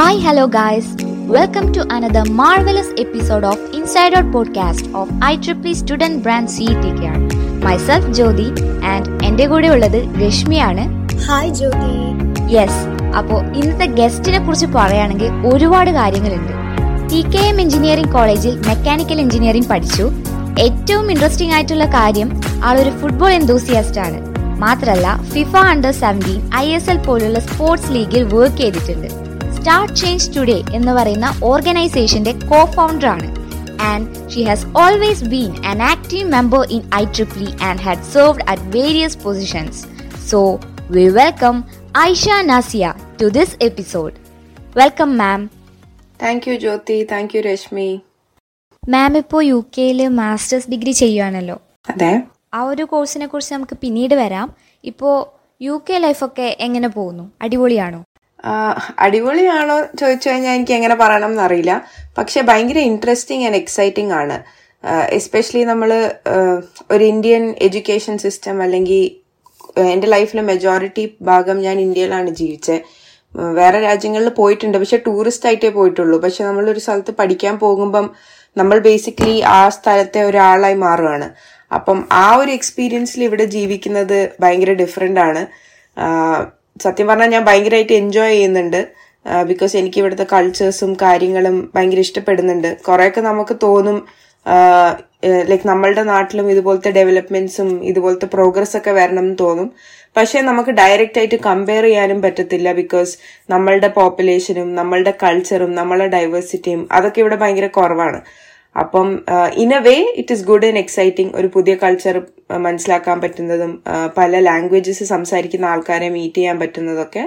Hi, hello, guys. Welcome to another marvelous episode of Inside Out podcast of C Student Brand CETKR. Myself Jyoti and എന്റെ കൂടെ ഉള്ളത് രശ്മിയാണ്. Hi ജ്യോതി yes അപ്പോൾ ഇന്നത്തെ ഗസ്റ്റിനെ കുറിച്ച് പറയുകയാണെങ്കിൽ ഒരുപാട് കാര്യങ്ങളുണ്ട്. ടി കെ എം എഞ്ചിനീയറിംഗ് കോളേജിൽ മെക്കാനിക്കൽ എഞ്ചിനീയറിംഗ് പഠിച്ചു. ഏറ്റവും ഇൻട്രസ്റ്റിംഗ് ആയിട്ടുള്ള കാര്യം ആളൊരു ഫുട്ബോൾ എന്തൂസിയാസ്റ്റ് ആണ്. മാത്രമല്ല FIFA under seventeen I S L പോലുള്ള സ്പോർട്സ് ലീഗിൽ വർക്ക് ചെയ്തിട്ടുണ്ട്. സ്റ്റാർട്ട് ചേഞ്ച് ടുഡേ എന്ന് പറയുന്ന ഓർഗനൈസേഷന്റെ കോ ഫൗണ്ടർ ആണ് and she has always been an active member in I triple E and had served at various positions so we welcome Aisha Nazia to this episode welcome ma'am thank you Jyoti thank you Rashmi ma'am ഇപ്പോൾ U കെയിൽ masters degree ചെയ്യുകയാണല്ലോ അതെ. ആ ഒരു കോഴ്സിനെ കുറിച്ച് നമുക്ക് പിന്നീട് വരാം. ഇപ്പോൾ യു കെ ലൈഫൊക്കെ എങ്ങനെ പോകുന്നു? അടിപൊളിയാണോ? അടിപൊളിയാണോ ചോദിച്ചു കഴിഞ്ഞാൽ എനിക്ക് എങ്ങനെ പറയണം എന്നറിയില്ല. പക്ഷെ ഭയങ്കര ഇൻട്രസ്റ്റിംഗ് ആൻഡ് എക്സൈറ്റിംഗ് ആണ്. എസ്പെഷ്യലി നമ്മൾ ഒരു ഇന്ത്യൻ എഡ്യൂക്കേഷൻ സിസ്റ്റം അല്ലെങ്കിൽ എന്റെ ലൈഫിലെ മെജോറിറ്റി ഭാഗം ഞാൻ ഇന്ത്യയിലാണ് ജീവിച്ചത് വേറെ രാജ്യങ്ങളിൽ പോയിട്ടുണ്ട്. പക്ഷെ ടൂറിസ്റ്റ് ആയിട്ടേ പോയിട്ടുള്ളൂ. പക്ഷെ നമ്മൾ ഒരു സ്ഥലത്ത് പഠിക്കാൻ പോകുമ്പം നമ്മൾ ബേസിക്കലി ആ സ്ഥലത്തെ ഒരാളായി മാറുകയാണ് അപ്പം ആ ഒരു എക്സ്പീരിയൻസിൽ ഇവിടെ ജീവിക്കുന്നത് ഭയങ്കര ഡിഫറെന്റ് ആണ്. സത്യം പറഞ്ഞാൽ ഞാൻ ഭയങ്കരമായിട്ട് എൻജോയ് ചെയ്യുന്നുണ്ട്. ബിക്കോസ് എനിക്ക് ഇവിടുത്തെ കൾച്ചേഴ്സും കാര്യങ്ങളും ഭയങ്കര ഇഷ്ടപ്പെടുന്നുണ്ട്. കുറെയൊക്കെ നമുക്ക് തോന്നും ലൈക്ക് നമ്മളുടെ നാട്ടിലും ഇതുപോലത്തെ ഡെവലപ്മെന്റ്സും ഇതുപോലത്തെ പ്രോഗ്രസ് ഒക്കെ വരണം എന്ന് തോന്നും. പക്ഷേ നമുക്ക് ഡയറക്റ്റ് ആയിട്ട് കമ്പയർ ചെയ്യാനും പറ്റത്തില്ല ബിക്കോസ് നമ്മളുടെ പോപ്പുലേഷനും നമ്മളുടെ കൾച്ചറും നമ്മളുടെ ഡൈവേഴ്സിറ്റിയും അതൊക്കെ ഇവിടെ ഭയങ്കര കുറവാണ്. അപ്പം in a way it is good and exciting ഒരു പുതിയ കൾച്ചർ മനസ്സിലാക്കാൻ പറ്റുന്നതും പല ലാംഗ്വേജസ് സംസാരിക്കുന്ന ആൾക്കാരെ മീറ്റ് ചെയ്യാൻ പറ്റുന്നതൊക്കെ.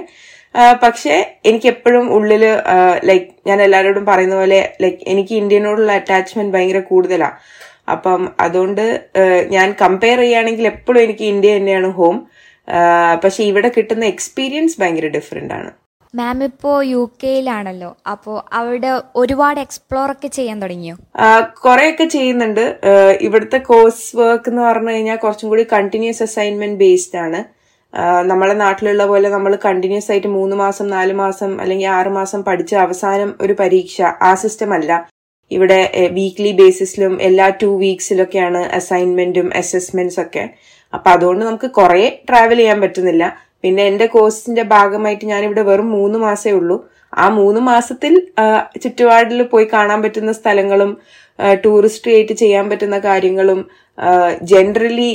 പക്ഷേ എനിക്ക് എപ്പോഴും ഉള്ളിൽ ലൈക്ക് ഞാൻ എല്ലാവരോടും പറയുന്ന പോലെ ലൈക്ക് എനിക്ക് ഇന്ത്യനോടുള്ള അറ്റാച്ച്മെന്റ് ഭയങ്കര കൂടുതലാണ് അപ്പം അതുകൊണ്ട് ഞാൻ കമ്പയർ ചെയ്യുകയാണെങ്കിൽ എപ്പോഴും എനിക്ക് ഇന്ത്യ തന്നെയാണ് ഹോം പക്ഷെ ഇവിടെ കിട്ടുന്ന എക്സ്പീരിയൻസ് ഭയങ്കര ഡിഫറെന്റ് ആണ്. മാം ഇപ്പോ യു കെയിലാണല്ലോ അപ്പോൾ അവിടെ ഒരുപാട് എക്സ്പ്ലോർ ഒക്കെ ചെയ്യാൻ തുടങ്ങിയോ? കുറെയൊക്കെ ചെയ്യുന്നുണ്ട്. ഇവിടുത്തെ കോഴ്സ് വർക്ക് എന്ന് പറഞ്ഞു കഴിഞ്ഞാൽ കുറച്ചും കൂടി കണ്ടിന്യൂസ് അസൈൻമെന്റ് ബേസ്ഡ് ആണ്. നമ്മളെ നാട്ടിലുള്ള പോലെ നമ്മൾ കണ്ടിന്യൂസ് ആയിട്ട് മൂന്ന് മാസം നാല് മാസം അല്ലെങ്കിൽ ആറ് മാസം പഠിച്ച അവസാനം ഒരു പരീക്ഷ. ആ സിസ്റ്റം അല്ല. ഇവിടെ വീക്ക്ലി ബേസിസിലും എല്ലാ ടു വീക്സിലൊക്കെയാണ് അസൈൻമെന്റും അസസ്മെന്റ്സ് ഒക്കെ. അപ്പൊ അതുകൊണ്ട് നമുക്ക് കുറെ ട്രാവൽ ചെയ്യാൻ പറ്റുന്നില്ല. പിന്നെ എന്റെ കോഴ്സിന്റെ ഭാഗമായിട്ട് ഞാനിവിടെ വെറും മൂന്ന് മാസേ ഉള്ളൂ. ആ മൂന്ന് മാസത്തിൽ ചുറ്റുപാടിൽ പോയി കാണാൻ പറ്റുന്ന സ്ഥലങ്ങളും ടൂറിസ്റ്റ് ആയിട്ട് ചെയ്യാൻ പറ്റുന്ന കാര്യങ്ങളും ജനറലി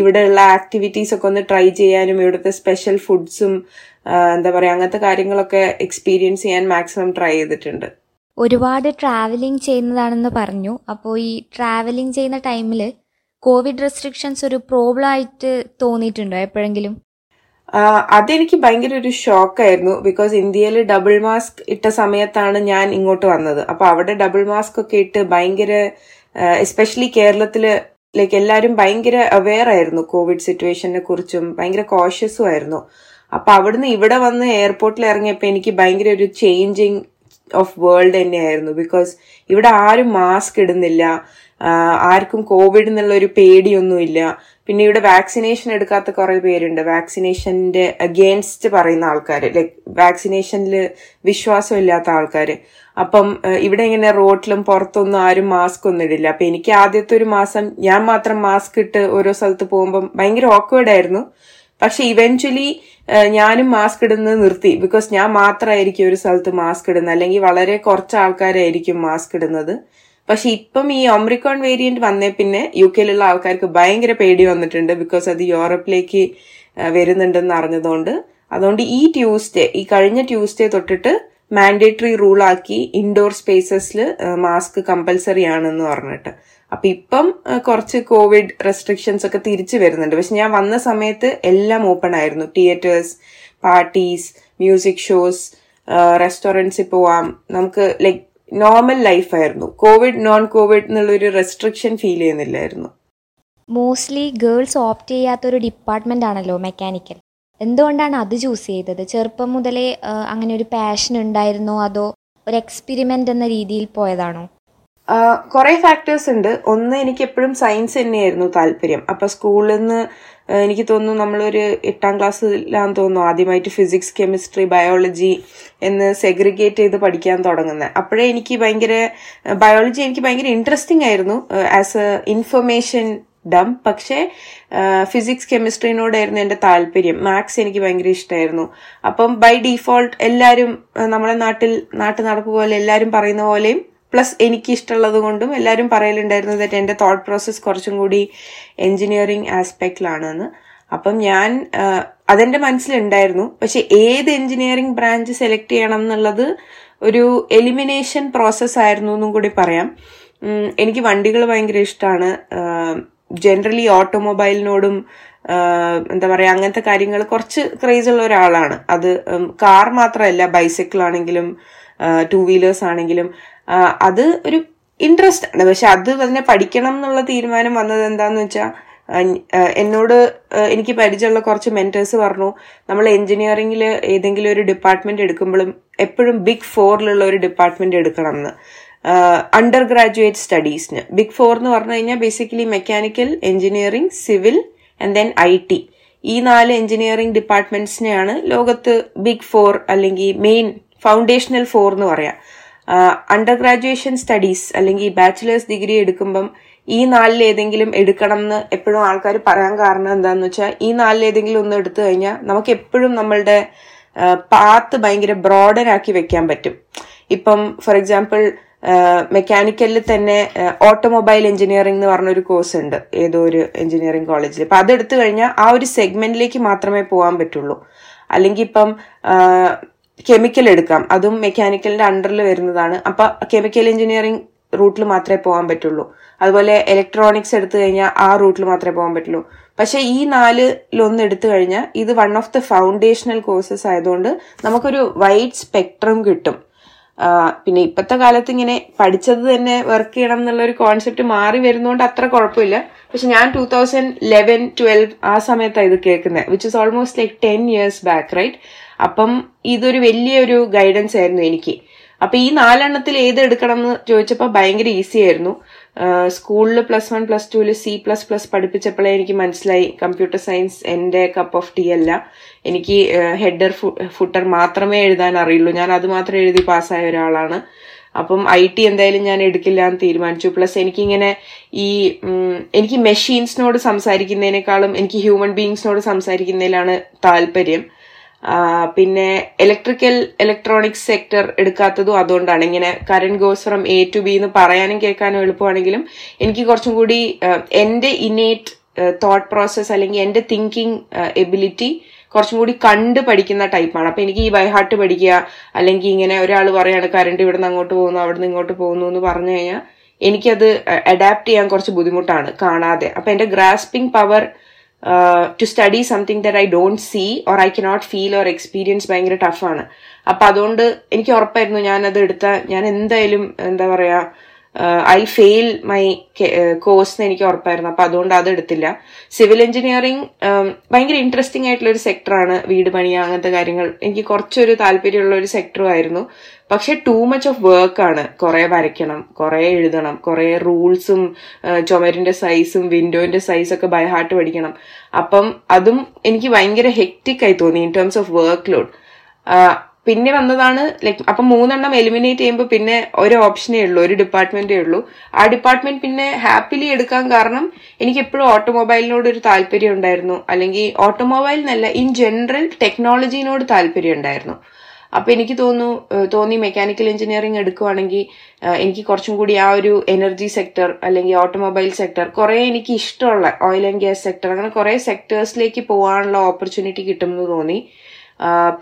ഇവിടെയുള്ള ആക്ടിവിറ്റീസ് ഒക്കെ ഒന്ന് ട്രൈ ചെയ്യാനും ഇവിടുത്തെ സ്പെഷ്യൽ ഫുഡ്സും എന്താ പറയാ അങ്ങനത്തെ കാര്യങ്ങളൊക്കെ എക്സ്പീരിയൻസ് ചെയ്യാൻ മാക്സിമം ട്രൈ ചെയ്തിട്ടുണ്ട്. ഒരുപാട് ട്രാവലിംഗ് ചെയ്യുന്നതാണെന്ന് പറഞ്ഞു. അപ്പോൾ ഈ ട്രാവലിംഗ് ചെയ്യുന്ന ടൈമിൽ കോവിഡ് റെസ്ട്രിക്ഷൻസ് ഒരു പ്രോബ്ലം ആയിട്ട് തോന്നിയിട്ടുണ്ടോ എപ്പോഴെങ്കിലും? അതെനിക്ക് ഭയങ്കര ഒരു ഷോക്കായിരുന്നു. ബിക്കോസ് ഇന്ത്യയിൽ ഡബിൾ മാസ്ക് ഇട്ട സമയത്താണ് ഞാൻ ഇങ്ങോട്ട് വന്നത്. അപ്പൊ അവിടെ ഡബിൾ മാസ്ക് ഒക്കെ ഇട്ട് ഭയങ്കര എസ്പെഷ്യലി കേരളത്തിൽ ലൈക്ക് എല്ലാവരും ഭയങ്കര അവെയർ ആയിരുന്നു കോവിഡ് സിറ്റുവേഷനെ കുറിച്ചും ഭയങ്കര കോഷ്യസും ആയിരുന്നു. അപ്പൊ അവിടുന്ന് ഇവിടെ വന്ന് എയർപോർട്ടിൽ ഇറങ്ങിയപ്പോ എനിക്ക് ഭയങ്കര ഒരു ചേഞ്ചിങ് ഓഫ് വേൾഡ് തന്നെയായിരുന്നു. ബിക്കോസ് ഇവിടെ ആരും മാസ്ക് ഇടുന്നില്ല. ആർക്കും കോവിഡ് എന്നുള്ള ഒരു പേടിയൊന്നുമില്ല. പിന്നെ ഇവിടെ വാക്സിനേഷൻ എടുക്കാത്ത കുറെ പേരുണ്ട്. വാക്സിനേഷന്റെ അഗേൻസ്റ്റ് പറയുന്ന ആൾക്കാർ ലൈക് വാക്സിനേഷനിൽ വിശ്വാസമില്ലാത്ത ആൾക്കാർ അപ്പം ഇവിടെ ഇങ്ങനെ റോഡിലും പുറത്തൊന്നും ആരും മാസ്ക് ഒന്നും ഇടില്ല. അപ്പൊ എനിക്ക് ആദ്യത്തെ ഒരു മാസം ഞാൻ മാത്രം മാസ്ക് ഇട്ട് ഓരോ സ്ഥലത്ത് പോകുമ്പം ഭയങ്കര ഓക്വേർഡ് ആയിരുന്നു. പക്ഷെ ഇവൻച്വലി ഞാനും മാസ്ക് ഇടുന്നത് നിർത്തി. ബിക്കോസ് ഞാൻ മാത്രമായിരിക്കും ഒരു സ്ഥലത്ത് മാസ്ക് ഇടുന്നത്. അല്ലെങ്കിൽ വളരെ കുറച്ച് ആൾക്കാരായിരിക്കും മാസ്ക് ഇടുന്നത്. പക്ഷെ ഇപ്പം ഈ ഒമ്രിക്കോൺ വേരിയന്റ് വന്നേ പിന്നെ യു കെയിലുള്ള ആൾക്കാർക്ക് ഭയങ്കര പേടി വന്നിട്ടുണ്ട് ബിക്കോസ് അത് യൂറോപ്പിലേക്ക് വരുന്നുണ്ടെന്ന് അറിഞ്ഞതുകൊണ്ട്. അതുകൊണ്ട് ഈ ട്യൂസ്ഡേ ഈ കഴിഞ്ഞ ട്യൂസ്ഡേ തൊട്ടിട്ട് മാൻഡേറ്ററി റൂൾ ആക്കി ഇൻഡോർ സ്പേസസിൽ മാസ്ക് കമ്പൽസറി ആണെന്ന് പറഞ്ഞിട്ട്. അപ്പൊ ഇപ്പം കുറച്ച് കോവിഡ് റെസ്ട്രിക്ഷൻസ് ഒക്കെ തിരിച്ചു വരുന്നുണ്ട്. പക്ഷെ ഞാൻ വന്ന സമയത്ത് എല്ലാം ഓപ്പൺ ആയിരുന്നു. തിയേറ്റേഴ്സ് പാർട്ടീസ് മ്യൂസിക് ഷോസ് റെസ്റ്റോറന്റ്സിൽ പോവാം. നമുക്ക് ലൈക്ക് നോർമൽ ലൈഫായിരുന്നു കോവിഡ് നോൺ കോവിഡ് എന്നുള്ളൊരു റെസ്ട്രിക്ഷൻ ഫീൽ ചെയ്യുന്നില്ലായിരുന്നു. മോസ്റ്റ്ലി ഗേൾസ് ഓപ്റ്റ് ചെയ്യാത്തൊരു ഡിപ്പാർട്ട്മെന്റ് ആണല്ലോ മെക്കാനിക്കൽ എന്തുകൊണ്ടാണ് അത് ചൂസ് ചെയ്തത്? ചെറുപ്പം മുതലേ അങ്ങനെ ഒരു പാഷൻ ഉണ്ടായിരുന്നോ? അതോ ഒരു എക്സ്പെരിമെന്റ് എന്ന രീതിയിൽ പോയതാണോ? കുറെ ഫാക്ടേഴ്സ് ഉണ്ട്. ഒന്ന് എനിക്ക് എപ്പോഴും സയൻസ് തന്നെയായിരുന്നു താല്പര്യം. അപ്പൊ സ്കൂളിൽ നിന്ന് എനിക്ക് തോന്നുന്നു നമ്മളൊരു എട്ടാം ക്ലാസ്സിലാന്ന് തോന്നുന്നു ആദ്യമായിട്ട് ഫിസിക്സ് കെമിസ്ട്രി ബയോളജി എന്ന് സെഗ്രിഗേറ്റ് ചെയ്ത് പഠിക്കാൻ തുടങ്ങുന്നത് അപ്പോഴേ എനിക്ക് ഭയങ്കര ബയോളജി എനിക്ക് ഭയങ്കര ഇൻട്രസ്റ്റിംഗ് ആയിരുന്നു ആസ് എ ഇൻഫർമേഷൻ ഡം പക്ഷേ ഫിസിക്സ് കെമിസ്ട്രീനോടായിരുന്നു എന്റെ താല്പര്യം. മാത്സ് എനിക്ക് ഭയങ്കര ഇഷ്ടമായിരുന്നു അപ്പം ബൈ ഡിഫോൾട്ട് എല്ലാവരും നമ്മുടെ നാട്ടിൽ നാട്ടു നടപ്പ് പോലെ എല്ലാവരും പറയുന്ന പോലെയും പ്ലസ് എനിക്ക് ഇഷ്ടമുള്ളത് കൊണ്ടും എല്ലാവരും പറയലുണ്ടായിരുന്നു ദറ്റ് എന്റെ തോട്ട് പ്രോസസ്സ് കുറച്ചും കൂടി എഞ്ചിനീയറിംഗ് ആസ്പെക്റ്റിലാണെന്ന് അപ്പം ഞാൻ അതെന്റെ മനസ്സിലുണ്ടായിരുന്നു. പക്ഷെ ഏത് എൻജിനീയറിംഗ് ബ്രാഞ്ച് സെലക്ട് ചെയ്യണം എന്നുള്ളത് ഒരു എലിമിനേഷൻ പ്രോസസ്സ് ആയിരുന്നു എന്നും കൂടി പറയാം. എനിക്ക് വണ്ടികൾ ഭയങ്കര ഇഷ്ടമാണ് ജനറലി ഓട്ടോമൊബൈലിനോടും എന്താ പറയുക അങ്ങനത്തെ കാര്യങ്ങൾ കുറച്ച് ക്രേസ് ഉള്ള ഒരാളാണ്. അത് കാർ മാത്രമല്ല ബൈസൈക്കിൾ ആണെങ്കിലും ടൂ വീലേഴ്സ് ആണെങ്കിലും അത് ഒരു ഇൻട്രസ്റ്റ് ആണ്. പക്ഷെ അത് തന്നെ പഠിക്കണം എന്നുള്ള തീരുമാനം വന്നത് എന്താന്ന് വെച്ചാൽ എന്നോട് എനിക്ക് പരിചയമുള്ള കുറച്ച് മെന്റേഴ്സ് പറഞ്ഞു നമ്മൾ എഞ്ചിനീയറിംഗിൽ ഏതെങ്കിലും ഒരു ഡിപ്പാർട്ട്മെന്റ് എടുക്കുമ്പോഴും എപ്പോഴും ബിഗ് ഫോറിലുള്ള ഒരു ഡിപ്പാർട്ട്മെന്റ് എടുക്കണം എന്ന് അണ്ടർ ഗ്രാജുവേറ്റ് സ്റ്റഡീസിന് ബിഗ് ഫോർ എന്ന് പറഞ്ഞു കഴിഞ്ഞാൽ basically mechanical engineering civil and then I T ഈ നാല് എഞ്ചിനീയറിംഗ് ഡിപ്പാർട്ട്മെന്റ്സിനെയാണ് ലോകത്ത് ബിഗ് ഫോർ അല്ലെങ്കിൽ മെയിൻ ഫൗണ്ടേഷണൽ ഫോർ എന്ന് പറയാം. അണ്ടർ ഗ്രാജുവേഷൻ സ്റ്റഡീസ് അല്ലെങ്കിൽ ബാച്ചിലേഴ്സ് ഡിഗ്രി എടുക്കുമ്പം ഈ നാലിൽ ഏതെങ്കിലും എടുക്കണം എന്ന് എപ്പോഴും ആൾക്കാർ പറയാൻ കാരണം എന്താന്ന് വെച്ചാൽ ഈ നാലിൽ ഏതെങ്കിലും ഒന്ന് എടുത്തു കഴിഞ്ഞാൽ നമുക്ക് എപ്പോഴും നമ്മളുടെ പാത്ത് ഭയങ്കര ബ്രോഡൻ ആക്കി വെക്കാൻ പറ്റും. ഇപ്പം ഫോർ എക്സാമ്പിൾ മെക്കാനിക്കലിൽ തന്നെ ഓട്ടോമൊബൈൽ എഞ്ചിനീയറിംഗ് എന്ന് പറഞ്ഞൊരു കോഴ്സ് ഉണ്ട് ഏതോ ഒരു എഞ്ചിനീയറിംഗ് കോളേജിൽ അപ്പൊ അതെടുത്തു കഴിഞ്ഞാൽ ആ ഒരു സെഗ്മെന്റിലേക്ക് മാത്രമേ പോകാൻ പറ്റുള്ളൂ. അല്ലെങ്കിൽ ഇപ്പം കെമിക്കൽ എടുക്കാം. അതും മെക്കാനിക്കലിന്റെ അണ്ടറിൽ വരുന്നതാണ്. അപ്പൊ കെമിക്കൽ എഞ്ചിനീയറിംഗ് റൂട്ടിൽ മാത്രമേ പോകാൻ പറ്റുള്ളൂ. അതുപോലെ ഇലക്ട്രോണിക്സ് എടുത്തു കഴിഞ്ഞാൽ ആ റൂട്ടിൽ മാത്രമേ പോകാൻ പറ്റുള്ളൂ. പക്ഷെ ഈ നാലിലൊന്ന് എടുത്തു കഴിഞ്ഞാൽ ഇത് one of the foundational courses ആയതുകൊണ്ട് നമുക്കൊരു വൈഡ് സ്പെക്ട്രം കിട്ടും. പിന്നെ ഇപ്പത്തെ കാലത്ത് ഇങ്ങനെ പഠിച്ചത് തന്നെ വർക്ക് ചെയ്യണം എന്നുള്ള ഒരു കോൺസെപ്റ്റ് മാറി വരുന്നതുകൊണ്ട് അത്ര കുഴപ്പമില്ല. പക്ഷെ ഞാൻ ടൂ തൗസൻഡ് ലെവൻ ട്വൽവ് ആ സമയത്താണ് ഇത് കേൾക്കുന്നത് which is almost like ten years back right അപ്പം ഇതൊരു വലിയൊരു ഗൈഡൻസ് ആയിരുന്നു എനിക്ക്. അപ്പൊ ഈ നാലെണ്ണത്തിൽ ഏത് എടുക്കണം എന്ന് ചോദിച്ചപ്പോൾ ഭയങ്കര ഈസി ആയിരുന്നു. സ്കൂളിൽ പ്ലസ് വൺ പ്ലസ് ടുവിൽ സി പ്ലസ് പ്ലസ് പഠിപ്പിച്ചപ്പോഴേ എനിക്ക് മനസ്സിലായി കമ്പ്യൂട്ടർ സയൻസ് എന്റെ കപ്പ് ഓഫ് ടീ അല്ല. എനിക്ക് ഹെഡർ ഫുട്ടർ മാത്രമേ എഴുതാൻ അറിയുള്ളൂ. ഞാൻ അത് മാത്രം എഴുതി പാസ്സായ ഒരാളാണ്. അപ്പം ഐ ടി എന്തായാലും ഞാൻ എടുക്കില്ല എന്ന് തീരുമാനിച്ചു. പ്ലസ് എനിക്കിങ്ങനെ ഈ എനിക്ക് മെഷീൻസിനോട് സംസാരിക്കുന്നതിനേക്കാളും എനിക്ക് ഹ്യൂമൻ ബീങ്സിനോട് സംസാരിക്കുന്നതിലാണ് താല്പര്യം. പിന്നെ ഇലക്ട്രിക്കൽ ഇലക്ട്രോണിക്സ് സെക്ടർ എടുക്കാത്തതും അതുകൊണ്ടാണ്. ഇങ്ങനെ current goes from A to B എന്ന് പറയാനും കേൾക്കാനും എളുപ്പമാണെങ്കിലും എനിക്ക് കുറച്ചും കൂടി എന്റെ ഇനേറ്റ് തോട്ട് പ്രോസസ് അല്ലെങ്കിൽ എന്റെ തിങ്കിങ് എബിലിറ്റി കുറച്ചും കൂടി കണ്ട് പഠിക്കുന്ന ടൈപ്പാണ് അപ്പൊ എനിക്ക് ഈ ബൈഹാർട്ട് പഠിക്കുക അല്ലെങ്കിൽ ഇങ്ങനെ ഒരാൾ പറയാണ് കറണ്ട് ഇവിടുന്ന് അങ്ങോട്ട് പോകുന്നു നിന്ന് ഇങ്ങോട്ട് പോകുന്നു എന്ന് പറഞ്ഞു കഴിഞ്ഞാൽ എനിക്കത് അഡാപ്റ്റ് ചെയ്യാൻ കുറച്ച് ബുദ്ധിമുട്ടാണ് കാണാതെ. അപ്പൊ എന്റെ grasping power to study something that I don't see or I cannot feel or experience ഭയങ്കര ടഫാണ് അപ്പൊ അതുകൊണ്ട് എനിക്ക് ഉറപ്പായിരുന്നു ഞാനത് എടുത്ത ഞാൻ എന്തായാലും എന്താ പറയാ ഐ ഫെയിൽ മൈ കോഴ്സ് എന്ന് എനിക്ക് ഉറപ്പായിരുന്നു. അപ്പൊ അതുകൊണ്ട് അത് എടുത്തില്ല. സിവിൽ എഞ്ചിനീയറിംഗ് ഭയങ്കര ഇൻട്രസ്റ്റിംഗ് ആയിട്ടുള്ള ഒരു സെക്ടറാണ് വീട് പണിയ അങ്ങനത്തെ കാര്യങ്ങൾ. എനിക്ക് കുറച്ചൊരു താല്പര്യമുള്ള ഒരു സെക്ടറും ആയിരുന്നു. പക്ഷെ ടൂ മച്ച് ഓഫ് വർക്ക് ആണ്. കുറെ വരയ്ക്കണം കുറെ എഴുതണം കുറെ റൂൾസും ചുമരിന്റെ സൈസും വിൻഡോന്റെ സൈസൊക്കെ ബൈ ഹാർട്ട് പഠിക്കണം. അപ്പം അതും എനിക്ക് ഭയങ്കര ഹെക്റ്റിക് ആയി തോന്നി in terms of work load പിന്നെ വന്നതാണ് ലൈക്ക് അപ്പൊ മൂന്നെണ്ണം എലിമിനേറ്റ് ചെയ്യുമ്പോൾ പിന്നെ ഒരു ഓപ്ഷനേ ഉള്ളൂ ഒരു ഡിപ്പാർട്ട്മെന്റേ ഉള്ളൂ. ആ ഡിപ്പാർട്ട്മെന്റ് പിന്നെ ഹാപ്പിലി എടുക്കാൻ കാരണം എനിക്ക് എപ്പോഴും ഓട്ടോമൊബൈലിനോട് ഒരു താല്പര്യം ഉണ്ടായിരുന്നു. അല്ലെങ്കിൽ ഓട്ടോമൊബൈൽ എന്നല്ല ഇൻ ജനറൽ ടെക്നോളജിനോട് താല്പര്യം ഉണ്ടായിരുന്നു. അപ്പൊ എനിക്ക് തോന്നു തോന്നി മെക്കാനിക്കൽ എഞ്ചിനീയറിംഗ് എടുക്കുവാണെങ്കിൽ എനിക്ക് കുറച്ചും കൂടി ആ ഒരു എനർജി സെക്ടർ അല്ലെങ്കിൽ ഓട്ടോമൊബൈൽ സെക്ടർ കുറെ എനിക്ക് ഇഷ്ടമുള്ള ഓയിൽ ആൻഡ് ഗ്യാസ് സെക്ടർ അങ്ങനെ കുറെ സെക്ടേഴ്സിലേക്ക് പോകാനുള്ള ഓപ്പർച്യൂണിറ്റി കിട്ടുമെന്ന് തോന്നി.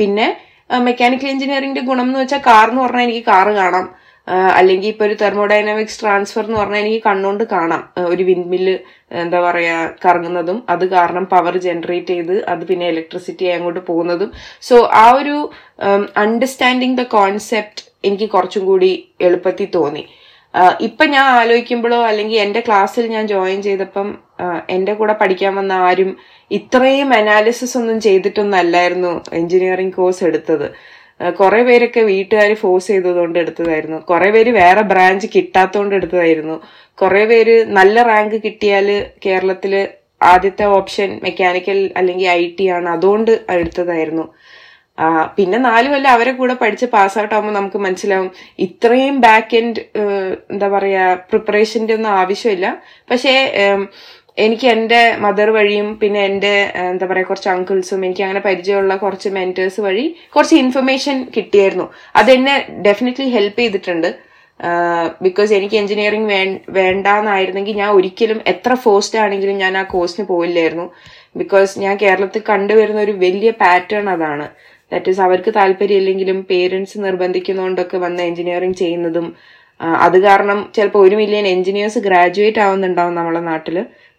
പിന്നെ മെക്കാനിക്കൽ എഞ്ചിനീയറിംഗിന്റെ ഗുണം എന്ന് വെച്ചാൽ കാർ എന്ന് പറഞ്ഞാൽ എനിക്ക് കാറ് കാണാം. അല്ലെങ്കിൽ ഇപ്പൊ ഒരു തെർമോഡൈനാമിക്സ് ട്രാൻസ്ഫർ എന്ന് പറഞ്ഞാൽ എനിക്ക് കണ്ണുകൊണ്ട് കാണാം. ഒരു വിൻമില്ല് എന്താ പറയാ കറങ്ങുന്നതും അത് കാരണം പവർ ജനറേറ്റ് ചെയ്ത് അത് പിന്നെ ഇലക്ട്രിസിറ്റി അങ്ങോട്ട് പോകുന്നതും. സോ ആ ഒരു അണ്ടർസ്റ്റാൻഡിങ് ദ കോൺസെപ്റ്റ് എനിക്ക് കുറച്ചും കൂടി എളുപ്പത്തിൽ തോന്നി. ഇപ്പൊ ഞാൻ ആലോചിക്കുമ്പോഴോ അല്ലെങ്കിൽ എന്റെ ക്ലാസ്സിൽ ഞാൻ ജോയിൻ ചെയ്തപ്പം എന്റെ കൂടെ പഠിക്കാൻ വന്ന ആരും ഇത്രയും അനാലിസിസ് ഒന്നും ചെയ്തിട്ടൊന്നല്ലായിരുന്നു എഞ്ചിനീയറിംഗ് കോഴ്സ് എടുത്തത്. കുറെ പേരൊക്കെ വീട്ടുകാർ ഫോഴ്സ് ചെയ്തതുകൊണ്ട് എടുത്തതായിരുന്നു. കുറെ പേര് വേറെ ബ്രാഞ്ച് കിട്ടാത്തതുകൊണ്ട് എടുത്തതായിരുന്നു. കുറെ പേര് നല്ല റാങ്ക് കിട്ടിയാൽ കേരളത്തിൽ ആദ്യത്തെ ഓപ്ഷൻ മെക്കാനിക്കൽ അല്ലെങ്കിൽ ഐ ടി ആണ് അതുകൊണ്ട് എടുത്തതായിരുന്നു. പിന്നെ നാല് കൊല്ലം അവരെ കൂടെ പഠിച്ച് പാസ് ഔട്ട് ആകുമ്പോൾ നമുക്ക് മനസ്സിലാവും ഇത്രയും ബാക്ക് എൻഡ് എന്താ പറയാ പ്രിപ്പറേഷന്റെ ഒന്നും ആവശ്യമില്ല. പക്ഷേ എനിക്ക് എന്റെ മദർ വഴിയും പിന്നെ എന്റെ എന്താ പറയാ കുറച്ച് അങ്കിൾസും എനിക്ക് അങ്ങനെ പരിചയമുള്ള കുറച്ച് മെന്റേഴ്സ് വഴി കുറച്ച് ഇൻഫർമേഷൻ കിട്ടിയായിരുന്നു. അതെന്നെ ഡെഫിനറ്റ്ലി ഹെൽപ്പ് ചെയ്തിട്ടുണ്ട്. ബിക്കോസ് എനിക്ക് എഞ്ചിനീയറിംഗ് വേണ്ടാന്നായിരുന്നെങ്കിൽ ഞാൻ ഒരിക്കലും എത്ര ഫോസ്റ്റ് ആണെങ്കിലും ഞാൻ ആ കോഴ്സിന് പോയില്ലായിരുന്നു ബിക്കോസ് ഞാൻ കേരളത്തിൽ കണ്ടുവരുന്ന ഒരു വലിയ പാറ്റേൺ അതാണ്. ദാറ്റ് ഈസ് അവർക്ക് താല്പര്യമില്ലെങ്കിലും പേരൻസ് നിർബന്ധിക്കുന്നതുകൊണ്ടൊക്കെ വന്ന് എഞ്ചിനീയറിംഗ് ചെയ്യുന്നതും അത് കാരണം ചിലപ്പോൾ ഒരു മില്യൺ എഞ്ചിനീയേഴ്സ് ഗ്രാജുവേറ്റ് ആവുന്നുണ്ടാവും നമ്മളെ നാട്ടിൽ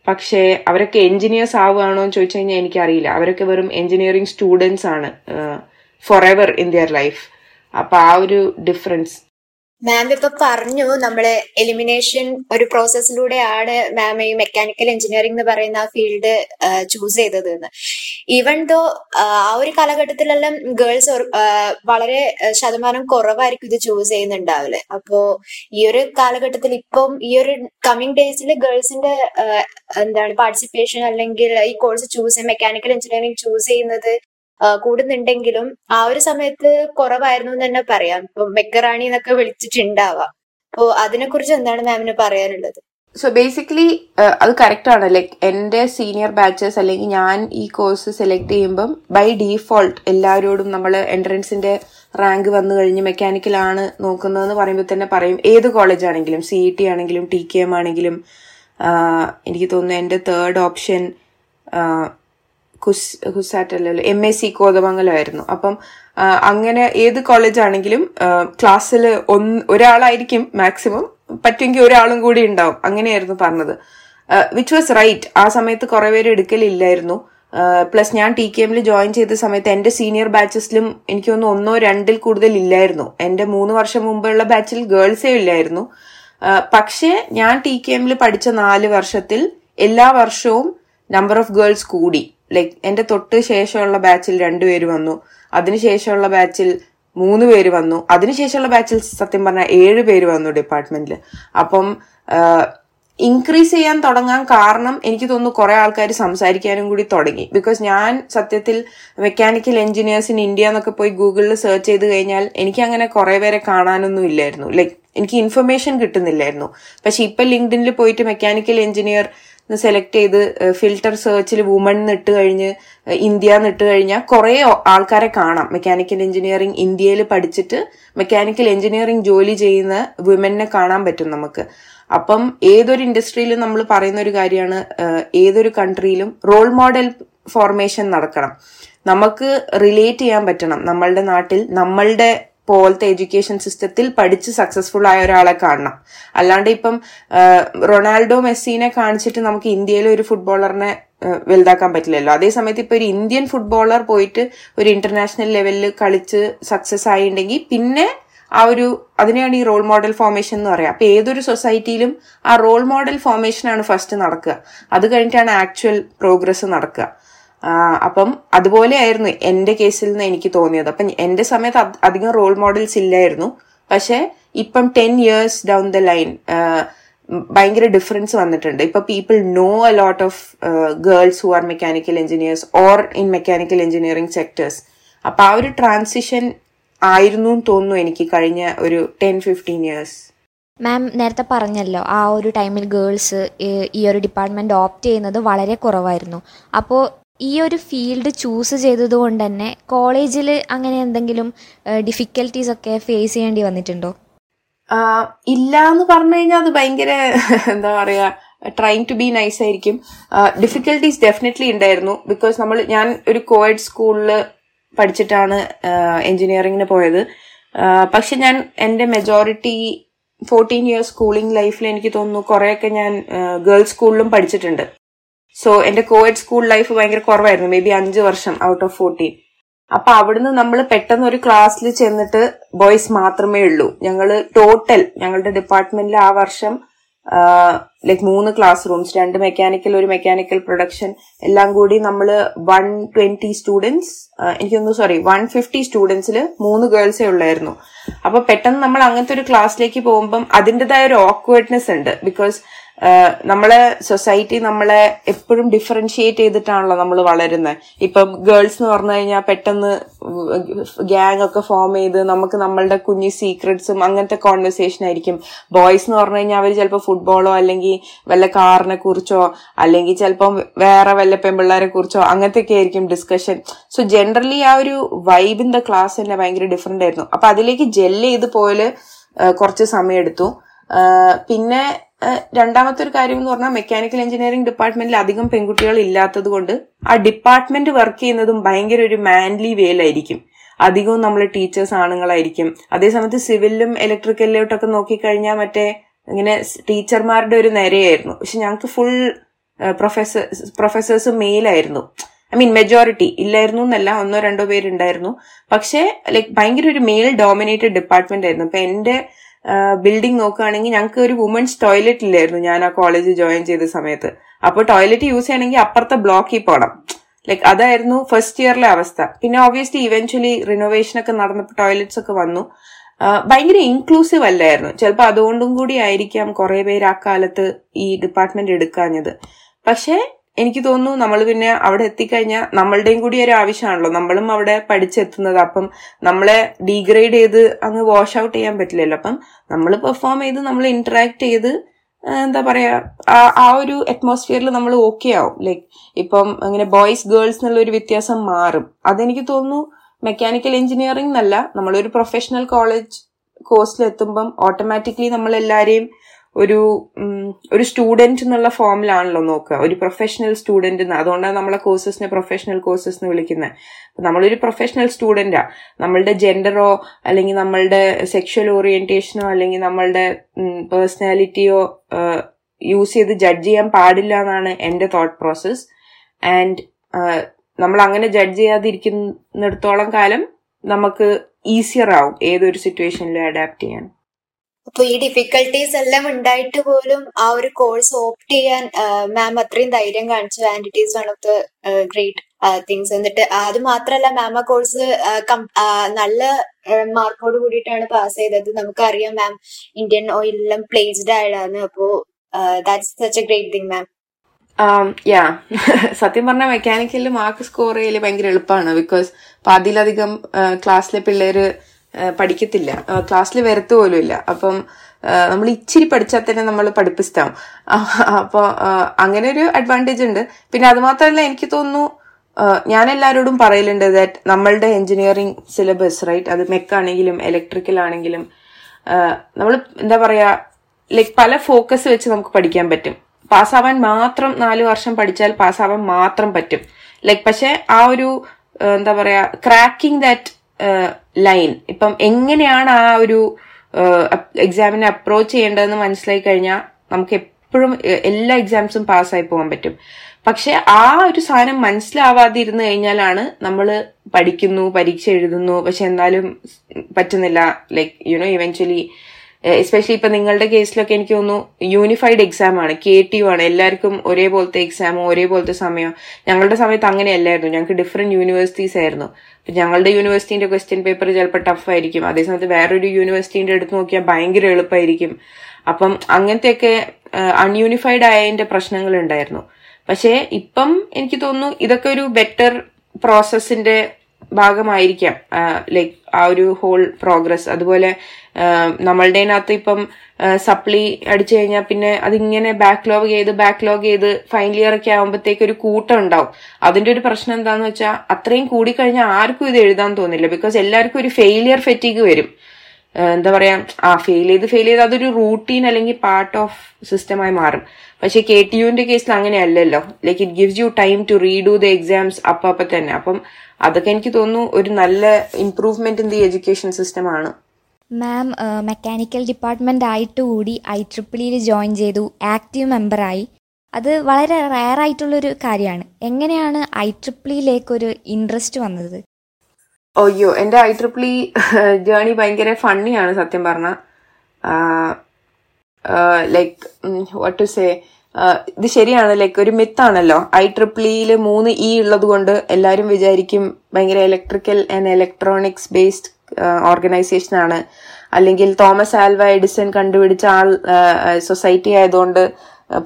പക്ഷേ അവരൊക്കെ എൻജിനീയേഴ്സ് ആവുകയാണോ എന്ന് ചോദിച്ചു കഴിഞ്ഞാൽ എനിക്കറിയില്ല. അവരൊക്കെ വെറും എഞ്ചിനീയറിംഗ് സ്റ്റുഡൻസ് ആണ് for ever in their life അപ്പോൾ ആ ഒരു ഡിഫറൻസ് മാം ഇപ്പൊ പറഞ്ഞു നമ്മൾ എലിമിനേഷൻ ഒരു പ്രോസസ്സിലൂടെയാണ് മാം ഈ മെക്കാനിക്കൽ എഞ്ചിനീയറിംഗ് എന്ന് പറയുന്ന ആ ഫീൽഡ് ചൂസ് ചെയ്തത് എന്ന് ഈവൻ ദോ ആ ഒരു കാലഘട്ടത്തിലെല്ലാം ഗേൾസ് വളരെ ശതമാനം കുറവായിരിക്കും ഇത് ചൂസ് ചെയ്യുന്നുണ്ടാവില്ലേ അപ്പോ ഈ ഒരു കാലഘട്ടത്തിൽ ഇപ്പം ഈ ഒരു കമ്മിങ് ഡേയ്സിൽ ഗേൾസിന്റെ എന്താണ് പാർട്ടിസിപ്പേഷൻ അല്ലെങ്കിൽ ഈ course choose mechanical engineering choose ചെയ്യുന്നത് കൂടുന്നുണ്ടെങ്കിലും ആ ഒരു സമയത്ത് കുറവായിരുന്നു എന്ന് തന്നെ പറയാം. ഇപ്പൊ മെക്കറാണി എന്നൊക്കെ വിളിച്ചിട്ടുണ്ടാവാം. അപ്പോ അതിനെ കുറിച്ച് എന്താണ് മാമിന് പറയാനുള്ളത്? സോ ബേസിക്കലി അത് കറക്റ്റ് ആണ്. ലൈക്ക് എന്റെ സീനിയർ ബാച്ചസ് അല്ലെങ്കിൽ ഞാൻ ഈ കോഴ്സ് സെലക്ട് ചെയ്യുമ്പം ബൈ ഡീഫോൾട്ട് എല്ലാവരോടും നമ്മൾ എൻട്രൻസിന്റെ റാങ്ക് വന്നു കഴിഞ്ഞ് മെക്കാനിക്കൽ ആണ് നോക്കുന്നതെന്ന് പറയുമ്പോൾ തന്നെ പറയും. ഏത് കോളേജ് ആണെങ്കിലും സി ഇ ടി ആണെങ്കിലും ടി കെ എം ആണെങ്കിലും എനിക്ക് തോന്നുന്നു എന്റെ തേർഡ് ഓപ്ഷൻ കുസ് ഖുസാറ്റ് അല്ലല്ലോ എം എസ് സി കോതമംഗലമായിരുന്നു. അപ്പം അങ്ങനെ ഏത് കോളേജ് ആണെങ്കിലും ക്ലാസ്സിൽ ഒന്ന് ഒരാളായിരിക്കും മാക്സിമം. പറ്റുമെങ്കിൽ ഒരാളും കൂടി ഉണ്ടാവും. അങ്ങനെയായിരുന്നു പറഞ്ഞത്. വിച്ച് വാസ് റൈറ്റ് ആ സമയത്ത് കുറെ പേര് എടുക്കലില്ലായിരുന്നു. പ്ലസ് ഞാൻ ടി കെ എമ്മിൽ ജോയിൻ ചെയ്ത സമയത്ത് എന്റെ സീനിയർ ബാച്ചസിലും എനിക്ക് തോന്നുന്നു ഒന്നോ രണ്ടിൽ കൂടുതൽ ഇല്ലായിരുന്നു. എന്റെ മൂന്ന് വർഷം മുമ്പുള്ള ബാച്ചിൽ ഗേൾസേ ഇല്ലായിരുന്നു. പക്ഷേ ഞാൻ ടി കെ എമ്മിൽ പഠിച്ച നാല് വർഷത്തിൽ എല്ലാ വർഷവും നമ്പർ ഓഫ് ഗേൾസ് കൂടി. ലൈക്ക് എന്റെ തൊട്ട് ശേഷമുള്ള ബാച്ചിൽ രണ്ടുപേര് വന്നു. അതിനുശേഷമുള്ള ബാച്ചിൽ മൂന്ന് പേര് വന്നു. അതിനുശേഷമുള്ള ബാച്ചിൽ സത്യം പറഞ്ഞാൽ ഏഴ് പേര് വന്നു ഡിപ്പാർട്ട്മെന്റിൽ അപ്പം ഇൻക്രീസ് ചെയ്യാൻ തുടങ്ങാൻ കാരണം എനിക്ക് തോന്നുന്നു കുറെ ആൾക്കാർ സംസാരിക്കാനും കൂടി തുടങ്ങി. ബിക്കോസ് ഞാൻ സത്യത്തിൽ മെക്കാനിക്കൽ എഞ്ചിനീയേഴ്സ് ഇൻ ഇന്ത്യ എന്നൊക്കെ പോയി ഗൂഗിളിൽ സെർച്ച് ചെയ്ത് കഴിഞ്ഞാൽ എനിക്ക് അങ്ങനെ കുറെ പേരെ കാണാനൊന്നും ഇല്ലായിരുന്നു. ലൈക്ക് എനിക്ക് ഇൻഫർമേഷൻ കിട്ടുന്നില്ലായിരുന്നു. പക്ഷെ ഇപ്പൊ ലിങ്ക്ഡിനിൽ പോയിട്ട് മെക്കാനിക്കൽ എഞ്ചിനീയർ സെലക്ട് ചെയ്ത് ഫിൽട്ടർ സെർച്ചിൽ വുമൺ ഇട്ട് കഴിഞ്ഞ് ഇന്ത്യ ഇട്ട് കഴിഞ്ഞാൽ കുറെ ആൾക്കാരെ കാണാം. മെക്കാനിക്കൽ എഞ്ചിനീയറിംഗ് ഇന്ത്യയിൽ പഠിച്ചിട്ട് മെക്കാനിക്കൽ എഞ്ചിനീയറിംഗ് ജോലി ചെയ്യുന്ന വിമനെ കാണാൻ പറ്റും നമുക്ക്. അപ്പം ഏതൊരു ഇൻഡസ്ട്രിയിലും നമ്മൾ പറയുന്ന ഒരു കാര്യമാണ് ഏതൊരു കൺട്രിയിലും റോൾ മോഡൽ ഫോർമേഷൻ നടക്കണം. നമുക്ക് റിലേറ്റ് ചെയ്യാൻ പറ്റണം. നമ്മളുടെ നാട്ടിൽ നമ്മളുടെ പോലത്തെ എഡ്യൂക്കേഷൻ സിസ്റ്റത്തിൽ പഠിച്ച് സക്സസ്ഫുൾ ആയ ഒരാളെ കാണണം. അല്ലാണ്ട് ഇപ്പം റൊണാൾഡോ മെസ്സിനെ കാണിച്ചിട്ട് നമുക്ക് ഇന്ത്യയിലെ ഒരു ഫുട്ബോളറിനെ വലുതാക്കാൻ പറ്റില്ലല്ലോ. അതേസമയത്ത് ഇപ്പൊ ഒരു ഇന്ത്യൻ ഫുട്ബോളർ പോയിട്ട് ഒരു ഇന്റർനാഷണൽ ലെവലിൽ കളിച്ച് സക്സസ് ആയിട്ടുണ്ടെങ്കിൽ പിന്നെ ആ ഒരു അതിനെയാണ് ഈ റോൾ മോഡൽ ഫോർമേഷൻ എന്ന് പറയാം. അപ്പൊ ഏതൊരു സൊസൈറ്റിയിലും ആ റോൾ മോഡൽ ഫോർമേഷൻ ആണ് ഫസ്റ്റ് നടക്കുക. അത് കഴിഞ്ഞിട്ടാണ് ആക്ച്വൽ പ്രോഗ്രസ് നടക്കുക. അപ്പം അതുപോലെയായിരുന്നു എന്റെ കേസിൽ നിന്ന് എനിക്ക് തോന്നിയത്. അപ്പം എന്റെ സമയത്ത് അധികം റോൾ മോഡൽസ് ഇല്ലായിരുന്നു. പക്ഷേ ഇപ്പം ten years down the line ഭയങ്കര ഡിഫറൻസ് വന്നിട്ടുണ്ട്. ഇപ്പൊ people know a lot of girls who are mechanical engineers or in mechanical engineering sectors അപ്പൊ ആ ഒരു ട്രാൻസിഷൻ ആയിരുന്നു തോന്നുന്നു എനിക്ക് കഴിഞ്ഞ ഒരു ടെൻ ഫിഫ്റ്റീൻ ഇയേഴ്സ് മാം നേരത്തെ പറഞ്ഞല്ലോ ആ ഒരു ടൈമിൽ ഗേൾസ് ഈ ഒരു ഡിപ്പാർട്ട്മെന്റ് ഓപ്റ്റ് ചെയ്യുന്നത് വളരെ കുറവായിരുന്നു. അപ്പോൾ ഈ ഒരു ഫീൽഡ് ചൂസ് ചെയ്തതുകൊണ്ട് തന്നെ കോളേജിൽ അങ്ങനെ എന്തെങ്കിലും ഡിഫിക്കൽട്ടീസ് ഒക്കെ ഫേസ് ചെയ്യേണ്ടി വന്നിട്ടുണ്ടോ? ഇല്ല എന്ന് പറഞ്ഞു കഴിഞ്ഞാൽ അത് ഭയങ്കര എന്താ പറയുക ട്രൈങ് ടു ബി നൈസ് ആയിരിക്കും. ഡിഫിക്കൽട്ടീസ് ഡെഫിനറ്റ്ലി ഉണ്ടായിരുന്നു. ബിക്കോസ് നമ്മൾ ഞാൻ ഒരു കോയഡ് സ്കൂളിൽ പഠിച്ചിട്ടാണ് എഞ്ചിനീയറിങ്ങിന് പോയത്. പക്ഷെ ഞാൻ എന്റെ മെജോറിറ്റി ഫോർട്ടീൻ ഇയേഴ്സ് സ്കൂളിംഗ് ലൈഫിൽ എനിക്ക് തോന്നുന്നു കുറെയൊക്കെ ഞാൻ ഗേൾസ് സ്കൂളിലും പഠിച്ചിട്ടുണ്ട്. സോ എന്റെ കോവിഡ് സ്കൂൾ ലൈഫ് ഭയങ്കര കുറവായിരുന്നു. മേ ബി അഞ്ച് വർഷം ഔട്ട് ഓഫ് ഫോർട്ടീൻ അപ്പൊ അവിടുന്ന് നമ്മൾ പെട്ടെന്ന് ഒരു ക്ലാസ്സിൽ ചെന്നിട്ട് ബോയ്സ് മാത്രമേ ഉള്ളൂ. ഞങ്ങൾ ടോട്ടൽ ഞങ്ങളുടെ ഡിപ്പാർട്ട്മെന്റിൽ ആ വർഷം ലൈക് മൂന്ന് ക്ലാസ് റൂംസ് രണ്ട് മെക്കാനിക്കൽ ഒരു മെക്കാനിക്കൽ പ്രൊഡക്ഷൻ എല്ലാം കൂടി നമ്മൾ വൺ ട്വന്റി സ്റ്റുഡൻസ് എനിക്കൊന്ന് സോറി വൺ ഫിഫ്റ്റി സ്റ്റുഡൻസിൽ മൂന്ന് ഗേൾസേ ഉള്ളായിരുന്നു. അപ്പൊ പെട്ടെന്ന് നമ്മൾ അങ്ങനത്തെ ഒരു ക്ലാസ്സിലേക്ക് പോകുമ്പം അതിന്റെതായ ഒരു ഓക്വേർഡ്നെസ് ഉണ്ട്. ബിക്കോസ് നമ്മളെ സൊസൈറ്റി നമ്മളെ എപ്പോഴും ഡിഫറൻഷിയേറ്റ് ചെയ്തിട്ടാണല്ലോ നമ്മൾ വളരുന്നത് ഇപ്പം ഗേൾസ് എന്ന് പറഞ്ഞു കഴിഞ്ഞാൽ പെട്ടെന്ന് ഗ്യാങ് ഒക്കെ ഫോം ചെയ്ത് നമുക്ക് നമ്മളുടെ കുഞ്ഞി സീക്രട്സും അങ്ങനത്തെ കോൺവെർസേഷൻ ആയിരിക്കും. ബോയ്സ് എന്ന് പറഞ്ഞു കഴിഞ്ഞാൽ അവർ ചിലപ്പോൾ ഫുട്ബോളോ അല്ലെങ്കിൽ വല്ല കാറിനെ കുറിച്ചോ അല്ലെങ്കിൽ ചിലപ്പം വേറെ വല്ല പെൺപിള്ളേരെ കുറിച്ചോ അങ്ങനത്തെ ഒക്കെ ആയിരിക്കും ഡിസ്കഷൻ സോ ജനറലി ആ ഒരു വൈബ് ഇൻ ദ ക്ലാസ് തന്നെ ഭയങ്കര ഡിഫറെന്റ് ആയിരുന്നു. അപ്പൊ അതിലേക്ക് ജെല്ല് ചെയ്ത് പോയാൽ കുറച്ച് സമയം എടുത്തു പിന്നെ രണ്ടാമത്തെ ഒരു കാര്യം എന്ന് പറഞ്ഞാൽ മെക്കാനിക്കൽ എഞ്ചിനീയറിംഗ് ഡിപ്പാർട്ട്മെന്റിൽ അധികം പെൺകുട്ടികൾ ഇല്ലാത്തത് കൊണ്ട് ആ ഡിപ്പാർട്ട്മെന്റ് വർക്ക് ചെയ്യുന്നതും ഭയങ്കര ഒരു മാൻലി വേലായിരിക്കും അധികവും നമ്മൾ ടീച്ചേഴ്സ് ആണുങ്ങളായിരിക്കും. അതേസമയത്ത് സിവിലിലും ഇലക്ട്രിക്കലിലോട്ടൊക്കെ നോക്കിക്കഴിഞ്ഞാൽ മറ്റേ ഇങ്ങനെ ടീച്ചർമാരുടെ ഒരു നിരയായിരുന്നു. പക്ഷെ ഞങ്ങൾക്ക് ഫുൾ പ്രൊഫസർ പ്രൊഫസേഴ്സ് മെയിലായിരുന്നു ഐ മീൻ മെജോറിറ്റി ഇല്ലായിരുന്നു എന്നല്ല ഒന്നോ രണ്ടോ പേരുണ്ടായിരുന്നു. പക്ഷേ ലൈക് ഭയങ്കര ഒരു മെയിൽ ഡോമിനേറ്റഡ് ഡിപ്പാർട്ട്മെന്റ് ആയിരുന്നു. അപ്പൊ എന്റെ ബിൽഡിംഗ് നോക്കുകയാണെങ്കിൽ ഞങ്ങൾക്ക് ഒരു വുമൻസ് ടോയ്ലറ്റ് ഇല്ലായിരുന്നു. ഞാൻ ആ കോളേജ് ജോയിൻ ചെയ്ത സമയത്ത്. അപ്പോൾ ടോയ്ലറ്റ് യൂസ് ചെയ്യണമെങ്കിൽ അപ്പുറത്തെ ബ്ലോക്കിൽ പോകണം ലൈക്ക് അതായിരുന്നു ഫസ്റ്റ് ഇയറിലെ അവസ്ഥ. പിന്നെ ഓബിയസ്ലി ഇവൻച്വലി റിനോവേഷൻ ഒക്കെ നടന്നപ്പോൾ ടോയ്ലറ്റ്സ് ഒക്കെ വന്നു. ഭയങ്കര ഇൻക്ലൂസീവ് അല്ലായിരുന്നു. ചിലപ്പോൾ അതുകൊണ്ടും കൂടി ആയിരിക്കാം കുറെ പേര് ആ കാലത്ത് ഈ ഡിപ്പാർട്ട്മെന്റ് എടുക്കാഞ്ഞത്. പക്ഷേ എനിക്ക് തോന്നുന്നു നമ്മൾ പിന്നെ അവിടെ എത്തിക്കഴിഞ്ഞാൽ നമ്മളുടെയും കൂടി ഒരു ആവശ്യമാണല്ലോ. നമ്മളും അവിടെ പഠിച്ചെത്തുന്നത്. അപ്പം നമ്മളെ ഡീഗ്രേഡ് ചെയ്ത് അങ്ങ് വാഷ് ഔട്ട് ചെയ്യാൻ പറ്റില്ലല്ലോ. അപ്പം നമ്മൾ പെർഫോം ചെയ്ത് നമ്മൾ ഇന്ററാക്ട് ചെയ്ത് എന്താ പറയാ ആ ഒരു അറ്റ്മോസ്ഫിയറിൽ നമ്മൾ ഓക്കെ ആവും. ലൈക്ക് ഇപ്പം അങ്ങനെ ബോയ്സ് ഗേൾസ് എന്നുള്ള ഒരു വ്യത്യാസം മാറും. അതെനിക്ക് തോന്നുന്നു മെക്കാനിക്കൽ എഞ്ചിനീയറിംഗ് എന്നല്ല നമ്മളൊരു പ്രൊഫഷണൽ കോളേജ് കോഴ്സിൽ എത്തുമ്പം ഓട്ടോമാറ്റിക്കലി നമ്മൾ എല്ലാവരെയും ഒരു ഒരു സ്റ്റുഡന്റ് എന്നുള്ള ഫോമിലാണല്ലോ നോക്കുക. ഒരു പ്രൊഫഷണൽ സ്റ്റുഡന്റ് അതുകൊണ്ടാണ് നമ്മളെ കോഴ്സസിനെ പ്രൊഫഷണൽ കോഴ്സസ് എന്ന് വിളിക്കുന്നത് അപ്പൊ നമ്മളൊരു പ്രൊഫഷണൽ സ്റ്റുഡന്റാ നമ്മളുടെ ജെൻഡറോ അല്ലെങ്കിൽ നമ്മളുടെ സെക്ഷൽ ഓറിയന്റേഷനോ അല്ലെങ്കിൽ നമ്മളുടെ പേഴ്സണാലിറ്റിയോ യൂസ് ചെയ്ത് ജഡ്ജ് ചെയ്യാൻ പാടില്ല എന്നാണ് എന്റെ തോട്ട് പ്രോസസ് ആൻഡ് നമ്മൾ അങ്ങനെ ജഡ്ജ് ചെയ്യാതിരിക്കുന്നിടത്തോളം കാലം നമുക്ക് ഈസിയർ ആവും ഏതൊരു സിറ്റുവേഷനിലും അഡാപ്റ്റ് ചെയ്യാൻ. അപ്പൊ ഈ ഡിഫിക്കൽട്ടീസ് എല്ലാം ഉണ്ടായിട്ട് പോലും ആ ഒരു കോഴ്സ് ഓപ്റ്റ് ചെയ്യാൻ മാം അത്രയും ധൈര്യം കാണിച്ചു. And it is one of the great things എന്നിട്ട് അത് മാത്രല്ല മാം ആ കോഴ്സ് നല്ല മാർക്കോട് കൂടിയിട്ടാണ് പാസ് ചെയ്തത്. നമുക്കറിയാം മാം ഇന്ത്യൻ ഓയിലെല്ലാം പ്ലേസ്ഡ് ആയതാണ്. അപ്പോ that's such a great thing ma'am yeah സത്യം പറഞ്ഞാൽ മെക്കാനിക്കലിൽ മാർക്ക് സ്കോർ ചെയ്യൽ ഭയങ്കര എളുപ്പമാണ് ബിക്കോസ് പാതിയിലധികം ക്ലാസ്സിലെ പിള്ളേര് പഠിക്കത്തില്ല. ക്ലാസ്സിൽ വരത്ത് പോലും ഇല്ല. അപ്പം നമ്മൾ ഇച്ചിരി പഠിച്ചാൽ തന്നെ നമ്മൾ പഠിപ്പിച്ചാവും അപ്പോൾ അങ്ങനെ ഒരു അഡ്വാന്റേജ് ഉണ്ട്. പിന്നെ അത് മാത്രമല്ല എനിക്ക് തോന്നുന്നു ഞാൻ എല്ലാവരോടും പറയലുണ്ട് ദാറ്റ് നമ്മളുടെ എഞ്ചിനീയറിംഗ് സിലബസ് റൈറ്റ് അത് മെക്കാണെങ്കിലും ഇലക്ട്രിക്കൽ ആണെങ്കിലും നമ്മൾ എന്താ പറയുക ലൈക്ക് പല ഫോക്കസ് വെച്ച് നമുക്ക് പഠിക്കാൻ പറ്റും. പാസ്സാവാൻ മാത്രം നാല് വർഷം പഠിച്ചാൽ പാസ്സാവാൻ മാത്രം പറ്റും. ലൈക്ക് പക്ഷെ ആ ഒരു എന്താ പറയുക ക്രാക്കിംഗ് ദാറ്റ് ലൈൻ. ഇപ്പം എങ്ങനെയാണ് ആ ഒരു എക്സാമിനെ അപ്രോച്ച് ചെയ്യേണ്ടതെന്ന് മനസ്സിലായി കഴിഞ്ഞാൽ നമുക്ക് എപ്പോഴും എല്ലാ എക്സാംസും പാസ്സായി പോകാൻ പറ്റും. പക്ഷെ ആ ഒരു സാധനം മനസ്സിലാവാതെ ഇരുന്ന് കഴിഞ്ഞാലാണ് നമ്മൾ പഠിക്കുന്നു പരീക്ഷ എഴുതുന്നു. പക്ഷെ എന്നാലും പറ്റുന്നില്ല. ലൈക്ക് യുനോ ഇവൻച്വലി എസ്പെഷ്യലി ഇപ്പൊ നിങ്ങളുടെ കേസിലൊക്കെ എനിക്ക് തോന്നുന്നു യൂണിഫൈഡ് എക്സാം ആണ്. കെ ടി ആണ്. എല്ലാവർക്കും ഒരേപോലത്തെ എക്സാമോ ഒരേപോലത്തെ സമയമോ ഞങ്ങളുടെ സമയത്ത് അങ്ങനെയല്ലായിരുന്നു. ഞങ്ങൾക്ക് ഡിഫറെന്റ് യൂണിവേഴ്സിറ്റീസ് ആയിരുന്നു. ഞങ്ങളുടെ യൂണിവേഴ്സിറ്റിന്റെ ക്വസ്റ്റ്യൻ പേപ്പർ ചിലപ്പോൾ ടഫ് ആയിരിക്കും. അതേസമയത്ത് വേറൊരു യൂണിവേഴ്സിറ്റിന്റെ എടുത്ത് നോക്കിയാൽ ഭയങ്കര എളുപ്പമായിരിക്കും അപ്പം അങ്ങനത്തെയൊക്കെ അൺയൂണിഫൈഡ് ആയതിന്റെ പ്രശ്നങ്ങൾ ഉണ്ടായിരുന്നു. പക്ഷേ ഇപ്പം എനിക്ക് തോന്നുന്നു ഇതൊക്കെ ഒരു ബെറ്റർ പ്രോസസ്സിന്റെ ഭാഗമായിരിക്കാം. ലൈക്ക് ആ ഒരു ഹോൾ പ്രോഗ്രസ് അതുപോലെ നമ്മളുടെ അതിനകത്ത് ഇപ്പം സപ്ലി അടിച്ചു കഴിഞ്ഞാൽ പിന്നെ അതിങ്ങനെ ബാക്ക്ലോഗ് ചെയ്ത് ബാക്ക്ലോഗ് ചെയ്ത് ഫൈനൽ ഇയർ ഒക്കെ ആകുമ്പോഴത്തേക്ക് ഒരു കൂട്ടം ഉണ്ടാവും. അതിന്റെ ഒരു പ്രശ്നം എന്താന്ന് വെച്ചാൽ അത്രയും കൂടിക്കഴിഞ്ഞാൽ ആർക്കും ഇത് എഴുതാൻ തോന്നില്ല. ബിക്കോസ് എല്ലാവർക്കും ഒരു ഫെയിലിയർ ഫെറ്റീഗ് വരും. എന്താ പറയാ ആ ഫെയിൽ ചെയ്ത് ഫെയിൽ ചെയ്ത് അതൊരു റൂട്ടീൻ അല്ലെങ്കിൽ പാർട്ട് ഓഫ് സിസ്റ്റമായി മാറും. പക്ഷെ കെ ടി യുവിന്റെ കേസിൽ അങ്ങനെയല്ലല്ലോ like it gives you time to redo the exams അപ്പം അപ്പം തന്നെ. അപ്പം അതൊക്കെ എനിക്ക് തോന്നുന്നു ഒരു നല്ല improvement in the education system ആണ്. മാം മെക്കാനിക്കൽ ഡിപ്പാർട്ട്മെന്റ് ആയിട്ട് കൂടി ഐ ട്രിപ്പിളിയിൽ ജോയിൻ ചെയ്തു. ആക്റ്റീവ് മെമ്പറായി അത് വളരെ റയർ ആയിട്ടുള്ളൊരു കാര്യമാണ്. എങ്ങനെയാണ് ഐ ട്രിപ്പിളിയിലേക്ക് ഒരു ഇൻട്രസ്റ്റ് വന്നത്? അയ്യോ എന്റെ ഐ ട്രിപ്പിളി ജേണി ഭയങ്കര ഫണ്ണിയാണ് സത്യം പറഞ്ഞ. ലൈക്ക് വാട്ട് ടു സേ ഇത് ശരിയാണ്. ലൈക്ക് ഒരു മിത്താണല്ലോ ഐ ട്രിപ്പിളിയിൽ മൂന്ന് ഇ ഉള്ളത് കൊണ്ട് എല്ലാവരും വിചാരിക്കും ഭയങ്കര electrical and electronics based organization ആണ് അല്ലെങ്കിൽ തോമസ് ആൽവ എഡിസൺ കണ്ടുപിടിച്ച ആൾ സൊസൈറ്റി ആയതുകൊണ്ട്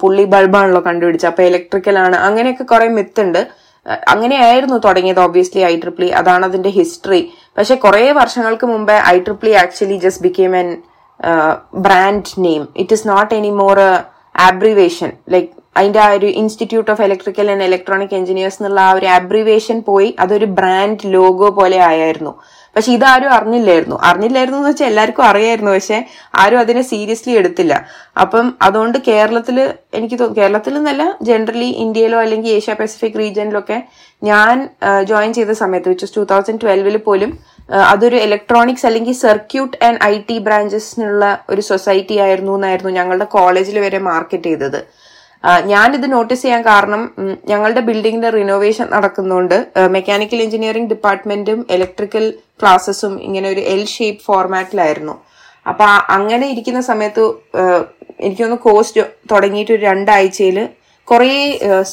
പുള്ളി ബൾബാണല്ലോ കണ്ടുപിടിച്ചത്. അപ്പൊ ഇലക്ട്രിക്കൽ ആണ്. അങ്ങനെയൊക്കെ കുറെ മിത്ത് ഉണ്ട്. അങ്ങനെയായിരുന്നു തുടങ്ങിയത് ഓബിയസ്ലി ഐ ട്രിപ്ലി അതാണ് അതിന്റെ ഹിസ്റ്ററി പക്ഷെ കുറെ വർഷങ്ങൾക്ക് മുമ്പേ I triple E actually just became an brand name it is not any more abbreviation like അതിന്റെ ആ ഒരു institute of electrical and electronic engineers എന്നുള്ള ആ ഒരു ആബ്രിവേഷൻ പോയി അതൊരു ബ്രാൻഡ് ലോഗോ പോലെ ആയായിരുന്നു. പക്ഷെ ഇതാരും അറിഞ്ഞില്ലായിരുന്നു. അറിഞ്ഞില്ലായിരുന്നു എന്ന് വെച്ചാൽ എല്ലാവർക്കും അറിയായിരുന്നു. പക്ഷെ ആരും അതിനെ സീരിയസ്ലി എടുത്തില്ല. അപ്പം അതുകൊണ്ട് കേരളത്തിൽ എനിക്ക് തോന്നുന്നു കേരളത്തിൽ നിന്നല്ല ജനറലി ഇന്ത്യയിലോ അല്ലെങ്കിൽ ഏഷ്യ പസഫിക് റീജിയനിലൊക്കെ ഞാൻ ജോയിൻ ചെയ്ത സമയത്ത് വിച്ച് ടൂ തൗസൻഡ് ട്വൽവിൽ പോലും അതൊരു ഇലക്ട്രോണിക്സ് അല്ലെങ്കിൽ സർക്യൂട്ട് ആൻഡ് ഐ ടി ബ്രാഞ്ചസിനുള്ള ഒരു സൊസൈറ്റി ആയിരുന്നു എന്നായിരുന്നു ഞങ്ങളുടെ കോളേജിൽ വരെ മാർക്കറ്റ് ചെയ്തത്. ഞാനിത് നോട്ടീസ് ചെയ്യാൻ കാരണം ഞങ്ങളുടെ ബിൽഡിങ്ങിന്റെ റിനോവേഷൻ നടക്കുന്നുണ്ട് മെക്കാനിക്കൽ എഞ്ചിനീയറിംഗ് ഡിപ്പാർട്ട്മെന്റും ഇലക്ട്രിക്കൽ ക്ലാസ്സസും ഇങ്ങനെ ഒരു എൽ ഷേപ്പ് ഫോർമാറ്റിലായിരുന്നു അപ്പൊ അങ്ങനെ ഇരിക്കുന്ന സമയത്ത് എനിക്കൊന്ന് കോഴ്സ് തുടങ്ങിയിട്ട് ഒരു രണ്ടാഴ്ചയിൽ കുറേ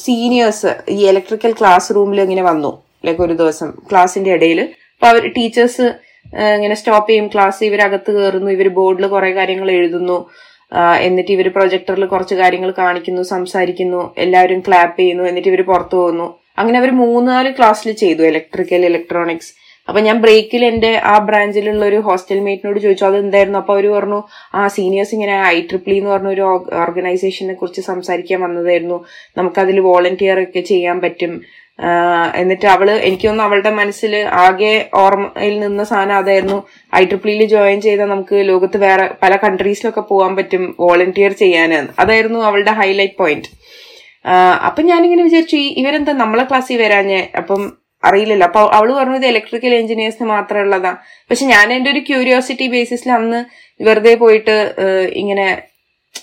സീനിയേഴ്സ് ഈ ഇലക്ട്രിക്കൽ ക്ലാസ് റൂമിൽ ഇങ്ങനെ വന്നു ലൈക്ക് ഒരു ദിവസം ക്ലാസിന്റെ ഇടയിൽ അപ്പൊ അവർ ടീച്ചേഴ്സ് ഇങ്ങനെ സ്റ്റോപ്പ് ചെയ്യും ക്ലാസ് ഇവരകത്ത് കയറുന്നു ഇവർ ബോർഡിൽ കുറെ കാര്യങ്ങൾ എഴുതുന്നു. എന്നിട്ട് ഇവർ പ്രൊജക്ടറിൽ കുറച്ച് കാര്യങ്ങൾ കാണിക്കുന്നു സംസാരിക്കുന്നു എല്ലാവരും ക്ലാപ്പ് ചെയ്യുന്നു എന്നിട്ട് ഇവർ പുറത്തു പോകുന്നു. അങ്ങനെ അവർ മൂന്നാൽ ക്ലാസ്സിൽ ചെയ്തു ഇലക്ട്രിക്കൽ ഇലക്ട്രോണിക്സ് അപ്പൊ ഞാൻ ബ്രേക്കിൽ എന്റെ ആ ബ്രാഞ്ചിലുള്ള ഒരു ഹോസ്റ്റൽ മേറ്റിനോട് ചോദിച്ചു അത് എന്തായിരുന്നു അപ്പൊ അവർ പറഞ്ഞു ആ സീനിയേഴ്സ് ഇങ്ങനെ ഐ ട്രിപ്പിൾ എന്ന് പറഞ്ഞ ഒരു ഓർഗനൈസേഷനെ കുറിച്ച് സംസാരിക്കാൻ വന്നതായിരുന്നു. നമുക്കതിൽ വോളണ്ടിയർ ഒക്കെ ചെയ്യാൻ പറ്റും. എന്നിട്ട് അവൾ എനിക്കൊന്നും അവളുടെ മനസ്സിൽ ആകെ ഓർമ്മയിൽ നിന്ന സാധനം അതായിരുന്നു ഐ ട്രിപ്പിളിൽ ജോയിൻ ചെയ്താൽ നമുക്ക് ലോകത്ത് വേറെ പല കൺട്രീസിലൊക്കെ പോകാൻ പറ്റും വോളണ്ടിയർ ചെയ്യാൻ അതായിരുന്നു അവളുടെ ഹൈലൈറ്റ് പോയിന്റ്. അപ്പൊ ഞാനിങ്ങനെ വിചാരിച്ചു ഇവരെന്താ നമ്മളെ ക്ലാസ്സിൽ വരാഞ്ഞേ? അപ്പം അറിയില്ലല്ലോ. അപ്പൊ അവൾ പറഞ്ഞത് ഇലക്ട്രിക്കൽ എഞ്ചിനീയേഴ്സിന് മാത്രമേ ഉള്ളതാ. പക്ഷെ ഞാൻ എന്റെ ഒരു ക്യൂരിയോസിറ്റി ബേസിസിൽ അന്ന് വെറുതെ പോയിട്ട് ഇങ്ങനെ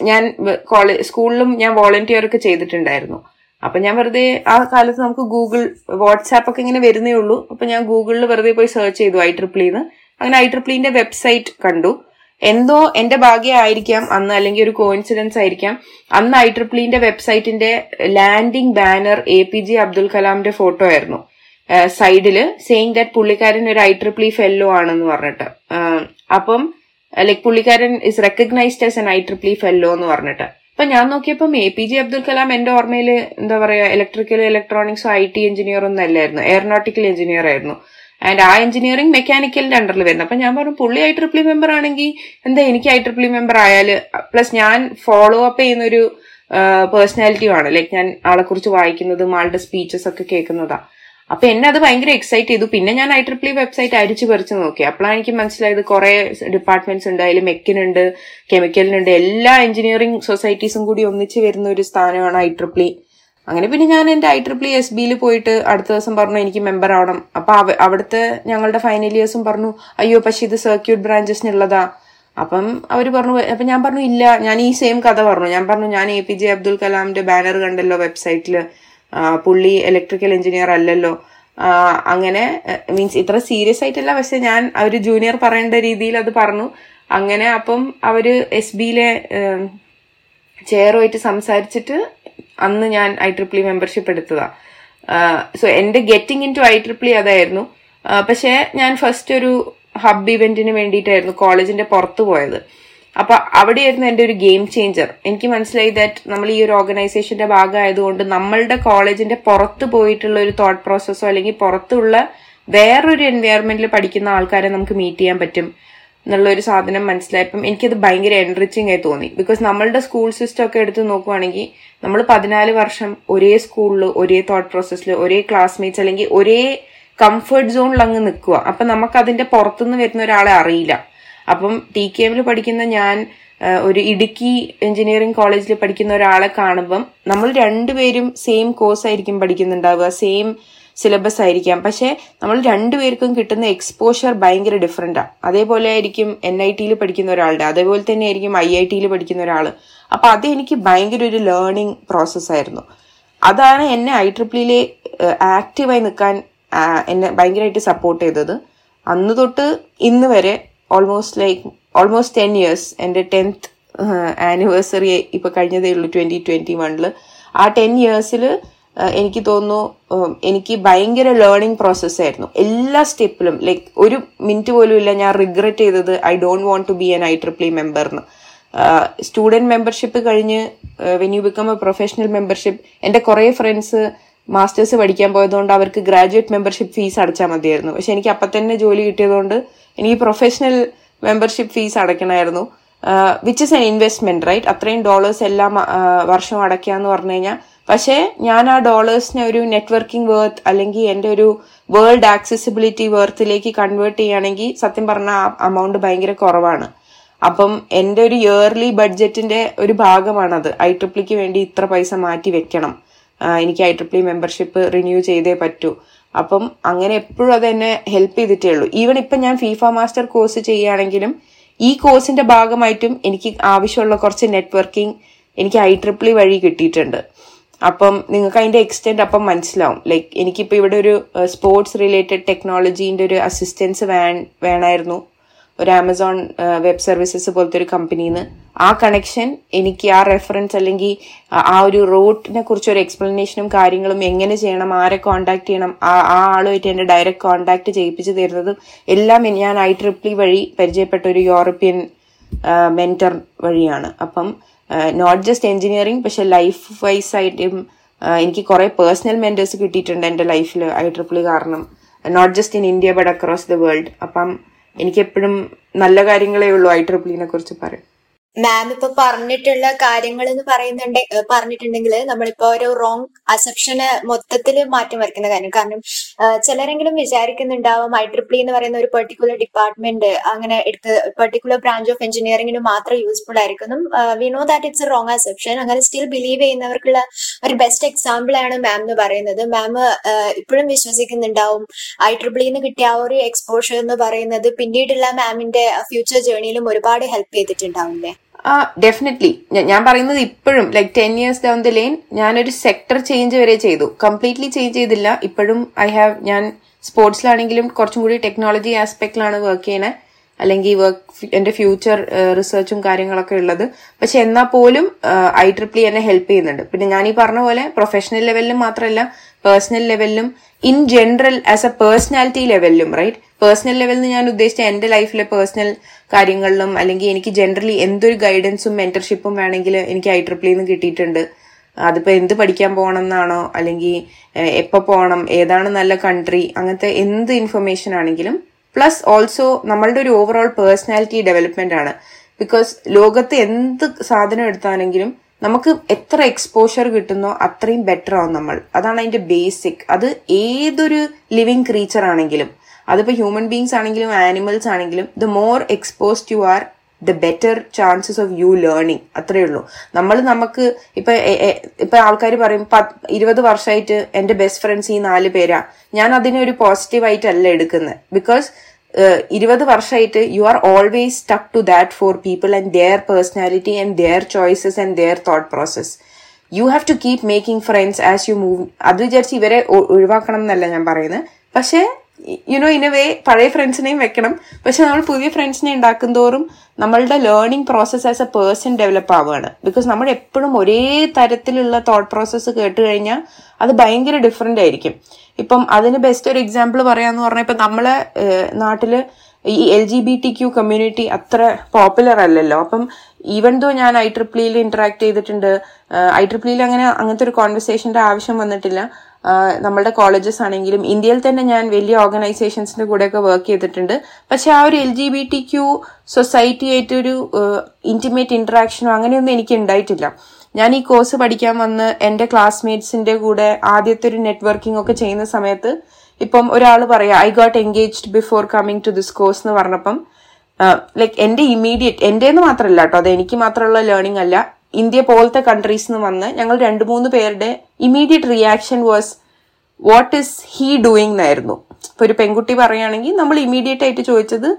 ഞാൻ കോളേജ് സ്കൂളിലും ഞാൻ വോളണ്ടിയർ ഒക്കെ ചെയ്തിട്ടുണ്ടായിരുന്നു. അപ്പൊ ഞാൻ വെറുതെ ആ കാലത്ത് നമുക്ക് ഗൂഗിൾ വാട്സാപ്പ് ഒക്കെ ഇങ്ങനെ വരുന്നേ ഉള്ളൂ. അപ്പൊ ഞാൻ ഗൂഗിളിൽ വെറുതെ പോയി സെർച്ച് ചെയ്തു ഐ ട്രിപ്ലിന്ന് അങ്ങനെ ഐ ട്രിപ്ലിന്റെ വെബ്സൈറ്റ് കണ്ടു. എന്തോ എന്റെ ഭാഗ്യമായിരിക്കാം അന്ന് അല്ലെങ്കിൽ ഒരു കോയിൻസിഡൻസ് ആയിരിക്കാം. അന്ന് ഐ ട്രിപ്ലിന്റെ വെബ്സൈറ്റിന്റെ landing banner A P J Abdul കലാമിന്റെ ഫോട്ടോ ആയിരുന്നു. സൈഡിൽ സെയിങ് ദാറ്റ് പുള്ളിക്കാരൻ ഒരു ഐ ട്രിപ്ലി ഫെല്ലോ ആണെന്ന് പറഞ്ഞിട്ട്. അപ്പം ലൈക് പുള്ളിക്കാരൻ is recognized as an I triple E fellow എന്ന് പറഞ്ഞിട്ട്. അപ്പൊ ഞാൻ നോക്കിയപ്പം A P J Abdul Kalam എന്റെ ഓർമ്മയിൽ എന്താ പറയാ electrical electronics I T engineer ഒന്നും അല്ലായിരുന്നു. എയറോനോട്ടിക്കൽ എഞ്ചിനീയർ ആയിരുന്നു. ആൻഡ് ആ എഞ്ചിനീയറിംഗ് മെക്കാനിക്കലിന്റെ അണ്ടറിൽ വരുന്നത് അപ്പൊ ഞാൻ പറഞ്ഞു പുള്ളി ഐ ട്രിപ്ലി മെമ്പർ ആണെങ്കിൽ എന്താ എനിക്ക് ഐ ട്രിപ്ലി മെമ്പർ ആയാൽ പ്ലസ് ഞാൻ ഫോളോ അപ്പ് ചെയ്യുന്ന ഒരു പേഴ്സണാലിറ്റിയുമാണ് ലൈക്ക് ഞാൻ ആളെ കുറിച്ച് വായിക്കുന്നതും ആളുടെ സ്പീച്ചസ് ഒക്കെ കേൾക്കുന്നതാ. അപ്പൊ എന്നെ അത് ഭയങ്കര എക്സൈറ്റ് ചെയ്തു. പിന്നെ ഞാൻ ഐ ട്രിപ്ലി വെബ്സൈറ്റ് അരിച്ചു പറിച്ചു നോക്കി. അപ്പോഴാണ് എനിക്ക് മനസ്സിലായത് കുറെ ഡിപ്പാർട്ട്മെന്റ്സ് ഉണ്ട്. അതിൽ മെക്കിനുണ്ട് കെമിക്കലിനുണ്ട് എല്ലാ എഞ്ചിനീയറിംഗ് സൊസൈറ്റീസും കൂടി ഒന്നിച്ച് വരുന്ന ഒരു സ്ഥാനമാണ് ഐ ട്രിപ്ലി അങ്ങനെ പിന്നെ ഞാൻ എന്റെ ഐ ട്രിപ്ലി എസ് ബിയിൽ പോയിട്ട് അടുത്ത ദിവസം പറഞ്ഞു എനിക്ക് മെമ്പർ ആവണം. അപ്പൊ അവിടുത്തെ ഞങ്ങളുടെ ഫൈനൽ ഇയേഴ്സും പറഞ്ഞു അയ്യോ പക്ഷെ ഇത് സർക്യൂട്ട് ബ്രാഞ്ചസിനുള്ളതാ അപ്പം അവർ പറഞ്ഞു അപ്പൊ ഞാൻ പറഞ്ഞു ഇല്ല ഞാൻ ഈ സെയിം കഥ പറഞ്ഞു. ഞാൻ പറഞ്ഞു ഞാൻ എ പി ജെ അബ്ദുൽ കലാമിന്റെ ബാനർ കണ്ടല്ലോ വെബ്സൈറ്റിൽ പുള്ളി ഇലക്ട്രിക്കൽ എഞ്ചിനീയർ അല്ലല്ലോ. അങ്ങനെ മീൻസ് ഇത്ര സീരിയസ് ആയിട്ടല്ല പക്ഷെ ഞാൻ ഒരു ജൂനിയർ പറയേണ്ട രീതിയിൽ അത് പറഞ്ഞു. അങ്ങനെ അപ്പം അവർ എസ് ബിയിലെ ചെയറുമായിട്ട് സംസാരിച്ചിട്ട് അന്ന് ഞാൻ ഐ ട്രിപ്ലി മെമ്പർഷിപ്പ് എടുത്തതാ. സോ എന്റെ getting into I triple E അതായിരുന്നു. പക്ഷെ ഞാൻ ഫസ്റ്റ് ഒരു ഹബ് ഇവന്റിന് വേണ്ടിയിട്ടായിരുന്നു കോളേജിന്റെ പുറത്ത് പോയത്. അപ്പൊ അവിടെയായിരുന്നു എന്റെ ഒരു ഗെയിം ചേഞ്ചർ എനിക്ക് മനസ്സിലായി ദാറ്റ് നമ്മൾ ഈ ഒരു ഓർഗനൈസേഷന്റെ ഭാഗമായതുകൊണ്ട് നമ്മളുടെ കോളേജിന്റെ പുറത്ത് പോയിട്ടുള്ള ഒരു തോട്ട് പ്രോസസ്സോ അല്ലെങ്കിൽ പുറത്തുള്ള വേറൊരു എൻവയറമെന്റിൽ പഠിക്കുന്ന ആൾക്കാരെ നമുക്ക് മീറ്റ് ചെയ്യാൻ പറ്റും എന്നുള്ള ഒരു സാധനം മനസ്സിലായപ്പം എനിക്കത് ഭയങ്കര എൻറിച്ചിങ് ആയി തോന്നി. ബിക്കോസ് നമ്മളുടെ സ്കൂൾ സിസ്റ്റം ഒക്കെ എടുത്ത് നോക്കുവാണെങ്കിൽ നമ്മൾ പതിനാല് വർഷം ഒരേ സ്കൂളിൽ ഒരേ തോട്ട് പ്രോസസ്സിൽ ഒരേ ക്ലാസ്മേറ്റ്സ് അല്ലെങ്കിൽ ഒരേ കംഫർട്ട് സോണിൽ അങ്ങ് നിൽക്കുക അപ്പൊ നമുക്ക് അതിന്റെ പുറത്തുനിന്ന് വരുന്ന ഒരാളെ അറിയില്ല. അപ്പം ടി കെ എമ്മിൽ പഠിക്കുന്ന ഞാൻ ഒരു ഇടുക്കി എഞ്ചിനീയറിംഗ് കോളേജിൽ പഠിക്കുന്ന ഒരാളെ കാണുമ്പം നമ്മൾ രണ്ടുപേരും സെയിം കോഴ്സ് ആയിരിക്കും പഠിക്കുന്നുണ്ടാവുക സെയിം സിലബസ് ആയിരിക്കാം. പക്ഷെ നമ്മൾ രണ്ടുപേർക്കും കിട്ടുന്ന എക്സ്പോഷർ ഭയങ്കര ഡിഫറെന്റാണ് അതേപോലെ ആയിരിക്കും എൻ ഐ ടിയിൽ പഠിക്കുന്ന ഒരാളുടെ അതേപോലെ തന്നെ ആയിരിക്കും ഐ ഐ ടിയിൽ പഠിക്കുന്ന ഒരാൾ അപ്പൊ അത് എനിക്ക് ഭയങ്കര ഒരു ലേണിംഗ് പ്രോസസ് ആയിരുന്നു. അതാണ് എന്നെ ഐ ട്രിപ്പിളിലെ ആക്റ്റീവായി നിൽക്കാൻ എന്നെ ഭയങ്കരമായിട്ട് സപ്പോർട്ട് ചെയ്തത്. അന്ന് തൊട്ട് ഇന്ന് വരെ almost like almost ten years എന്റെ ടെൻത്ത് ആനിവേഴ്സറി ഇപ്പൊ കഴിഞ്ഞതേ ഉള്ളൂ ട്വന്റി ട്വന്റി വണ്ണിൽ ആ ടെൻ ഇയേഴ്സിൽ എനിക്ക് തോന്നുന്നു എനിക്ക് ഭയങ്കര ലേണിംഗ് പ്രോസസ് ആയിരുന്നു. എല്ലാ സ്റ്റെപ്പിലും ലൈക്ക് ഒരു മിനിറ്റ് പോലും ഇല്ല ഞാൻ റിഗ്രറ്റ് ചെയ്തത് I don't want to be an I triple E member എന്ന് സ്റ്റുഡന്റ് മെമ്പർഷിപ്പ് കഴിഞ്ഞ് when you become a professional membership എന്റെ കുറേ ഫ്രണ്ട്സ് മാസ്റ്റേഴ്സ് പഠിക്കാൻ പോയതുകൊണ്ട് അവർക്ക് ഗ്രാജുവേറ്റ് മെമ്പർഷിപ്പ് ഫീസ് അടച്ചാൽ മതിയായിരുന്നു. പക്ഷെ എനിക്ക് അപ്പം തന്നെ ജോലി കിട്ടിയതുകൊണ്ട് എനിക്ക് professional membership fees അടയ്ക്കണമായിരുന്നു. Which is an investment right അത്രയും ഡോളേഴ്സ് എല്ലാം വർഷം അടയ്ക്കാന്ന് പറഞ്ഞു കഴിഞ്ഞാൽ പക്ഷേ ഞാൻ ആ ഡോളേഴ്സിനെ ഒരു നെറ്റ്വർക്കിംഗ് വേർത്ത് അല്ലെങ്കിൽ എന്റെ ഒരു വേൾഡ് ആക്സസിബിലിറ്റി വേർത്തിലേക്ക് കൺവേർട്ട് ചെയ്യുകയാണെങ്കിൽ സത്യം പറഞ്ഞാൽ ആ അമൗണ്ട് ഭയങ്കര കുറവാണ്. അപ്പം എന്റെ ഒരു ഇയർലി ബഡ്ജറ്റിന്റെ ഒരു ഭാഗമാണത്. ഐ ട്രിപ്ലിക്ക് വേണ്ടി ഇത്ര പൈസ മാറ്റി വെക്കണം. എനിക്ക് ഐ ട്രിപ്ലി മെമ്പർഷിപ്പ് റിന്യൂ ചെയ്തേ പറ്റൂ. അപ്പം അങ്ങനെ എപ്പോഴും അത് എന്നെ ഹെൽപ്പ് ചെയ്തിട്ടേ ഉള്ളൂ. ഈവൻ ഇപ്പം ഞാൻ ഫീഫ മാസ്റ്റർ കോഴ്സ് ചെയ്യുകയാണെങ്കിലും ഈ കോഴ്സിന്റെ ഭാഗമായിട്ടും എനിക്ക് ആവശ്യമുള്ള കുറച്ച് നെറ്റ്വർക്കിംഗ് എനിക്ക് ഐ ട്രിപ്പിളി വഴി കിട്ടിയിട്ടുണ്ട്. അപ്പം നിങ്ങൾക്ക് അതിന്റെ എക്സ്റ്റെൻഡ് അപ്പം മനസ്സിലാവും. ലൈക്ക് എനിക്കിപ്പോ ഇവിടെ ഒരു സ്പോർട്സ് റിലേറ്റഡ് ടെക്നോളജീന്റെ ഒരു അസിസ്റ്റൻസ് വേണമായിരുന്നു. ഒരു ആമസോൺ വെബ് സർവീസസ് പോലത്തെ ഒരു കമ്പനിയിൽ നിന്ന് ആ കണക്ഷൻ എനിക്ക് ആ റെഫറൻസ് അല്ലെങ്കിൽ ആ ഒരു റൂട്ടിനെ കുറിച്ച് ഒരു എക്സ്പ്ലനേഷനും കാര്യങ്ങളും എങ്ങനെ ചെയ്യണം ആരെ കോണ്ടാക്ട് ചെയ്യണം ആ ആ ആളുമായിട്ട് എന്നെ ഡയറക്റ്റ് കോണ്ടാക്ട് ചെയ്യിപ്പിച്ച് തരുന്നതും എല്ലാം ഞാൻ ഐ ട്രിപ്ലി വഴി പരിചയപ്പെട്ട ഒരു യൂറോപ്യൻ മെന്റർ വഴിയാണ്. അപ്പം നോട്ട് ജസ്റ്റ് എഞ്ചിനീയറിംഗ് പക്ഷെ ലൈഫ് വൈസ് ആയിട്ടും എനിക്ക് കുറെ പേഴ്സണൽ മെന്റേഴ്സ് കിട്ടിയിട്ടുണ്ട് എന്റെ ലൈഫിൽ ഐ ട്രിപ്പിൾ കാരണം. Not just in India but across the world അപ്പം എനിക്ക് എപ്പോഴും നല്ല കാര്യങ്ങളേ ഉള്ളൂ ഐ ട്രിപ്പിളിനെ കുറിച്ച് പറയും മാം ഇപ്പൊ പറഞ്ഞിട്ടുള്ള കാര്യങ്ങൾ എന്ന് പറയുന്നുണ്ട് പറഞ്ഞിട്ടുണ്ടെങ്കിൽ നമ്മളിപ്പോ ഒരു റോങ് അസെപ്ഷന് മൊത്തത്തിൽ മാറ്റം വരയ്ക്കുന്ന കാര്യം. കാരണം ചിലരെങ്കിലും വിചാരിക്കുന്നുണ്ടാവും ഐ ട്രിപ്ലി എന്ന് പറയുന്ന ഒരു പെർട്ടിക്കുലർ ഡിപ്പാർട്ട്മെന്റ് അങ്ങനെ എടുത്ത് പെർട്ടിക്കുലർ ബ്രാഞ്ച് ഓഫ് എഞ്ചിനീയറിംഗിന് മാത്രം യൂസ്ഫുൾ ആയിരിക്കും we know that it's a wrong assumption അങ്ങനെ സ്റ്റിൽ ബിലീവ് ചെയ്യുന്നവർക്കുള്ള ഒരു ബെസ്റ്റ് എക്സാമ്പിൾ ആണ് മാം എന്ന് പറയുന്നത്. മാം ഇപ്പോഴും വിശ്വസിക്കുന്നുണ്ടാവും ഐ ട്രിപ്ലിന്ന് കിട്ടിയ ആ ഒരു എക്സ്പോഷർ എന്ന് പറയുന്നത് പിന്നീടുള്ള മാമിന്റെ ഫ്യൂച്ചർ ജേർണിയിലും ഒരുപാട് ഹെൽപ്പ് ചെയ്തിട്ടുണ്ടാവില്ലേ ഡെഫിനറ്റ്ലി ഞാൻ പറയുന്നത് ഇപ്പോഴും like ten years down the line ഞാനൊരു സെക്ടർ ചേഞ്ച് വരെ ചെയ്തു. കംപ്ലീറ്റ്ലി ചേഞ്ച് ചെയ്തില്ല. ഇപ്പോഴും ഐ ഹാവ് ഞാൻ സ്പോർട്സിലാണെങ്കിലും കുറച്ചും കൂടി ടെക്നോളജി ആസ്പെക്റ്റിലാണ് വർക്ക് ചെയ്യണേ. അല്ലെങ്കിൽ വർക്ക് എന്റെ ഫ്യൂച്ചർ റിസർച്ചും കാര്യങ്ങളൊക്കെ ഉള്ളത്. പക്ഷെ എന്നാൽ പോലും ഐ ട്രിപ്ലി എന്നെ ഹെൽപ്പ് ചെയ്യുന്നുണ്ട്. പിന്നെ ഞാൻ ഈ പറഞ്ഞ പോലെ പ്രൊഫഷണൽ ലെവലിലും മാത്രമല്ല personal ലെവലിലും in general as a personality ലെവലിലും right personal ലെവലിൽ ഞാൻ ഉദ്ദേശിച്ച എന്റെ ലൈഫിലെ പേഴ്സണൽ കാര്യങ്ങളിലും അല്ലെങ്കിൽ എനിക്ക് ജനറലി എന്തൊരു ഗൈഡൻസും മെന്റർഷിപ്പും വേണമെങ്കിൽ എനിക്ക് ഐ ട്രിപ്ലിന്ന് കിട്ടിയിട്ടുണ്ട്. അതിപ്പോ എന്ത് പഠിക്കാൻ പോകണം എന്നാണോ അല്ലെങ്കിൽ എപ്പോ പോകണം ഏതാണ് നല്ല കൺട്രി അങ്ങനത്തെ എന്ത് ഇൻഫർമേഷൻ ആണെങ്കിലും പ്ലസ് ഓൾസോ നമ്മളുടെ ഒരു ഓവറോൾ പേഴ്സണാലിറ്റി ഡെവലപ്മെന്റ് ആണ്. ബിക്കോസ് ലോകത്ത് എന്ത് സാധനം എടുത്താണെങ്കിലും നമുക്ക് എത്ര എക്സ്പോഷർ കിട്ടുന്നോ അത്രയും ബെറ്റർ ആവും നമ്മൾ. അതാണ് അതിന്റെ ബേസിക് അത് ഏതൊരു ലിവിങ് ക്രീച്ചർ ആണെങ്കിലും അതിപ്പോ ഹ്യൂമൻ ബീങ്സ് ആണെങ്കിലും ആനിമൽസ് ആണെങ്കിലും the more exposed you are the better chances of you learning അത്രേ ഉള്ളൂ. നമ്മൾ നമുക്ക് ഇപ്പൊ ഇപ്പൊ ആൾക്കാർ പറയും ഇരുപത് വർഷമായിട്ട് എന്റെ ബെസ്റ്റ് ഫ്രണ്ട്സ് ഈ നാല് പേരാ. ഞാൻ അതിനെ ഒരു പോസിറ്റീവായിട്ടല്ല എടുക്കുന്നത് ബിക്കോസ് ഇരുപത് വർഷമായിട്ട് you are always stuck to that four people and their personality and their choices and their thought process you have to keep making friends as you move അത് വിചാരിച്ച് ഇവരെ ഒഴിവാക്കണം എന്നല്ല ഞാൻ പറയുന്നത്. പക്ഷേ യുനോ ഇൻ എ വേ പഴയ ഫ്രണ്ട്സിനെയും വെക്കണം. പക്ഷെ നമ്മൾ പുതിയ ഫ്രണ്ട്സിനെ ഉണ്ടാക്കും തോറും നമ്മളുടെ learning process as a person develop ആവുകയാണ്. ബിക്കോസ് നമ്മൾ എപ്പോഴും ഒരേ തരത്തിലുള്ള തോട്ട് പ്രോസസ്സ് കേട്ട് കഴിഞ്ഞാൽ അത് ഭയങ്കര ഡിഫറെന്റ് ആയിരിക്കും. ഇപ്പം അതിന് ബെസ്റ്റ് ഒരു എക്സാമ്പിൾ പറയാന്ന് പറഞ്ഞാൽ ഇപ്പം നമ്മളെ നാട്ടിൽ ഈ L G B T Q community അത്ര പോപ്പുലർ അല്ലല്ലോ. അപ്പം ഈവൻ ദോ ഞാൻ ഐ ട്രിപ്ലിയിൽ ഇന്ററാക്ട് ചെയ്തിട്ടുണ്ട് ഐ ട്രിപ്ലിയിൽ അങ്ങനെ അങ്ങനത്തെ ഒരു കോൺവെർസേഷന്റെ ആവശ്യം വന്നിട്ടില്ല നമ്മളുടെ കോളേജസ് ആണെങ്കിലും ഇന്ത്യയിൽ തന്നെ ഞാൻ വലിയ ഓർഗനൈസേഷൻസിന്റെ കൂടെയൊക്കെ വർക്ക് ചെയ്തിട്ടുണ്ട്. പക്ഷെ ആ ഒരു L G B T Q society ആയിട്ടൊരു ഇന്റിമേറ്റ് ഇന്ററാക്ഷനോ അങ്ങനെയൊന്നും എനിക്ക് ഉണ്ടായിട്ടില്ല. ഞാൻ ഈ കോഴ്സ് പഠിക്കാൻ വന്ന് എന്റെ ക്ലാസ്മേറ്റ്സിന്റെ കൂടെ ആദ്യത്തെ ഒരു നെറ്റ്വർക്കിംഗ് ഒക്കെ ചെയ്യുന്ന സമയത്ത് ഇപ്പം ഒരാൾ പറയാം I got engaged before coming to this course എന്ന് പറഞ്ഞപ്പം ലൈക്ക് എന്റെ ഇമീഡിയറ്റ് എന്റേന്ന് മാത്രമല്ല കേട്ടോ അത് എനിക്ക് മാത്രമുള്ള ലേണിംഗ് അല്ല. ഇന്ത്യ പോലത്തെ കൺട്രീസ് നിന്ന് വന്ന് ഞങ്ങൾ രണ്ട് മൂന്ന് പേരുടെ immediate reaction was what is he doing എന്നായിരുന്നു ഇപ്പൊ ഒരു പെൺകുട്ടി പറയുകയാണെങ്കിൽ നമ്മൾ ഇമീഡിയറ്റ് ആയിട്ട് ചോദിച്ചത്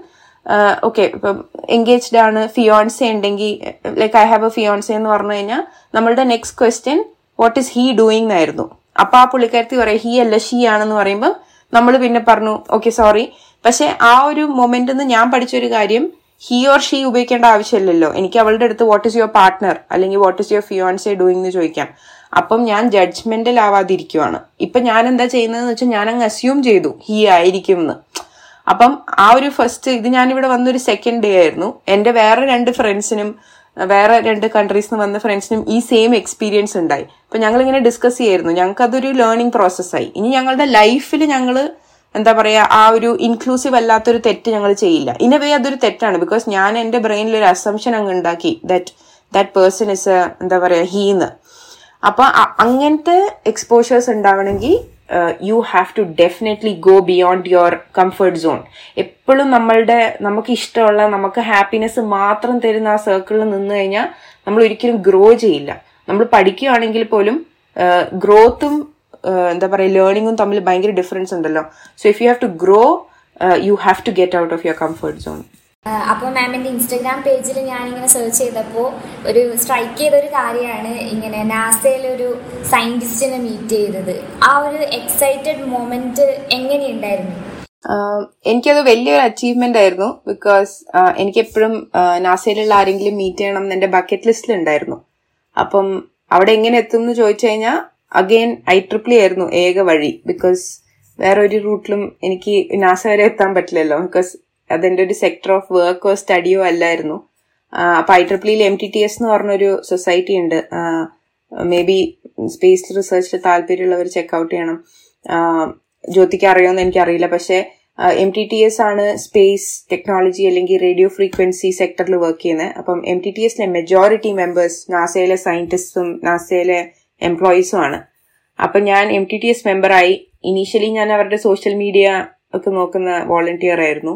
ഓക്കെ ഇപ്പം എൻഗേജ്ഡ് ആണ് ഫിയോൺസെ ഉണ്ടെങ്കിൽ like I have a fiancee എന്ന് പറഞ്ഞു കഴിഞ്ഞാൽ നമ്മളുടെ next question what is he doing എന്നായിരുന്നു അപ്പൊ ആ പുള്ളിക്കാരത്തി പറയാം ഹീ അല്ല ഷീ ആണെന്ന് പറയുമ്പോൾ നമ്മൾ പിന്നെ പറഞ്ഞു ഓക്കെ സോറി പക്ഷെ ആ ഒരു മൊമെന്റ് ഞാൻ പഠിച്ച ഒരു കാര്യം ഹി ഓർ ഷീ ഉപയോഗിക്കേണ്ട ആവശ്യമില്ലല്ലോ. എനിക്ക് അവളുടെ അടുത്ത് വാട്ട് ഇസ് യുവർ പാർട്ട്ണർ അല്ലെങ്കിൽ what is your fiancee doing എന്ന് ചോദിക്കാം. അപ്പം ഞാൻ ജഡ്ജ്മെന്റിൽ ആവാതിരിക്കുവാണ്. ഇപ്പൊ ഞാൻ എന്താ ചെയ്യുന്നതെന്ന് വെച്ചാൽ ഞാൻ അങ്ങ് അസ്യൂം ചെയ്തു. ഹി ആയിരിക്കും എന്ന് അപ്പം ആ ഒരു ഫസ്റ്റ് ഇത് ഞാനിവിടെ വന്നൊരു സെക്കൻഡ് ഡേ ആയിരുന്നു. എന്റെ വേറെ രണ്ട് ഫ്രണ്ട്സിനും വേറെ രണ്ട് കൺട്രീസിൽ നിന്ന് വന്ന ഫ്രണ്ട്സിനും ഈ സെയിം എക്സ്പീരിയൻസ് ഉണ്ടായി. അപ്പൊ ഞങ്ങൾ ഇങ്ങനെ ഡിസ്കസ് ചെയ്യായിരുന്നു. ഞങ്ങൾക്ക് അതൊരു ലേണിംഗ് പ്രോസസ്സായി ഇനി ഞങ്ങളുടെ ലൈഫിൽ ഞങ്ങൾ എന്താ പറയാ ആ ഒരു ഇൻക്ലൂസീവ് അല്ലാത്തൊരു തെറ്റ് ഞങ്ങൾ ചെയ്യില്ല. ഇൻ എ വേ അതൊരു തെറ്റാണ്. ബിക്കോസ് ഞാൻ എന്റെ ബ്രെയിനിൽ ഒരു അസംഷൻ അങ്ങ് ഉണ്ടാക്കി ദാറ്റ് ദാറ്റ് പേഴ്സൺ ഇസ് എന്താ പറയാ ഹീന്ന് അപ്പൊ അങ്ങനത്തെ എക്സ്പോഷേഴ്സ് ഉണ്ടാവണമെങ്കിൽ you have to definitely go beyond your comfort zone എപ്പോഴും നമ്മളുടെ നമുക്ക് ഇഷ്ടമുള്ള നമുക്ക് ഹാപ്പിനെസ് മാത്രം തരുന്ന ആ സർക്കിളിൽ നിന്ന് കഴിഞ്ഞാൽ നമ്മൾ ഒരിക്കലും ഗ്രോ ചെയ്യില്ല. നമ്മൾ പഠിക്കുകയാണെങ്കിൽ പോലും ഗ്രോത്തും എന്താ പറയുക ലേണിങ്ങും തമ്മിൽ ഭയങ്കര ഡിഫറൻസ് ഉണ്ടല്ലോ. So if you have to grow you have to get out of your comfort zone അപ്പോൾ മാമിന്റെ ഇൻസ്റ്റഗ്രാം പേജിൽ ഞാൻ ഇങ്ങനെ സെർച്ച് ചെയ്തപ്പോൾ ഒരു സ്ട്രൈക്ക് ചെയ്ത ഒരു കാര്യമാണ് ഇങ്ങനെ നാസയിലൊരു സയന്റിസ്റ്റിനെ മീറ്റ് ചെയ്തത്. ആ ഒരു എക്സൈറ്റഡ് മൊമെന്റ് എങ്ങനെയുണ്ടായിരുന്നു? എനിക്കത് വലിയൊരു അച്ചീവ്മെന്റ് ആയിരുന്നു ബിക്കോസ് എനിക്ക് എപ്പോഴും നാസയിലുള്ള ആരെങ്കിലും മീറ്റ് ചെയ്യണം എന്ന് എന്റെ ബക്കറ്റ് ലിസ്റ്റിൽ ഉണ്ടായിരുന്നു. അപ്പം അവിടെ എങ്ങനെ എത്തും എന്ന് ചോദിച്ചു കഴിഞ്ഞാൽ അഗെയിൻ ഐ ട്രിപ്പിൾ ആയിരുന്നു ഏക വഴി. ബിക്കോസ് വേറെ ഒരു റൂട്ടിലും എനിക്ക് നാസ വരെ എത്താൻ പറ്റില്ലല്ലോ. ബിക്കോസ് അതെന്റെ ഒരു സെക്ടർ ഓഫ് വർക്കോ സ്റ്റഡിയോ അല്ലായിരുന്നു. അപ്പൊ ഐ ട്രിപ്പിളിയിൽ എം ടി ടി എസ് എന്ന് പറഞ്ഞൊരു സൊസൈറ്റി ഉണ്ട്. മേ ബി സ്പേസ് റിസർച്ചിൽ താല്പര്യമുള്ളവർ ചെക്കൗട്ട് ചെയ്യണം. ജ്യോതിക്ക് അറിയുമെന്ന് എനിക്കറിയില്ല. പക്ഷേ എം ടി ടി എസ് ആണ് സ്പേസ് ടെക്നോളജി അല്ലെങ്കിൽ റേഡിയോ ഫ്രീക്വൻസി സെക്ടറിൽ വർക്ക് ചെയ്യുന്നത്. അപ്പം എം ടി ടി എസിലെ മെജോറിറ്റി മെമ്പേഴ്സ് നാസയിലെ സയന്റിസ്റ്റും നാസയിലെ എംപ്ലോയീസും ആണ്. അപ്പൊ ഞാൻ എം ടി ടി എസ് മെമ്പറായി ഇനീഷ്യലി ഞാൻ അവരുടെ സോഷ്യൽ മീഡിയ ഒക്കെ നോക്കുന്ന വോളണ്ടിയർ ആയിരുന്നു.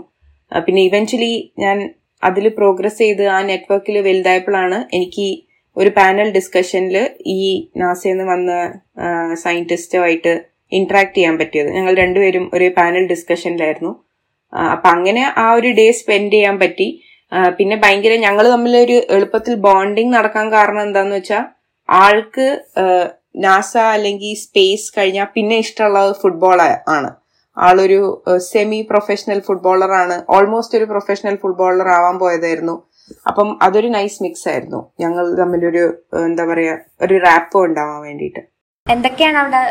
പിന്നെ ഇവൻച്വലി ഞാൻ അതിൽ പ്രോഗ്രസ് ചെയ്ത് ആ നെറ്റ്വർക്കിൽ വലുതായപ്പോഴാണ് എനിക്ക് ഒരു പാനൽ ഡിസ്കഷനിൽ ഈ നാസയിൽ നിന്ന് വന്ന സയന്റിസ്റ്റുമായിട്ട് ഇന്ററാക്ട് ചെയ്യാൻ പറ്റിയത്. ഞങ്ങൾ രണ്ടുപേരും ഒരു പാനൽ ഡിസ്കഷനിലായിരുന്നു അപ്പൊ അങ്ങനെ ആ ഒരു ഡേ സ്പെൻഡ് ചെയ്യാൻ പറ്റി. പിന്നെ ഭയങ്കര ഞങ്ങൾ ഒരു എളുപ്പത്തിൽ ബോണ്ടിങ് നടക്കാൻ കാരണം എന്താന്ന് വെച്ചാൽ ആൾക്ക് നാസ അല്ലെങ്കിൽ സ്പേസ് കഴിഞ്ഞാൽ പിന്നെ ഇഷ്ടമുള്ളത് ഫുട്ബോൾ ആണ്. ആളൊരു സെമി പ്രൊഫഷണൽ ഫുട്ബോളർ ആണ്. ഓൾമോസ്റ്റ് ഒരു പ്രൊഫഷണൽ ഫുട്ബോളർ ആവാൻ പോയതായിരുന്നു. അപ്പം അതൊരു നൈസ് മിക്സ് ആയിരുന്നു. ഞങ്ങൾ തമ്മിലൊരു എന്താ പറയാ ഒരു റാപ്പ് ഉണ്ടാവാൻ വേണ്ടിയിട്ട്. എന്തൊക്കെയാണ് അവിടെ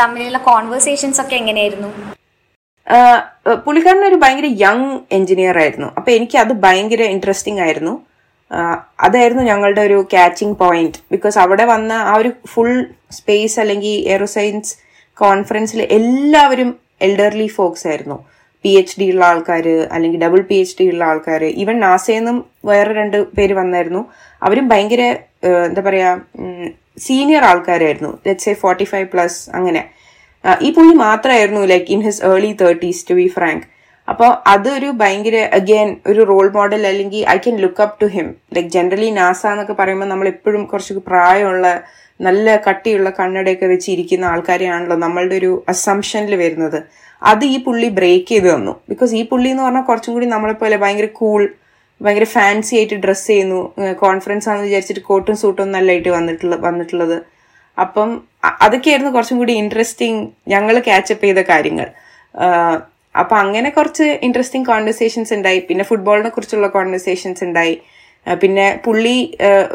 തമ്മിലുള്ള കോൺവെർസേഷൻസ് ഒക്കെ എങ്ങനെയായിരുന്നു? പുള്ളിക്കാരൻ ഒരു ഭയങ്കര യങ് എഞ്ചിനീയർ ആയിരുന്നു. അപ്പൊ എനിക്ക് അത് ഭയങ്കര ഇൻട്രസ്റ്റിംഗ് ആയിരുന്നു. അതായിരുന്നു ഞങ്ങളുടെ ഒരു കാച്ചിങ് പോയിന്റ് ബിക്കോസ് അവിടെ വന്ന ആ ഒരു ഫുൾ സ്പേസ് അല്ലെങ്കിൽ എയറോസയൻസ് കോൺഫറൻസിൽ എല്ലാവരും എൽഡർലി ഫോക്സ് ആയിരുന്നു. പി എച്ച് ഡി ഉള്ള ആൾക്കാർ അല്ലെങ്കിൽ ഡബിൾ പി എച്ച് ഡി ഉള്ള ആൾക്കാർ ഈവൻ നാസയെന്നും വേറെ രണ്ട് പേര് വന്നായിരുന്നു. അവരും ഭയങ്കര എന്താ പറയാ സീനിയർ ആൾക്കാരായിരുന്നു. Let's a forty five plus അങ്ങനെ ഈ പുള്ളി മാത്രമായിരുന്നു like in his early thirties to be frank അപ്പോൾ അതൊരു ഭയങ്കര അഗെയിൻ ഒരു റോൾ മോഡൽ അല്ലെങ്കിൽ I can look up to him like generally NASA എന്നൊക്കെ പറയുമ്പോൾ നമ്മൾ എപ്പോഴും കുറച്ച് പ്രായമുള്ള നല്ല കട്ടിയുള്ള കണ്ണടയൊക്കെ വെച്ചിരിക്കുന്ന ആൾക്കാരെയാണല്ലോ നമ്മളുടെ ഒരു അസംഷനിൽ വരുന്നത്. അത് ഈ പുള്ളി ബ്രേക്ക് ചെയ്ത് തന്നു. ബിക്കോസ് ഈ പുള്ളി എന്ന് പറഞ്ഞാൽ കുറച്ചും കൂടി നമ്മളെപ്പോലെ ഭയങ്കര കൂൾ ഭയങ്കര ഫാൻസി ആയിട്ട് ഡ്രസ്സ് ചെയ്യുന്നു. കോൺഫറൻസ് ആണെന്ന് വിചാരിച്ചിട്ട് കോട്ടും സൂട്ടും നല്ലതായിട്ട് വന്നിട്ടുള്ള വന്നിട്ടുള്ളത്. അപ്പം അതൊക്കെയായിരുന്നു കുറച്ചും കൂടി ഇൻട്രസ്റ്റിംഗ് ഞങ്ങൾ ക്യാച്ചപ്പ് ചെയ്ത കാര്യങ്ങൾ. അപ്പൊ അങ്ങനെ കുറച്ച് ഇൻട്രസ്റ്റിംഗ് കോൺവെർസേഷൻസ് ഉണ്ടായി. പിന്നെ ഫുട്ബോളിനെ കുറിച്ചുള്ള കോൺവെർസേഷൻസ് ഉണ്ടായി. പിന്നെ പുള്ളി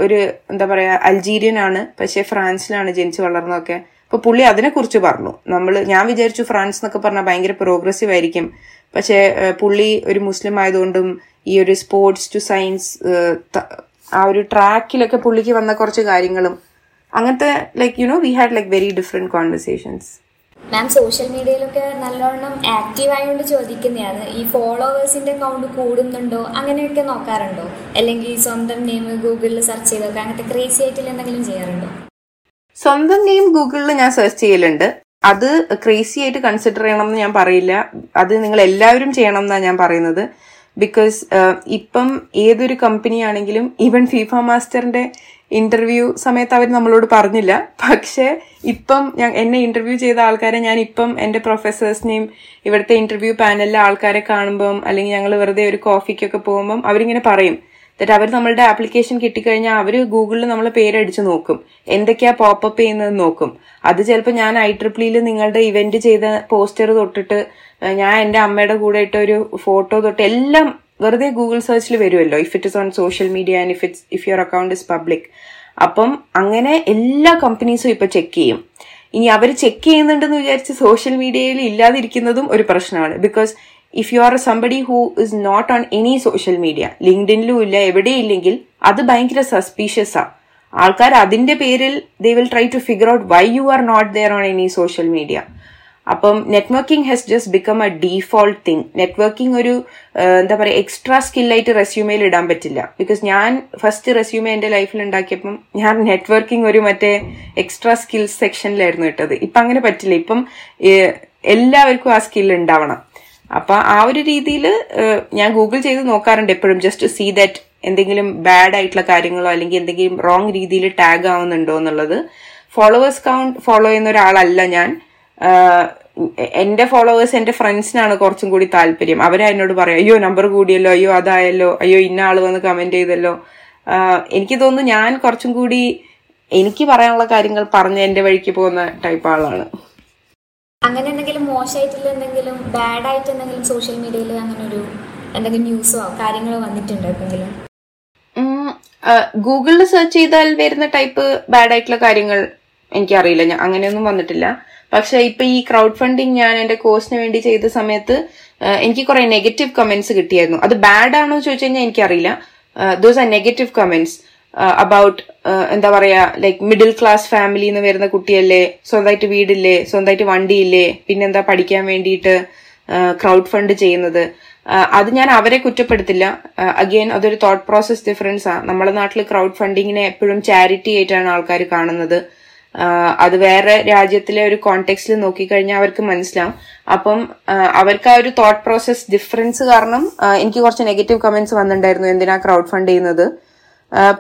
ഒരു എന്താ പറയാ അൾജീരിയൻ ആണ്. പക്ഷെ ഫ്രാൻസിലാണ് ജനിച്ചു വളർന്നതൊക്കെ. അപ്പൊ പുള്ളി അതിനെ കുറിച്ച് പറഞ്ഞു. നമ്മൾ ഞാൻ വിചാരിച്ചു ഫ്രാൻസ് എന്നൊക്കെ പറഞ്ഞാൽ ഭയങ്കര പ്രോഗ്രസീവ് ആയിരിക്കും. പക്ഷെ പുള്ളി ഒരു മുസ്ലിം ആയതുകൊണ്ടും ഈ ഒരു സ്പോർട്സ് ടു സയൻസ് ആ ഒരു ട്രാക്കിലൊക്കെ പുള്ളിക്ക് വന്ന കുറച്ച് കാര്യങ്ങളും. അങ്ങനത്തെ like you know we had like very different conversations ma'am social മീഡിയയിലൊക്കെ നല്ലോണം ആക്റ്റീവ് ആയതുകൊണ്ട് ചോദിക്കുന്നതാണ്. ഈ ഫോളോവേഴ്സിന്റെ അക്കൗണ്ട് കൂടുന്നുണ്ടോ? അങ്ങനെയൊക്കെ നോക്കാറുണ്ടോ? അല്ലെങ്കിൽ സ്വന്തം നെയിം ഗൂഗിളിൽ സെർച്ച് ചെയ്തൊക്കെ അങ്ങനത്തെ ക്രേസി ആയിട്ടുള്ള എന്തെങ്കിലും ചെയ്യാറുണ്ടോ? സ്വന്തം നെയിം ഗൂഗിളിൽ ഞാൻ സെർച്ച് ചെയ്യലുണ്ട്. അത് ക്രേസി ആയിട്ട് കൺസിഡർ ചെയ്യണം എന്ന് ഞാൻ പറയില്ല. അത് നിങ്ങൾ എല്ലാവരും ചെയ്യണം എന്നാണ് ഞാൻ പറയുന്നത്. ബിക്കോസ് ഇപ്പം ഏതൊരു കമ്പനി ആണെങ്കിലും ഈവൻ ഫിഫ മാസ്റ്ററിന്റെ ഇന്റർവ്യൂ സമയത്ത് അവർ നമ്മളോട് പറഞ്ഞില്ല. പക്ഷേ ഇപ്പം ഞാൻ എന്നെ ഇന്റർവ്യൂ ചെയ്ത ആൾക്കാരെ ഞാൻ ഇപ്പം എന്റെ പ്രൊഫസേഴ്സിനെയും ഇവിടുത്തെ ഇന്റർവ്യൂ പാനലിലെ ആൾക്കാരെ കാണുമ്പം അല്ലെങ്കിൽ ഞങ്ങൾ വെറുതെ ഒരു കോഫിക്കൊക്കെ പോകുമ്പം അവരിങ്ങനെ പറയും. എന്നിട്ട് അവർ നമ്മളുടെ ആപ്ലിക്കേഷൻ കിട്ടിക്കഴിഞ്ഞാൽ അവർ ഗൂഗിളിൽ നമ്മളെ പേരടിച്ച് നോക്കും. എന്തൊക്കെയാ പോപ്പപ്പ് ചെയ്യുന്നത് നോക്കും. അത് ചിലപ്പോൾ ഞാൻ ഐ ട്രിപ്പിളിയിൽ നിങ്ങളുടെ ഇവന്റ് ചെയ്ത പോസ്റ്റർ തൊട്ടിട്ട് ഞാൻ എന്റെ അമ്മയുടെ കൂടെ ഇട്ട ഒരു ഫോട്ടോ തൊട്ട് എല്ലാം വെറുതെ ഗൂഗിൾ സെർച്ചിൽ വരുമല്ലോ if it is on social media and if it's if your account is public അപ്പം അങ്ങനെ എല്ലാ കമ്പനീസും ഇപ്പൊ ചെക്ക് ചെയ്യും. ഇനി അവർ ചെക്ക് ചെയ്യുന്നുണ്ടെന്ന് വിചാരിച്ച് സോഷ്യൽ മീഡിയയിൽ ഇല്ലാതിരിക്കുന്നതും ഒരു പ്രശ്നമാണ്. Because if you are somebody who is not on any social media ലിങ്ക്ഡിനിലും ഇല്ല എവിടെയില്ലെങ്കിൽ അത് ഭയങ്കര സസ്പീഷ്യസ് ആ. ആൾക്കാർ അതിന്റെ പേരിൽ they will try to figure out why you are not there on any social media അപ്പം networking has just become a default thing networking ഒരു എന്താ പറയുക എക്സ്ട്രാ സ്കില്ലായിട്ട് റെസ്യൂമയിൽ ഇടാൻ പറ്റില്ല. ബിക്കോസ് ഞാൻ ഫസ്റ്റ് റെസ്യൂമെ എന്റെ ലൈഫിൽ ഉണ്ടാക്കിയപ്പം ഞാൻ നെറ്റ്വർക്കിംഗ് ഒരു മറ്റേ എക്സ്ട്രാ സ്കിൽസ് സെക്ഷനിലായിരുന്നു ഇട്ടത്. ഇപ്പം അങ്ങനെ പറ്റില്ല. ഇപ്പം എല്ലാവർക്കും ആ സ്കിൽ ഉണ്ടാവണം. അപ്പൊ ആ ഒരു രീതിയിൽ ഞാൻ ഗൂഗിൾ ചെയ്ത് നോക്കാറുണ്ട് എപ്പോഴും. ജസ്റ്റ് ടു സീ ദാറ്റ് എന്തെങ്കിലും ബാഡ് ആയിട്ടുള്ള കാര്യങ്ങളോ അല്ലെങ്കിൽ എന്തെങ്കിലും റോങ് രീതിയിൽ ടാഗ് ആവുന്നുണ്ടോ എന്നുള്ളത്. ഫോളോവേഴ്സ് കൗണ്ട് ഫോളോ ചെയ്യുന്ന ഒരാളല്ല ഞാൻ. എന്റെ ഫോളോവേഴ്സ് എന്റെ ഫ്രണ്ട്സിനാണ് കുറച്ചും കൂടി താല്പര്യം. അവരെ എന്നോട് പറയും അയ്യോ നമ്പർ കൂടിയല്ലോ അയ്യോ അതായല്ലോ അയ്യോ ഇന്ന ആൾ വന്ന് കമന്റ് ചെയ്തല്ലോ. എനിക്ക് തോന്നുന്നു ഞാൻ കുറച്ചും കൂടി എനിക്ക് പറയാനുള്ള കാര്യങ്ങൾ പറഞ്ഞ് എന്റെ വഴിക്ക് പോകുന്ന ടൈപ്പ് ആളാണ്. അങ്ങനെ എന്തെങ്കിലും മോശമായിട്ടുള്ള എന്തെങ്കിലും ബാഡ് ആയിട്ട് എന്തെങ്കിലും സോഷ്യൽ മീഡിയയിൽ അങ്ങനെ ഒരു എന്തെങ്കിലും ന്യൂസോ കാര്യങ്ങളോ വന്നിട്ടുണ്ടോ എപ്പോഴെങ്കിലും? ഗൂഗിളിൽ സെർച്ച് ചെയ്താൽ വരുന്ന ടൈപ്പ് ബാഡ് ആയിട്ടുള്ള കാര്യങ്ങൾ എനിക്കറിയില്ല. അങ്ങനെയൊന്നും വന്നിട്ടില്ല. പക്ഷെ ഇപ്പൊ ഈ ക്രൗഡ് ഫണ്ടിങ് ഞാൻ എന്റെ കോഴ്സിന് വേണ്ടി ചെയ്ത സമയത്ത് എനിക്ക് കുറെ നെഗറ്റീവ് കമന്റ്സ് കിട്ടിയായിരുന്നു. അത് ബാഡ് ആണോ എന്ന് ചോദിച്ചു കഴിഞ്ഞാൽ എനിക്കറിയില്ല. Those are negative comments about എന്താ പറയാ ലൈക് മിഡിൽ ക്ലാസ് ഫാമിലി എന്ന് വരുന്ന കുട്ടിയല്ലേ സ്വന്തമായിട്ട് വീടില്ലേ സ്വന്തമായിട്ട് വണ്ടിയില്ലേ പിന്നെന്താ പഠിക്കാൻ വേണ്ടിയിട്ട് ക്രൗഡ് ഫണ്ട് ചെയ്യുന്നത്. അത് ഞാൻ അവരെ കുറ്റപ്പെടുത്തില്ല. അഗെയിൻ അതൊരു തോട്ട് പ്രോസസ് ഡിഫറൻസ് ആണ് നമ്മുടെ നാട്ടിൽ ക്രൗഡ് ഫണ്ടിങ്ങിനെ എപ്പോഴും ചാരിറ്റി ആയിട്ടാണ് ആൾക്കാർ കാണുന്നത്. അത് വേറെ രാജ്യത്തിലെ ഒരു കോണ്ടെക്സ്റ്റിൽ നോക്കിക്കഴിഞ്ഞാൽ അവർക്ക് മനസ്സിലാവും. അപ്പം അവർക്ക് ആ ഒരു തോട്ട് പ്രോസസ് ഡിഫറൻസ് കാരണം എനിക്ക് കുറച്ച് നെഗറ്റീവ് കമന്റ്സ് വന്നിട്ടുണ്ടായിരുന്നു എന്തിനാ ക്രൗഡ് ഫണ്ട് ചെയ്യുന്നത്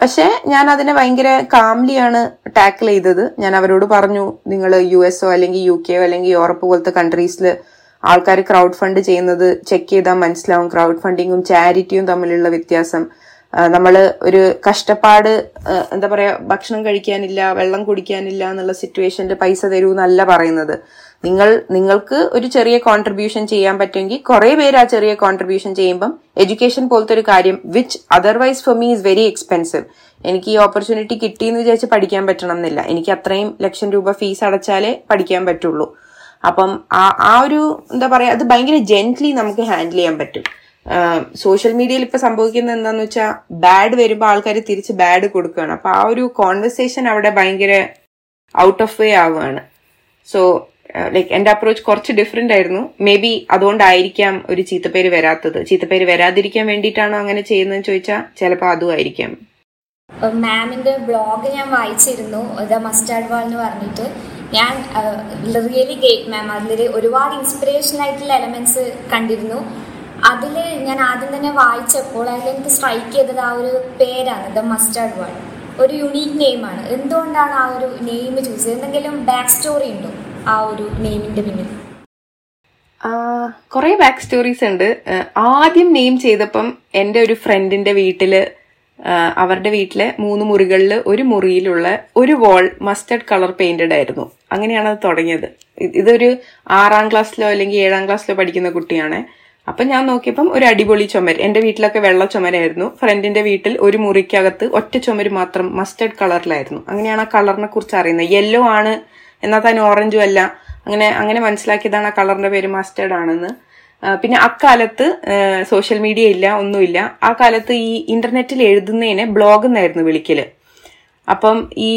പക്ഷെ ഞാൻ അതിനെ ഭയങ്കര കാംലിയാണ് ടാക്കിൾ ചെയ്തത്. ഞാൻ അവരോട് പറഞ്ഞു നിങ്ങൾ യു എസോ അല്ലെങ്കിൽ യു കെയോ അല്ലെങ്കിൽ യൂറോപ്പ് പോലത്തെ കൺട്രീസിൽ ആൾക്കാർ ക്രൗഡ് ഫണ്ട് ചെയ്യുന്നത് ചെക്ക് ചെയ്താൽ മനസ്സിലാവും. ക്രൗഡ് ഫണ്ടിങ്ങും ചാരിറ്റിയും തമ്മിലുള്ള വ്യത്യാസം. നമ്മൾ ഒരു കഷ്ടപ്പാട് എന്താ പറയാ ഭക്ഷണം കഴിക്കാനില്ല വെള്ളം കുടിക്കാനില്ല എന്നുള്ള സിറ്റുവേഷനിൽ പൈസ തരൂ എന്നല്ല പറയുന്നത്. നിങ്ങൾ നിങ്ങൾക്ക് ഒരു ചെറിയ കോൺട്രിബ്യൂഷൻ ചെയ്യാൻ പറ്റുമെങ്കിൽ കുറെ പേര് ആ ചെറിയ കോൺട്രിബ്യൂഷൻ ചെയ്യുമ്പം എഡ്യൂക്കേഷൻ പോലത്തെ ഒരു കാര്യം which otherwise for me is very expensive എനിക്ക് ഈ ഓപ്പർച്യൂണിറ്റി കിട്ടിയെന്ന് വിചാരിച്ച് പഠിക്കാൻ പറ്റണം എന്നില്ല എനിക്ക് അത്രയും ലക്ഷം രൂപ ഫീസ് അടച്ചാലേ പഠിക്കാൻ പറ്റുള്ളൂ. അപ്പം ആ ആ ഒരു എന്താ പറയാ അത് ഭയങ്കര ജെന്റ്ലി നമുക്ക് ഹാൻഡിൽ ചെയ്യാൻ പറ്റും. സോഷ്യൽ മീഡിയയിൽ ഇപ്പൊ സംഭവിക്കുന്നത് എന്താന്ന് വെച്ചാൽ ബാഡ് വരുമ്പോൾ ആൾക്കാർ തിരിച്ച് ബാഡ് കൊടുക്കുകയാണ്. അപ്പൊ ആ ഒരു കോൺവെർസേഷൻ അവിടെ ഭയങ്കര ഔട്ട് ഓഫ് വേ ആവുകയാണ്. സോ ലൈക് എന്റെ അപ്രോച്ച് കുറച്ച് ഡിഫറെന്റ് ആയിരുന്നു. മേ ബി അതുകൊണ്ടായിരിക്കാം ഒരു ചീത്തപ്പേര് വരാത്തത്. ചീത്തപ്പേര് വരാതിരിക്കാൻ വേണ്ടിയിട്ടാണോ അങ്ങനെ ചെയ്യുന്നതെന്ന് ചോദിച്ചാൽ ചിലപ്പോൾ അതും ആയിരിക്കാം. മാമിന്റെ ബ്ലോഗ് ഞാൻ വായിച്ചിരുന്നു. ദ മസ്റ്റാർഡ് വാൾ എന്ന് പറഞ്ഞിട്ട്. ഞാൻ റിയലി ഗേറ്റ് മാം അതിൽ ഒരുപാട് ഇൻസ്പിറേഷൻ ആയിട്ടുള്ള എലമെന്റ്സ് കണ്ടിരുന്നു. അതിൽ ഞാൻ ആദ്യം തന്നെ വായിച്ചപ്പോൾ അതിൽ എനിക്ക് സ്ട്രൈക്ക് ചെയ്തത് ആ ഒരു പേരാണ് ദ മസ്റ്റാർഡ് വേൾഡ് ഒരു യുണീക്ക് നെയിമാണ് എന്തുകൊണ്ടാണ് ആ ഒരു നെയിം ചൂസ് ചെയ്തത്? എന്തെങ്കിലും ബാക്ക് സ്റ്റോറി ഉണ്ടോ ആ ഒരു നെയിമിന്റെ പിന്നിൽ? കുറെ ബാക്ക് സ്റ്റോറീസ് ഉണ്ട് ആദ്യം നെയിം ചെയ്തപ്പം എന്റെ ഒരു ഫ്രണ്ടിന്റെ വീട്ടിൽ അവരുടെ വീട്ടിലെ മൂന്ന് മുറികളിൽ ഒരു മുറിയിലുള്ള ഒരു വാൾ മസ്റ്റർഡ് കളർ പെയിന്റഡ് ആയിരുന്നു. അങ്ങനെയാണ് അത് തുടങ്ങിയത്. ഇതൊരു ആറാം ക്ലാസ്സിലോ അല്ലെങ്കിൽ ഏഴാം ക്ലാസ്സിലോ പഠിക്കുന്ന കുട്ടിയാണ്. അപ്പൊ ഞാൻ നോക്കിയപ്പം ഒരു അടിപൊളി ചുമര്. എന്റെ വീട്ടിലൊക്കെ വെള്ള ചുമരായിരുന്നു. ഫ്രണ്ടിന്റെ വീട്ടിൽ ഒരു മുറിക്കകത്ത് ഒറ്റ ചുമര് മാത്രം മസ്റ്റർഡ് കളറിലായിരുന്നു അങ്ങനെയാണ് ആ കളറിനെ കുറിച്ച് അറിയുന്നത്. യെല്ലോ ആണ് എന്നാൽ തന്നെ ഓറഞ്ചും അല്ല. അങ്ങനെ അങ്ങനെ മനസ്സിലാക്കിയതാണ് ആ കളറിന്റെ പേര് മസ്റ്റേർഡ് ആണെന്ന്. പിന്നെ അക്കാലത്ത് സോഷ്യൽ മീഡിയ ഇല്ല ഒന്നുമില്ല. ആ കാലത്ത് ഈ ഇന്റർനെറ്റിൽ എഴുതുന്നതിനെ ബ്ലോഗ് എന്നായിരുന്നു വിളിക്കൽ. അപ്പം ഈ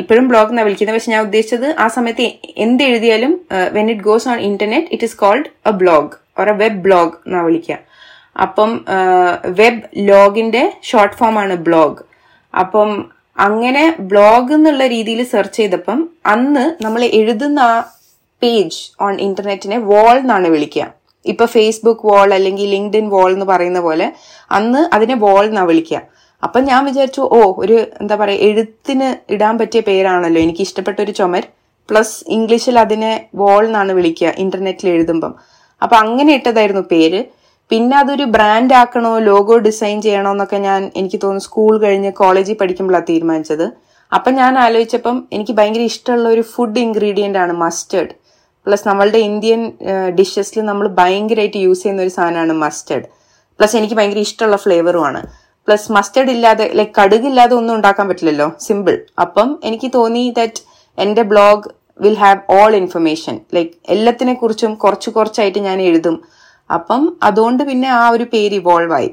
ഇപ്പോഴും ബ്ലോഗ് എന്നാണ് വിളിക്കുന്നത്. പക്ഷെ ഞാൻ ഉദ്ദേശിച്ചത് ആ സമയത്ത് എന്ത് എഴുതിയാലും when it goes on internet it is called a blog a web blog എന്നാ വിളിക്കുക അപ്പം വെബ് ലോഗിന്റെ ഷോർട്ട് ഫോം ആണ് ബ്ലോഗ് അപ്പം അങ്ങനെ ബ്ലോഗ് എന്നുള്ള രീതിയിൽ സെർച്ച് ചെയ്തപ്പം അന്ന് നമ്മൾ എഴുതുന്ന ആ പേജ് ഓൺ ഇന്റർനെറ്റിനെ വാൾ എന്നാണ് വിളിക്കുക ഇപ്പൊ ഫേസ്ബുക്ക് വാൾ അല്ലെങ്കിൽ ലിങ്ക്ഡിൻ വാൾ എന്ന് പറയുന്ന പോലെ അന്ന് അതിനെ വാൾ എന്നാ വിളിക്കുക അപ്പൊ ഞാൻ വിചാരിച്ചു ഓ ഒരു എന്താ പറയാ എഴുത്തിന് ഇടാൻ പറ്റിയ പേരാണല്ലോ. എനിക്ക് ഇഷ്ടപ്പെട്ട ഒരു ചുമർ പ്ലസ് ഇംഗ്ലീഷിൽ അതിനെ വാൾ എന്നാണ് വിളിക്കുക ഇന്റർനെറ്റിൽ എഴുതുമ്പം. അപ്പൊ അങ്ങനെ ഇട്ടതായിരുന്നു പേര്. പിന്നെ അതൊരു ബ്രാൻഡ് ആക്കണോ ലോഗോ ഡിസൈൻ ചെയ്യണോ എന്നൊക്കെ ഞാൻ എനിക്ക് തോന്നുന്നു സ്കൂൾ കഴിഞ്ഞ് കോളേജിൽ പഠിക്കുമ്പോഴാണ് തീരുമാനിച്ചത്. അപ്പം ഞാൻ ആലോചിച്ചപ്പം എനിക്ക് ഭയങ്കര ഇഷ്ടമുള്ള ഒരു ഫുഡ് ഇൻഗ്രീഡിയന്റ് ആണ് മസ്റ്റേർഡ് പ്ലസ് നമ്മളുടെ ഇന്ത്യൻ ഡിഷസിൽ നമ്മൾ ഭയങ്കരമായിട്ട് യൂസ് ചെയ്യുന്ന ഒരു സാധനമാണ് മസ്റ്റേർഡ് പ്ലസ് എനിക്ക് ഭയങ്കര ഇഷ്ടമുള്ള ഫ്ലേവറുമാണ് പ്ലസ് മസ്റ്റേർഡ് ഇല്ലാതെ ലൈക്ക് കടുകില്ലാതെ ഒന്നും ഉണ്ടാക്കാൻ പറ്റില്ലല്ലോ സിമ്പിൾ അപ്പം എനിക്ക് തോന്നി ദാറ്റ് എന്റെ blog will have all information like എല്ലാത്തിനെ കുറിച്ചും കുറച്ച് കുറച്ചായിട്ട് ഞാൻ എഴുതും. അപ്പം അതുകൊണ്ട് പിന്നെ ആ ഒരു പേര് ഇവോൾവ് ആയി.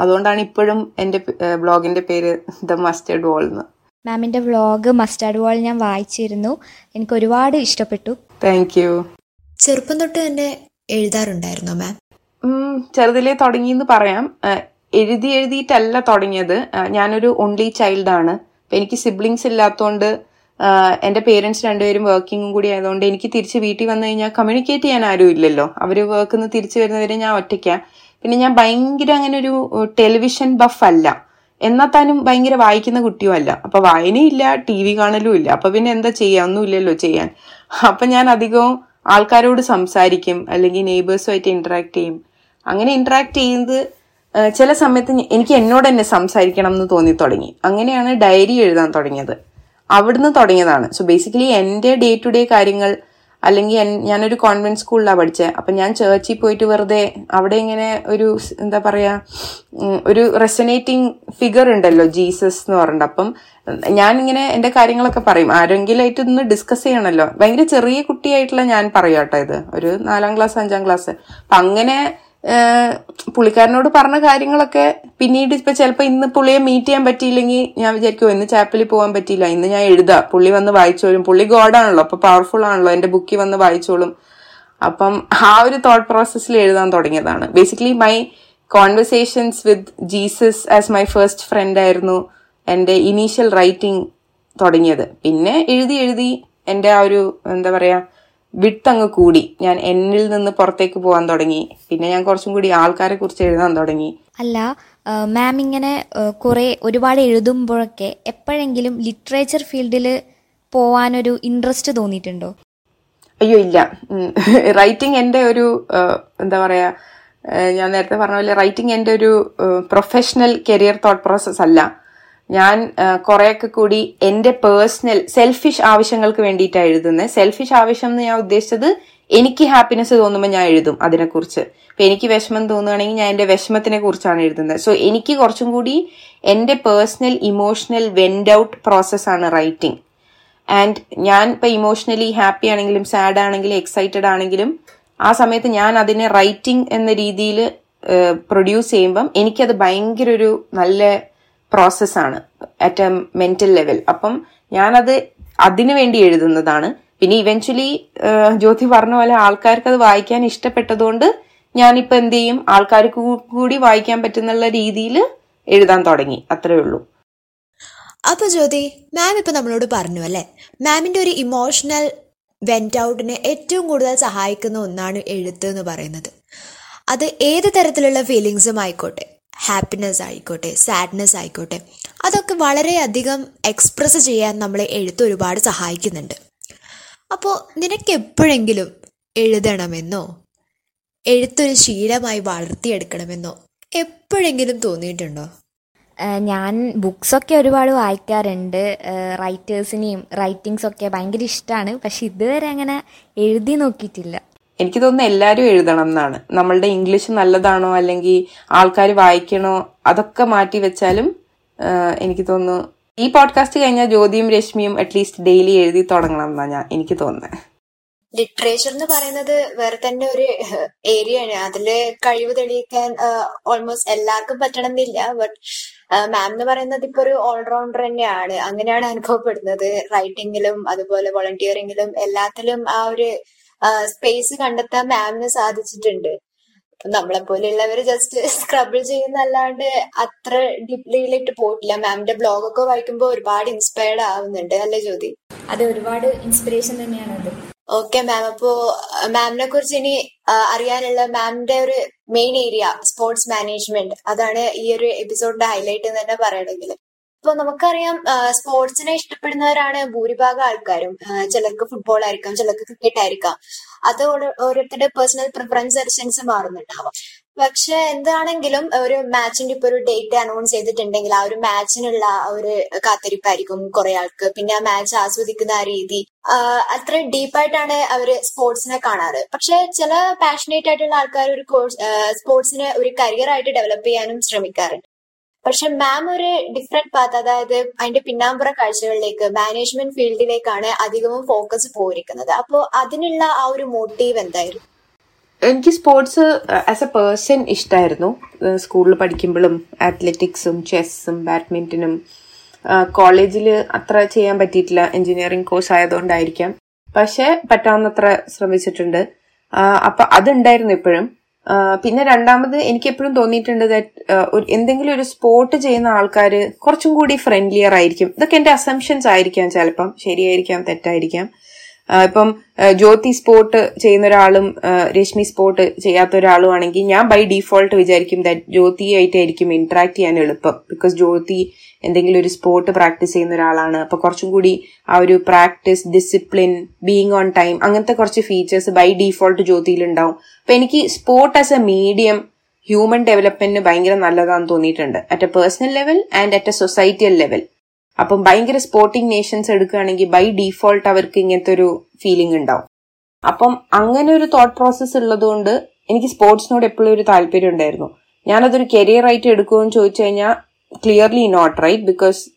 അതുകൊണ്ടാണ് ഇപ്പോഴും എന്റെ ബ്ലോഗിന്റെ പേര് ദ മസ്റ്റേഡ് വോൾ എന്ന്. മാമിന്റെ വ്ളോഗ് മസ്റ്റാർഡ് വാൾ ഞാൻ വായിച്ചിരുന്നു. എനിക്ക് ഒരുപാട് ഇഷ്ടപ്പെട്ടു. താങ്ക് യു ചെറുപ്പം തൊട്ട് തന്നെ എഴുതാറുണ്ടായിരുന്നോ മാം ഉം, ചെറുതിലേ തുടങ്ങിയെന്ന് പറയാം. എഴുതി എഴുതിയിട്ടല്ല തുടങ്ങിയത്. ഞാനൊരു ഓൺലി ചൈൽഡാണ് ആണ്. എനിക്ക് സിബ്ലിങ്സ് ഇല്ലാത്തതുകൊണ്ട് എന്റെ പേരൻസ് രണ്ടുപേരും വർക്കിങ്ങും കൂടി ആയതുകൊണ്ട് എനിക്ക് തിരിച്ച് വീട്ടിൽ വന്നു കഴിഞ്ഞാൽ കമ്മ്യൂണിക്കേറ്റ് ചെയ്യാൻ ആരും ഇല്ലല്ലോ. അവർ വർക്കിൽ നിന്ന് തിരിച്ചു വരുന്നവരെ ഞാൻ ഒറ്റയ്ക്ക. പിന്നെ ഞാൻ ഭയങ്കര അങ്ങനെ ഒരു ടെലിവിഷൻ ബഫ് അല്ല. എന്നാൽ താനും ഭയങ്കര വായിക്കുന്ന കുട്ടിയും അല്ല. അപ്പൊ വായനയില്ല ടി വി കാണലും ഇല്ല. അപ്പൊ പിന്നെ എന്താ ചെയ്യാ? ഒന്നുമില്ലല്ലോ ചെയ്യാൻ. അപ്പൊ ഞാൻ അധികവും ആൾക്കാരോട് സംസാരിക്കും അല്ലെങ്കിൽ നെയ്ബേഴ്സുമായിട്ട് ഇന്ററാക്ട് ചെയ്യും. അങ്ങനെ ഇന്ററാക്ട് ചെയ്യുന്നത് ചില സമയത്ത് എനിക്ക് എന്നോട് തന്നെ സംസാരിക്കണം എന്ന് തോന്നി തുടങ്ങി. അങ്ങനെയാണ് ഡയറി എഴുതാൻ തുടങ്ങിയത്. അവിടുന്ന് തുടങ്ങിയതാണ്. സോ ബേസിക്കലി എന്റെ ഡേ ടു ഡേ കാര്യങ്ങൾ അല്ലെങ്കിൽ ഞാനൊരു കോൺവെന്റ് സ്കൂളിലാണ് പഠിച്ചത് അപ്പം ഞാൻ ചേർച്ചിൽ പോയിട്ട് വെറുതെ അവിടെ ഇങ്ങനെ ഒരു എന്താ പറയാ ഒരു റെസനേറ്റിംഗ് ഫിഗർ ഉണ്ടല്ലോ ജീസസ് എന്ന് പറഞ്ഞിട്ട്. അപ്പം ഞാൻ ഇങ്ങനെ എന്റെ കാര്യങ്ങളൊക്കെ പറയും. ആരെങ്കിലുമായിട്ട് ഒന്ന് ഡിസ്കസ് ചെയ്യണമല്ലോ ഭയങ്കര ചെറിയ കുട്ടിയായിട്ടുള്ള ഞാൻ പറയാം കേട്ടോ ഇത്. ഒരു നാലാം ക്ലാസ് അഞ്ചാം ക്ലാസ് അപ്പം അങ്ങനെ പുള്ളിക്കാരനോട് പറഞ്ഞ കാര്യങ്ങളൊക്കെ പിന്നീട് ഇപ്പൊ ചിലപ്പോ ഇന്ന് പുള്ളിയെ മീറ്റ് ചെയ്യാൻ പറ്റിയില്ലെങ്കിൽ ഞാൻ വിചാരിക്കും ഇന്ന് ചാപ്പലിൽ പോകാൻ പറ്റിയില്ല. ഇന്ന് ഞാൻ എഴുതാം. പുള്ളി വന്ന് വായിച്ചോളും. പുള്ളി ഗോഡാണല്ലോ അപ്പൊ പവർഫുൾ ആണല്ലോ. എന്റെ ബുക്കിൽ വന്ന് വായിച്ചോളും. അപ്പം ആ ഒരു തോട്ട് പ്രോസസ്സിൽ എഴുതാൻ തുടങ്ങിയതാണ്. Basically my conversations with Jesus as my first friend ആയിരുന്നു എന്റെ ഇനീഷ്യൽ റൈറ്റിംഗ് തുടങ്ങിയത്. പിന്നെ എഴുതി എഴുതി എന്റെ ആ ഒരു എന്താ പറയാ വിട്ടങ്ങ് കൂടി. ഞാൻ എന്നിൽ നിന്ന് പുറത്തേക്ക് പോകാൻ തുടങ്ങി. പിന്നെ ഞാൻ കുറച്ചും കൂടി ആൾക്കാരെ കുറിച്ച് എഴുതാൻ തുടങ്ങി. അല്ല മാം ഇങ്ങനെ കുറെ ഒരുപാട് എഴുതുമ്പോഴൊക്കെ എപ്പോഴെങ്കിലും ലിറ്ററേച്ചർ ഫീൽഡിൽ പോവാനൊരു ഇൻട്രസ്റ്റ് തോന്നിയിട്ടുണ്ടോ? അയ്യോ ഇല്ല. റൈറ്റിംഗ് എന്റെ ഒരു എന്താ പറയാ ഞാൻ നേരത്തെ പറഞ്ഞ പോലെ റൈറ്റിംഗ് എന്റെ ഒരു പ്രൊഫഷണൽ കരിയർ തോട്ട് പ്രോസസ് അല്ല ഞാൻ കുറെയൊക്കെ കൂടി എന്റെ പേഴ്സണൽ സെൽഫിഷ് ആവശ്യങ്ങൾക്ക് വേണ്ടിയിട്ടാണ് എഴുതുന്നത് സെൽഫിഷ് ആവശ്യം എന്ന് ഞാൻ ഉദ്ദേശിച്ചത് എനിക്ക് ഹാപ്പിനെസ് തോന്നുമ്പോൾ ഞാൻ എഴുതും അതിനെക്കുറിച്ച്. ഇപ്പൊ എനിക്ക് വിഷമം തോന്നുകയാണെങ്കിൽ ഞാൻ എന്റെ വിഷമത്തിനെ കുറിച്ചാണ് എഴുതുന്നത്. സോ എനിക്ക് കുറച്ചും കൂടി എന്റെ പേഴ്സണൽ ഇമോഷണൽ വെൻഡ് ഔട്ട് പ്രോസസ്സാണ് റൈറ്റിംഗ്. ആൻഡ് ഞാൻ ഇപ്പൊ ഇമോഷണലി ഹാപ്പി ആണെങ്കിലും സാഡ് ആണെങ്കിലും എക്സൈറ്റഡ് ആണെങ്കിലും ആ സമയത്ത് ഞാൻ അതിനെ റൈറ്റിംഗ് എന്ന രീതിയിൽ പ്രൊഡ്യൂസ് ചെയ്യുമ്പം എനിക്കത് ഭയങ്കര ഒരു നല്ല പ്രോസസ്സാണ് അറ്റ് എ മെന്റൽ ലെവൽ അപ്പം ഞാനത് അതിനു വേണ്ടി എഴുതുന്നതാണ്. പിന്നെ ഇവൻച്വലി ജ്യോതി പറഞ്ഞ പോലെ ആൾക്കാർക്ക് അത് വായിക്കാൻ ഇഷ്ടപ്പെട്ടതുകൊണ്ട് ഞാനിപ്പോ എന്ത് ചെയ്യും? ആൾക്കാർക്ക് കൂടി വായിക്കാൻ പറ്റുന്നുള്ള രീതിയിൽ എഴുതാൻ തുടങ്ങി. അത്രേ ഉള്ളൂ. അപ്പൊ ജ്യോതി മാം ഇപ്പൊ നമ്മളോട് പറഞ്ഞു അല്ലെ? മാമിന്റെ ഒരു ഇമോഷണൽ വെന്റ് ഔട്ടിനെ ഏറ്റവും കൂടുതൽ സഹായിക്കുന്ന ഒന്നാണ് എഴുത്ത് എന്ന് പറയുന്നത്. അത് ഏത് തരത്തിലുള്ള ഫീലിങ്സും ആയിക്കോട്ടെ. ഹാപ്പിനെസ് ആയിക്കോട്ടെ സാഡ്നെസ് ആയിക്കോട്ടെ അതൊക്കെ വളരെയധികം എക്സ്പ്രസ് ചെയ്യാൻ നമ്മളെ എഴുത്ത് ഒരുപാട് സഹായിക്കുന്നുണ്ട്. അപ്പോൾ നിനക്ക് എപ്പോഴെങ്കിലും എഴുതണമെന്നോ എഴുത്തൊരു ശീലമായി വളർത്തിയെടുക്കണമെന്നോ എപ്പോഴെങ്കിലും തോന്നിയിട്ടുണ്ടോ? ഞാൻ ബുക്സൊക്കെ ഒരുപാട് വായിക്കാറുണ്ട്. റൈറ്റേഴ്സിനെയും റൈറ്റിങ്സൊക്കെ ഭയങ്കര ഇഷ്ടമാണ് പക്ഷെ ഇതുവരെ അങ്ങനെ എഴുതി നോക്കിയിട്ടില്ല. എനിക്ക് തോന്നുന്നു എല്ലാവരും എഴുതണം എന്നാണ്. നമ്മളുടെ ഇംഗ്ലീഷ് നല്ലതാണോ അല്ലെങ്കിൽ ആൾക്കാർ വായിക്കണോ അതൊക്കെ മാറ്റി വെച്ചാലും എനിക്ക് തോന്നുന്നു ഈ പോഡ്കാസ്റ്റ് കഴിഞ്ഞാൽ ജ്യോതിയും രശ്മിയും അറ്റ്ലീസ്റ്റ് ഡെയിലി എഴുതി തുടങ്ങണം എന്നാണ് ഞാൻ എനിക്ക് തോന്നുന്നത് ലിറ്ററേച്ചർ എന്ന് പറയുന്നത് വേറെ തന്നെ ഒരു ഏരിയ ആണ്. അതിൽ കഴിവ് തെളിയിക്കാൻ ഓൾമോസ്റ്റ് എല്ലാവർക്കും പറ്റണമെന്നില്ല. ബട്ട് മാം എന്ന് പറയുന്നത് ഇപ്പൊ ഒരു ഓൾറൗണ്ടർ തന്നെയാണ്. അങ്ങനെയാണ് അനുഭവപ്പെടുന്നത്. റൈറ്റിംഗിലും അതുപോലെ വോളണ്ടിയറിംഗിലും എല്ലാത്തിലും ആ ഒരു സ്പേസ് കണ്ടെത്താൻ മാമിന് സാധിച്ചിട്ടുണ്ട്. നമ്മളെ പോലെയുള്ളവർ ജസ്റ്റ് സ്ക്രബിൾ ചെയ്യുന്നല്ലാണ്ട് അത്ര ഡീപ്ലിയിലിട്ട് പോയിട്ടില്ല. മാമിന്റെ ബ്ലോഗൊക്കെ വായിക്കുമ്പോൾ ഒരുപാട് ഇൻസ്പയർഡ് ആവുന്നുണ്ട്. അല്ലേ ജ്യോതി? അതെ ഒരുപാട് ഇൻസ്പിറേഷൻ തന്നെയാണ് അത്. ഓക്കെ മാം അപ്പോ മാമിനെ കുറിച്ച് ഇനി അറിയാനുള്ള മാമിന്റെ ഒരു മെയിൻ ഏരിയ സ്പോർട്സ് മാനേജ്മെന്റ് അതാണ് ഈ ഒരു എപ്പിസോഡിന്റെ ഹൈലൈറ്റ് എന്ന് തന്നെ പറയണമെങ്കിൽ. ഇപ്പൊ നമുക്കറിയാം സ്പോർട്സിനെ ഇഷ്ടപ്പെടുന്നവരാണ് ഭൂരിഭാഗം ആൾക്കാരും. ചിലർക്ക് ഫുട്ബോൾ ആയിരിക്കാം ചിലർക്ക് ക്രിക്കറ്റ് ആയിരിക്കാം. അത് ഓരോ- ഓരോരുത്തരുടെ പേഴ്സണൽ പ്രിഫറൻസ് അനുസരിച്ച് മാറുന്നുണ്ടാവാം. പക്ഷെ എന്താണെങ്കിലും ഒരു മാച്ചിന്റെ ഇപ്പൊ ഒരു ഡേറ്റ് അനൗൺസ് ചെയ്തിട്ടുണ്ടെങ്കിൽ ആ ഒരു മാച്ചിനുള്ള ആ ഒരു കാത്തിരിപ്പായിരിക്കും കുറെ ആൾക്ക്. പിന്നെ ആ മാച്ച് ആസ്വദിക്കുന്ന ആ രീതി അത്ര ഡീപ്പായിട്ടാണ് അവർ സ്പോർട്സിനെ കാണാറ്. പക്ഷെ ചില പാഷനേറ്റ് ആയിട്ടുള്ള ആൾക്കാർ ഒരു സ്പോർട്സിനെ ഒരു കരിയർ ആയിട്ട് ഡെവലപ്പ് ചെയ്യാനും ശ്രമിക്കാറുണ്ട്. പക്ഷെ മാം ഒരു ഡിഫറെന്റ് പാത്ത് അതായത് അതിന്റെ പിന്നാമ്പുറ കാഴ്ചകളിലേക്ക് മാനേജ്മെന്റ് ഫീൽഡിലേക്കാണ് അധികവും ഫോക്കസ് പോയിരിക്കുന്നത്. അപ്പോ അതിനുള്ള ആ ഒരു മോട്ടീവ് എന്തായിരുന്നു? എനിക്ക് സ്പോർട്സ് ആസ് എ പേഴ്സൺ ഇഷ്ടമായിരുന്നു സ്കൂളിൽ പഠിക്കുമ്പോഴും അത്ലറ്റിക്സും ചെസ്സും ബാഡ്മിന്റനും കോളേജിൽ അത്ര ചെയ്യാൻ പറ്റിയിട്ടില്ല. എഞ്ചിനീയറിംഗ് കോഴ്സ് ആയതുകൊണ്ടായിരിക്കാം. പക്ഷെ പറ്റാവുന്നത്ര ശ്രമിച്ചിട്ടുണ്ട്. ആ, അപ്പൊ അതുണ്ടായിരുന്നു എപ്പോഴും ആ, പിന്നെ രണ്ടാമത് എനിക്ക് എപ്പോഴും തോന്നിയിട്ടുണ്ട് എന്തെങ്കിലും ഒരു സ്പോർട്ട് ചെയ്യുന്ന ആൾക്കാർ കുറച്ചും കൂടി ഫ്രണ്ട്ലിയർ ആയിരിക്കും. ഇതൊക്കെ എന്റെ അസംഷൻസ് ആയിരിക്കാം ചിലപ്പം. ശരിയായിരിക്കാം തെറ്റായിരിക്കാം. ഇപ്പം ജ്യോതി സ്പോർട്ട് ചെയ്യുന്ന ഒരാളും രശ്മി സ്പോർട്ട് ചെയ്യാത്ത ഒരാളും ആണെങ്കിൽ ഞാൻ ബൈ ഡിഫോൾട്ട് വിചാരിക്കും ദാറ്റ് ജ്യോതിയായിട്ടായിരിക്കും ഇന്ററാക്ട് ചെയ്യാൻ എളുപ്പം. ബിക്കോസ് ജ്യോതി എന്തെങ്കിലും ഒരു സ്പോർട്ട് പ്രാക്ടീസ് ചെയ്യുന്ന ഒരാളാണ്. അപ്പൊ കുറച്ചും കൂടി ആ ഒരു practice discipline being on time അങ്ങനത്തെ കുറച്ച് ഫീച്ചേഴ്സ് ബൈ ഡീഫോൾട്ട് ജ്യോതിയിൽ ഉണ്ടാവും അപ്പൊ എനിക്ക് sport as a medium human ഡെവലപ്മെന്റിന് ഭയങ്കര നല്ലതാണെന്ന് തോന്നിയിട്ടുണ്ട്. At a personal level and at a societal level അപ്പം ഭയങ്കര സ്പോർട്ടിംഗ് നേഷൻസ് എടുക്കുകയാണെങ്കിൽ ബൈ ഡീഫോൾട്ട് അവർക്ക് ഇങ്ങനത്തെ ഒരു ഫീലിംഗ് ഉണ്ടാവും. അപ്പം അങ്ങനെ ഒരു തോട്ട് പ്രോസസ്സ് ഉള്ളതുകൊണ്ട് എനിക്ക് സ്പോർട്സിനോട് എപ്പോഴും ഒരു താല്പര്യം ഉണ്ടായിരുന്നു. ഞാനതൊരു കരിയർ ആയിട്ട് എടുക്കുമെന്ന് ചോദിച്ചു കഴിഞ്ഞാൽ ക്ലിയർലി നോട്ട് റൈറ്റ് ബിക്കോസ്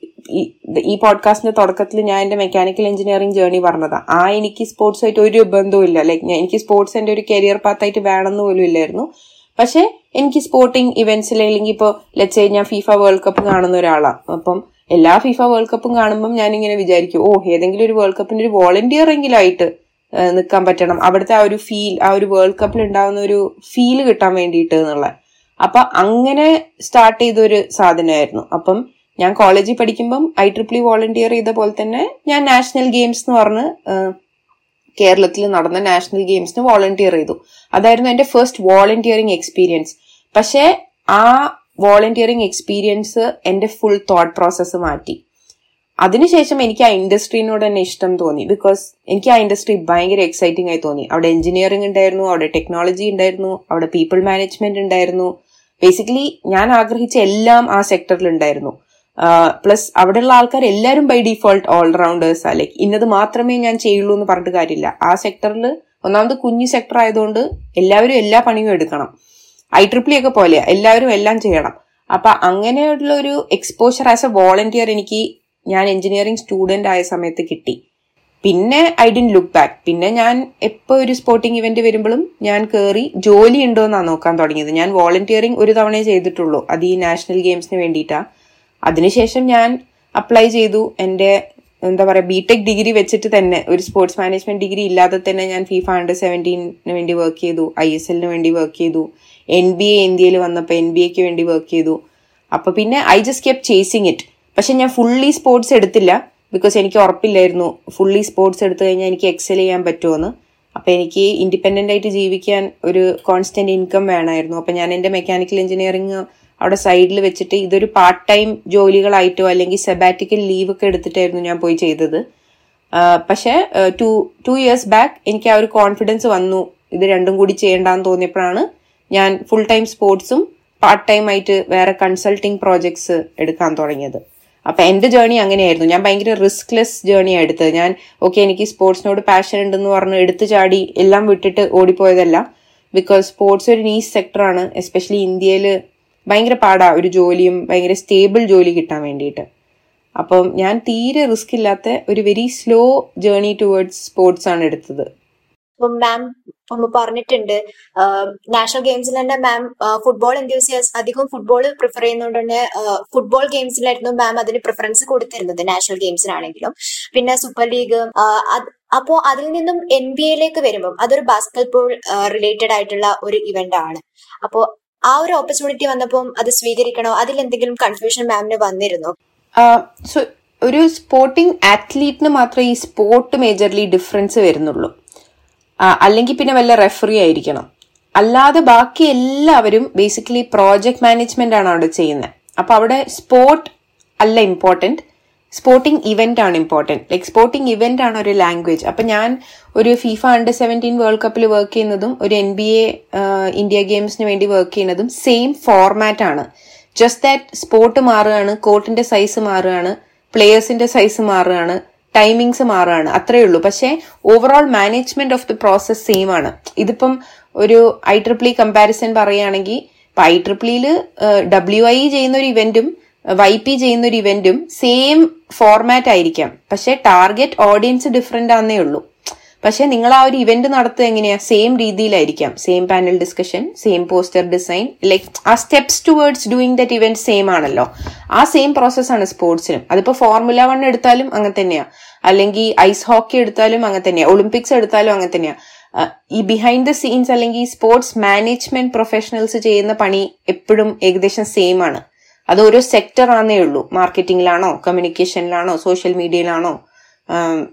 ഈ പോഡ്കാസ്റ്റിന്റെ തുടക്കത്തിൽ ഞാൻ എന്റെ മെക്കാനിക്കൽ എഞ്ചിനീയറിംഗ് ജേർണി പറഞ്ഞതാ. ആ എനിക്ക് സ്പോർട്സ് ആയിട്ട് ഒരു ബന്ധവുമില്ല ലൈക്ക് എനിക്ക് സ്പോർട്സ് എന്റെ ഒരു കരിയർ പാത്തായിട്ട് വേണമെന്ന് പോലും ഇല്ലായിരുന്നു. പക്ഷെ എനിക്ക് സ്പോർട്ടിംഗ് ഇവന്റ്സിൽ അല്ലെങ്കിൽ ഇപ്പോൾ ലെറ്റ്സ് ഞാൻ ഫിഫ വേൾഡ് കപ്പ് കാണുന്ന ഒരാളാണ് അപ്പം എല്ലാ ഫിഫ വേൾഡ് കപ്പും കാണുമ്പോൾ ഇങ്ങനെ വിചാരിക്കും ഓ ഏതെങ്കിലും ഒരു വേൾഡ് കപ്പിന്റെ ഒരു വോളണ്ടിയർ എങ്കിലും ആയിട്ട് നിൽക്കാൻ പറ്റണം. അവിടുത്തെ ആ ഒരു ഫീൽ ആ ഒരു വേൾഡ് കപ്പിൽ ഉണ്ടാകുന്ന ഒരു ഫീൽ കിട്ടാൻ വേണ്ടിയിട്ട് എന്നുള്ള. അപ്പൊ അങ്ങനെ സ്റ്റാർട്ട് ചെയ്തൊരു സാധനമായിരുന്നു. അപ്പം ഞാൻ കോളേജിൽ പഠിക്കുമ്പം ഐ ട്രിപ്പിളി വോളണ്ടിയർ ചെയ്ത പോലെ തന്നെ ഞാൻ നാഷണൽ ഗെയിംസ് എന്ന് പറഞ്ഞ് കേരളത്തിൽ നടന്ന നാഷണൽ ഗെയിംസിന് വോളണ്ടിയർ ചെയ്തു. അതായിരുന്നു എന്റെ ഫസ്റ്റ് വോളണ്ടിയറിംഗ് എക്സ്പീരിയൻസ് പക്ഷേ ആ വോളണ്ടിയറിംഗ് എക്സ്പീരിയൻസ് എന്റെ ഫുൾ തോട്ട് പ്രോസസ്സ് മാറ്റി. അതിനുശേഷം എനിക്ക് ആ ഇൻഡസ്ട്രീനോട് തന്നെ ഇഷ്ടം തോന്നി. ബിക്കോസ് എനിക്ക് ആ ഇൻഡസ്ട്രി ഭയങ്കര എക്സൈറ്റിംഗ് ആയി തോന്നി. അവിടെ എഞ്ചിനീയറിംഗ് ഉണ്ടായിരുന്നു അവിടെ ടെക്നോളജി ഉണ്ടായിരുന്നു അവിടെ പീപ്പിൾ മാനേജ്മെന്റ് ഉണ്ടായിരുന്നു. ബേസിക്കലി ഞാൻ ആഗ്രഹിച്ച എല്ലാം ആ സെക്ടറിൽ ഉണ്ടായിരുന്നു. പ്ലസ് അവിടെയുള്ള ആൾക്കാർ എല്ലാവരും ബൈ ഡിഫോൾട്ട് ഓൾറൗണ്ടേഴ്സ് ലൈക്ക് ഇന്നത് മാത്രമേ ഞാൻ ചെയ്യുള്ളൂ എന്ന് പറഞ്ഞിട്ട് കാര്യമില്ല. ആ സെക്ടറിൽ ഒന്നാമത് കുഞ്ഞു സെക്ടർ ആയതുകൊണ്ട് എല്ലാവരും എല്ലാ പണിയും എടുക്കണം. ഐ ട്രിപ്പിളി ഒക്കെ പോലെ എല്ലാവരും എല്ലാം ചെയ്യണം. അപ്പൊ അങ്ങനെയുള്ള ഒരു എക്സ്പോഷർ ആസ് എ വോളണ്ടിയർ എനിക്ക് ഞാൻ എഞ്ചിനീയറിംഗ് സ്റ്റുഡന്റ് ആയ സമയത്ത് കിട്ടി. പിന്നെ ഐ ഡിൻ ലുക്ക് ബാക്ക് പിന്നെ ഞാൻ എപ്പോ ഒരു സ്പോർട്ടിംഗ് ഇവന്റ് വരുമ്പോഴും ഞാൻ കയറി ജോലി ഉണ്ടോ എന്നാണ് നോക്കാൻ തുടങ്ങിയത്. ഞാൻ വോളണ്ടിയറിംഗ് ഒരു തവണയേ ചെയ്തിട്ടുള്ളൂ. അത് ഈ നാഷണൽ ഗെയിംസിന് വേണ്ടിയിട്ടാ. അതിനുശേഷം ഞാൻ അപ്ലൈ ചെയ്തു. എന്റെ എന്താ പറയാ ബിടെക് ഡിഗ്രി വെച്ചിട്ട് തന്നെ ഒരു സ്പോർട്സ് മാനേജ്മെന്റ് ഡിഗ്രി ഇല്ലാതെ തന്നെ ഞാൻ ഫിഫ അണ്ടർ സെവന്റീന് വേണ്ടി വർക്ക് ചെയ്തു. ഐ എസ് എല്ലിന് വേണ്ടി വർക്ക് ചെയ്തു. എൻ ബി എ ഇന്ത്യയിൽ വന്നപ്പോൾ എൻ ബി എക്ക് വേണ്ടി വർക്ക് ചെയ്തു. അപ്പൊ പിന്നെ I just kept chasing it പക്ഷെ ഞാൻ ഫുള്ളി സ്പോർട്സ് എടുത്തില്ല. ബിക്കോസ് എനിക്ക് ഉറപ്പില്ലായിരുന്നു. ഫുള്ളി സ്പോർട്സ് എടുത്തു കഴിഞ്ഞാൽ എനിക്ക് എക്സൽ ചെയ്യാൻ പറ്റുമെന്ന് അപ്പോൾ എനിക്ക് ഇൻഡിപെൻഡന്റ് ആയിട്ട് ജീവിക്കാൻ ഒരു കോൺസ്റ്റന്റ് ഇൻകം വേണമായിരുന്നു അപ്പോൾ ഞാൻ എന്റെ മെക്കാനിക്കൽ എഞ്ചിനീയറിംഗ് അവിടെ സൈഡിൽ വെച്ചിട്ട് ഇതൊരു പാർട്ട് ടൈം ജോലികളായിട്ടോ അല്ലെങ്കിൽ സെബാറ്റിക്കൽ ലീവ് ഒക്കെ എടുത്തിട്ടായിരുന്നു ഞാൻ പോയി ചെയ്തത്. പക്ഷേ ടു ടു ഇയേഴ്സ് ബാക്ക് എനിക്ക് ആ ഒരു കോൺഫിഡൻസ് വന്നു. ഇത് രണ്ടും കൂടി ചെയ്യേണ്ടെന്ന് തോന്നിയപ്പോഴാണ് ഞാൻ ഫുൾ ടൈം സ്പോർട്സും പാർട്ട് ടൈം ആയിട്ട് വേറെ കൺസൾട്ടിങ് പ്രോജക്ട്സ് എടുക്കാൻ തുടങ്ങിയത്. അപ്പൊ എന്റെ ജേണി അങ്ങനെയായിരുന്നു. ഞാൻ ഭയങ്കര റിസ്ക്ലെസ് ജേണിയാണ് എടുത്തത്. ഞാൻ ഓക്കെ എനിക്ക് സ്പോർട്സിനോട് പാഷൻ ഉണ്ടെന്ന് പറഞ്ഞ് എടുത്തു ചാടി എല്ലാം വിട്ടിട്ട് ഓടിപ്പോയതല്ല. ബിക്കോസ് സ്പോർട്സ് ഒരു നീസ് സെക്ടറാണ് എസ്പെഷ്യലി ഇന്ത്യയിൽ ഭയങ്കര പാടാ ഒരു ജോലിയും ഭയങ്കര സ്റ്റേബിൾ ജോലി കിട്ടാൻ വേണ്ടിയിട്ട്. അപ്പം ഞാൻ തീരെ റിസ്ക് ഇല്ലാത്ത ഒരു very slow journey towards sports ആണ് എടുത്തത്. ഇപ്പം മാം പറഞ്ഞിട്ടുണ്ട്. നാഷണൽ ഗെയിംസിൽ തന്നെ മാം ഫുട്ബോൾ എന്തൂസിയാസ് അധികം ഫുട്ബോൾ പ്രിഫർ ചെയ്യുന്നതുകൊണ്ട് തന്നെ ഫുട്ബോൾ ഗെയിംസിലായിരുന്നു മാം അതിന് പ്രിഫറൻസ് കൊടുത്തിരുന്നത് നാഷണൽ ഗെയിംസിനാണെങ്കിലും പിന്നെ സൂപ്പർ ലീഗ് അപ്പോ അതിൽ നിന്നും എൻ ബി എയിലേക്ക് വരുമ്പം അതൊരു ബാസ്കറ്റ്ബോൾ റിലേറ്റഡ് ആയിട്ടുള്ള ഒരു ഇവന്റ് ആണ്. അപ്പോ ആ ഒരു ഓപ്പർച്യൂണിറ്റി വന്നപ്പോൾ അത് സ്വീകരിക്കണോ? അതിൽ എന്തെങ്കിലും കൺഫ്യൂഷൻ മാമിന് വന്നിരുന്നു? ഒരു സ്പോർട്ടിംഗ് അത്ലീറ്റിന് മാത്രമേ ഈ സ്പോർട്ട് മേജർലി ഡിഫറൻസ് വരുന്നുള്ളൂ. അല്ലെങ്കിൽ പിന്നെ വല്ല റെഫറി ആയിരിക്കണം. അല്ലാതെ ബാക്കി എല്ലാവരും ബേസിക്കലി പ്രോജക്ട് മാനേജ്മെന്റ് ആണ് അവിടെ ചെയ്യുന്നത് അപ്പൊ അവിടെ സ്പോർട്ട് അല്ല ഇമ്പോർട്ടന്റ് സ്പോർട്ടിംഗ് ഇവന്റ് ആണ് ഇമ്പോർട്ടന്റ് ലൈക് സ്പോർട്ടിംഗ് ഇവന്റ് ആണ് ഒരു ലാംഗ്വേജ് അപ്പൊ ഞാൻ ഒരു ഫിഫ അണ്ടർ സെവന്റീൻ വേൾഡ് കപ്പിൽ വർക്ക് ചെയ്യുന്നതും ഒരു എൻ ബി എ ഇന്ത്യ ഗെയിംസിന് വേണ്ടി വർക്ക് ചെയ്യുന്നതും സെയിം ഫോർമാറ്റ് ആണ്. ജസ്റ്റ് ദാറ്റ് സ്പോർട്ട് മാറുകയാണ് കോർട്ടിന്റെ സൈസ് മാറുകയാണ് പ്ലേയേഴ്സിന്റെ സൈസ് മാറുകയാണ്. ടൈമിങ്സ് മാറുകയാണ്. അത്രയേ ഉള്ളൂ. പക്ഷേ overall management of the process same ആണ്. ഇതിപ്പം ഒരു ഐ ട്രിപ്ലി കമ്പാരിസൺ പറയുകയാണെങ്കിൽ ഇപ്പൊ ഐ ട്രിപ്പിളിയിൽ ഡബ്ല്യു ഐ ചെയ്യുന്ന ഒരു ഇവന്റും വൈ പി ചെയ്യുന്ന ഒരു ഇവന്റും സെയിം ഫോർമാറ്റ് ആയിരിക്കാം. പക്ഷെ ടാർഗറ്റ് ഓഡിയൻസ് ഡിഫറെന്റ് ആണെന്നേ ഉള്ളൂ. പക്ഷെ നിങ്ങൾ ആ ഒരു ഇവന്റ് നടത്തുക എങ്ങനെയാ? Same രീതിയിലായിരിക്കാം. Same panel discussion same poster design like ആ steps towards doing that event same ആണല്ലോ. ആ സെയിം പ്രോസസ്സാണ് സ്പോർട്സിനും അതിപ്പോ ഫോർമുല വൺ എടുത്താലും അങ്ങനെ തന്നെയാ. അല്ലെങ്കിൽ ഐസ് ഹോക്കി എടുത്താലും അങ്ങനെ തന്നെയാ. ഒളിമ്പിക്സ് എടുത്താലും അങ്ങനെ തന്നെയാ. ഈ ബിഹൈൻഡ് ദ സീൻസ് അല്ലെങ്കിൽ സ്പോർട്സ് മാനേജ്മെന്റ് പ്രൊഫഷണൽസ് ചെയ്യുന്ന പണി എപ്പോഴും ഏകദേശം സെയിം ആണ്. അത് ഓരോ സെക്ടർ ആണേ ഉള്ളൂ. മാർക്കറ്റിംഗിലാണോ കമ്മ്യൂണിക്കേഷനിലാണോ സോഷ്യൽ മീഡിയയിലാണോ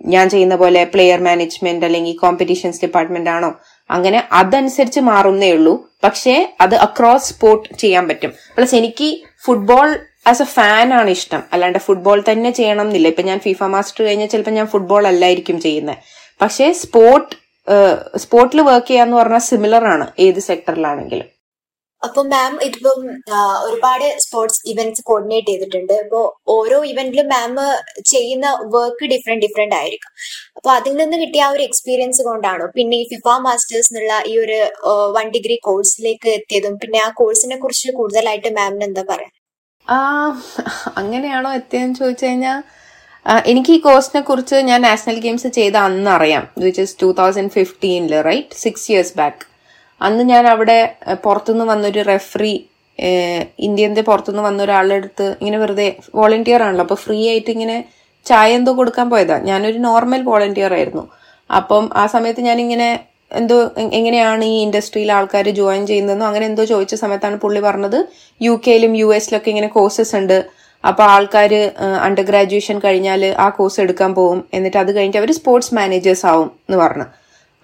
ഞാൻ ചെയ്യുന്ന പോലെ പ്ലെയർ മാനേജ്മെന്റ് അല്ലെങ്കിൽ കോമ്പറ്റീഷൻസ് ഡിപ്പാർട്ട്മെന്റ് ആണോ? അങ്ങനെ അതനുസരിച്ച് മാറുന്നേ ഉള്ളൂ. പക്ഷേ അത് അക്രോസ് സ്പോർട്ട് ചെയ്യാൻ പറ്റും. പ്ലസ് എനിക്ക് ഫുട്ബോൾ ആസ് എ ഫാൻ ആണ് ഇഷ്ടം. അല്ലാണ്ട് ഫുട്ബോൾ തന്നെ ചെയ്യണം എന്നില്ല ഇപ്പൊ ഞാൻ ഫിഫ മാസ്റ്റർ കഴിഞ്ഞാൽ ചിലപ്പോൾ ഞാൻ ഫുട്ബോൾ അല്ലായിരിക്കും ചെയ്യുന്നത് പക്ഷേ സ്പോർട്ട് സ്പോർട്ടിൽ വർക്ക് ചെയ്യാന്ന് പറഞ്ഞാൽ സിമിലർ ആണ്. ഏത് സെക്ടറിലാണെങ്കിലും അപ്പൊ മാം ഇതിപ്പം ഒരുപാട് സ്പോർട്സ് ഇവന്റ്സ് കോർഡിനേറ്റ് ചെയ്തിട്ടുണ്ട്. അപ്പോ ഓരോ ഇവന്റിലും മാം ചെയ്യുന്ന വർക്ക് ഡിഫറെന്റ് ഡിഫറെന്റ് ആയിരിക്കും. അപ്പൊ അതിൽ നിന്ന് കിട്ടിയ ആ ഒരു എക്സ്പീരിയൻസ് കൊണ്ടാണോ? പിന്നെ ഈ ഫിഫ മാസ്റ്റേഴ്സ് എന്നുള്ള ഈ ഒരു വൺ ഡിഗ്രി കോഴ്സിലേക്ക് എത്തിയതും പിന്നെ ആ കോഴ്സിനെ കുറിച്ച് കൂടുതലായിട്ട് മാമിന് എന്താ പറയാ അങ്ങനെയാണോ എത്തിയെന്ന് ചോദിച്ചു കഴിഞ്ഞാൽ എനിക്ക് ഈ കോഴ്സിനെ കുറിച്ച് ഞാൻ നാഷണൽ ഗെയിംസ് ചെയ്ത അന്ന് അറിയാം വിച്ച് ഇസ് ടൂ തൗസൻഡ് ഫിഫ്റ്റീനിൽ റൈറ്റ് സിക്സ് ഇയേഴ്സ് ബാക്ക് അന്ന് ഞാൻ അവിടെ പുറത്തുനിന്ന് വന്നൊരു റെഫറി ഇന്ത്യന്റെ പുറത്തുനിന്ന് വന്ന ഒരാളുടെ അടുത്ത് ഇങ്ങനെ വെറുതെ വോളണ്ടിയർ ആണല്ലോ. അപ്പോൾ ഫ്രീ ആയിട്ട് ഇങ്ങനെ ചായ എന്തോ കൊടുക്കാൻ പോയതാ. ഞാനൊരു നോർമൽ വോളണ്ടിയർ ആയിരുന്നു. അപ്പം ആ സമയത്ത് ഞാനിങ്ങനെ എന്തോ എങ്ങനെയാണ് ഈ ഇൻഡസ്ട്രിയിൽ ആൾക്കാർ ജോയിൻ ചെയ്യുന്നതെന്നോ അങ്ങനെ എന്തോ ചോദിച്ച സമയത്താണ് പുള്ളി പറഞ്ഞത് യു കെയിലും യു എസിലൊക്കെ ഇങ്ങനെ കോഴ്സസ് ഉണ്ട്. അപ്പൊ ആൾക്കാർ അണ്ടർ ഗ്രാജുവേഷൻ കഴിഞ്ഞാൽ ആ കോഴ്സ് എടുക്കാൻ പോകും എന്നിട്ട് അത് കഴിഞ്ഞിട്ട് അവർ സ്പോർട്സ് മാനേജേഴ്സ് ആവും എന്ന് പറഞ്ഞു.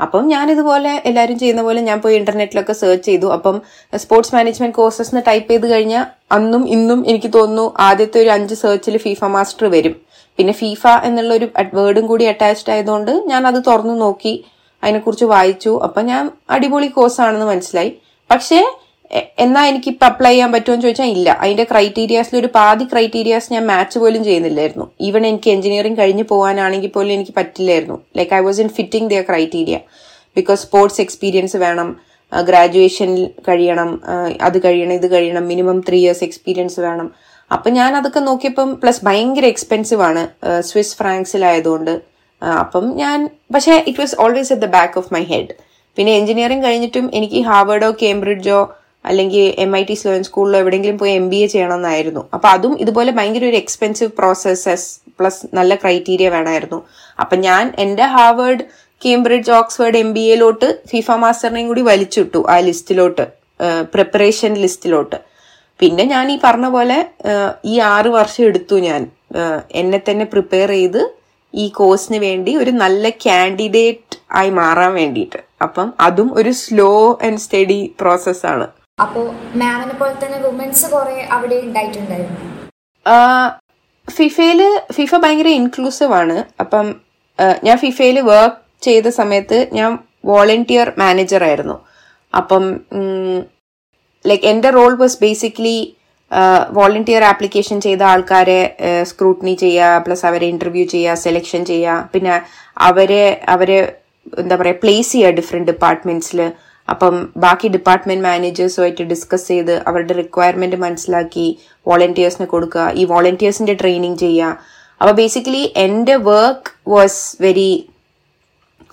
അപ്പം ഞാൻ ഇതുപോലെ എല്ലാവരും ചെയ്യുന്ന പോലെ ഞാൻ പോയി ഇന്റർനെറ്റിലൊക്കെ സെർച്ച് ചെയ്തു. അപ്പം സ്പോർട്സ് മാനേജ്മെന്റ് കോഴ്സസ് എന്ന് ടൈപ്പ് ചെയ്ത് കഴിഞ്ഞാൽ അന്നും ഇന്നും എനിക്ക് തോന്നുന്നു ആദ്യത്തെ ഒരു അഞ്ച് സെർച്ചിൽ ഫീഫ മാസ്റ്റർ വരും. പിന്നെ ഫീഫ എന്നുള്ള ഒരു വേർഡും കൂടി അറ്റാച്ച്ഡ് ആയതുകൊണ്ട് ഞാൻ അത് തുറന്നു നോക്കി. അതിനെക്കുറിച്ച് വായിച്ചു. അപ്പം ഞാൻ അടിപൊളി കോഴ്സാണെന്ന് മനസ്സിലായി. പക്ഷേ എന്നാ എനിക്ക് ഇപ്പൊ അപ്ലൈ ചെയ്യാൻ പറ്റുമോ എന്ന് ചോദിച്ചാൽ ഇല്ല. അതിന്റെ ക്രൈറ്റീരിയാസിൽ ഒരു പാതി ക്രൈറ്റീരിയാസ് ഞാൻ മാച്ച് പോലും ചെയ്യുന്നില്ലായിരുന്നു. ഈവൻ എനിക്ക് എഞ്ചിനീയറിംഗ് കഴിഞ്ഞ് പോകാനാണെങ്കിൽ പോലും എനിക്ക് പറ്റില്ലായിരുന്നു. Like I was in fitting their criteria because sports experience വേണം ഗ്രാജുവേഷൻ കഴിയണം അത് കഴിയണം ഇത് കഴിയണം മിനിമം ത്രീ ഇയേഴ്സ് എക്സ്പീരിയൻസ് വേണം. അപ്പൊ ഞാൻ അതൊക്കെ നോക്കിയപ്പം പ്ലസ് ഭയങ്കര എക്സ്പെൻസീവ് ആണ് സ്വിസ് ഫ്രാങ്ക്സിലായതുകൊണ്ട് അപ്പം ഞാൻ പക്ഷേ it was always at the back of my head പിന്നെ എഞ്ചിനീയറിംഗ് കഴിഞ്ഞിട്ടും എനിക്ക് ഹാർവേഡോ കേംബ്രിഡ്ജോ അല്ലെങ്കിൽ എം ഐ ടി സ്ലോൻ സ്കൂളിലോ എവിടെയെങ്കിലും പോയി എം ബി എ ചെയ്യണമെന്നായിരുന്നു. അപ്പൊ അതും ഇതുപോലെ ഭയങ്കര ഒരു എക്സ്പെൻസീവ് പ്രോസസ്സസ് പ്ലസ് നല്ല ക്രൈറ്റീരിയ വേണമായിരുന്നു. അപ്പൊ ഞാൻ എന്റെ Harvard Cambridge Oxford M B എയിലോട്ട് FIFA മാസ്റ്ററിനെയും കൂടി വലിച്ചിട്ടു ആ ലിസ്റ്റിലോട്ട് പ്രിപ്പറേഷൻ ലിസ്റ്റിലോട്ട് പിന്നെ ഞാൻ ഈ പറഞ്ഞ പോലെ ഈ ആറ് വർഷം എടുത്തു ഞാൻ. എന്നെ തന്നെ പ്രിപ്പയർ ചെയ്ത് ഈ കോഴ്സിന് വേണ്ടി ഒരു നല്ല കാൻഡിഡേറ്റ് ആയി മാറാൻ വേണ്ടിയിട്ട്. അപ്പം അതും ഒരു സ്ലോ ആൻഡ് സ്റ്റഡി പ്രോസസ് അപ്പോ മാമിനെ പോലെ തന്നെ വുമൻസ് കുറെ അവിടെ ഉണ്ടായിട്ടുണ്ടായിരുന്നു ഫിഫയിൽ ഫിഫ ഭയങ്കര ഇൻക്ലൂസീവ് ആണ്. അപ്പം ഞാൻ ഫിഫയിൽ വർക്ക് ചെയ്ത സമയത്ത് ഞാൻ വോളണ്ടിയർ മാനേജർ ആയിരുന്നു. അപ്പം ലൈക് എന്റെ role was basically volunteer application ചെയ്ത ആൾക്കാരെ സ്ക്രൂട്ടനി ചെയ്യുക പ്ലസ് അവരെ ഇന്റർവ്യൂ ചെയ്യുക സെലക്ഷൻ ചെയ്യുക പിന്നെ അവരെ അവരെ എന്താ പറയുക പ്ലേസ് ചെയ്യുക ഡിഫറെന്റ് ഡിപ്പാർട്ട്മെന്റ്സിൽ അപ്പം ബാക്കി ഡിപ്പാർട്ട്മെന്റ് മാനേജേഴ്സുമായിട്ട് ഡിസ്കസ് ചെയ്ത് അവരുടെ റിക്വയർമെന്റ് മനസ്സിലാക്കി വോളണ്ടിയേഴ്സിന് കൊടുക്കുക ഈ വോളണ്ടിയേഴ്സിന്റെ ട്രെയിനിങ് ചെയ്യുക. അപ്പൊ ബേസിക്കലി എന്റെ work was very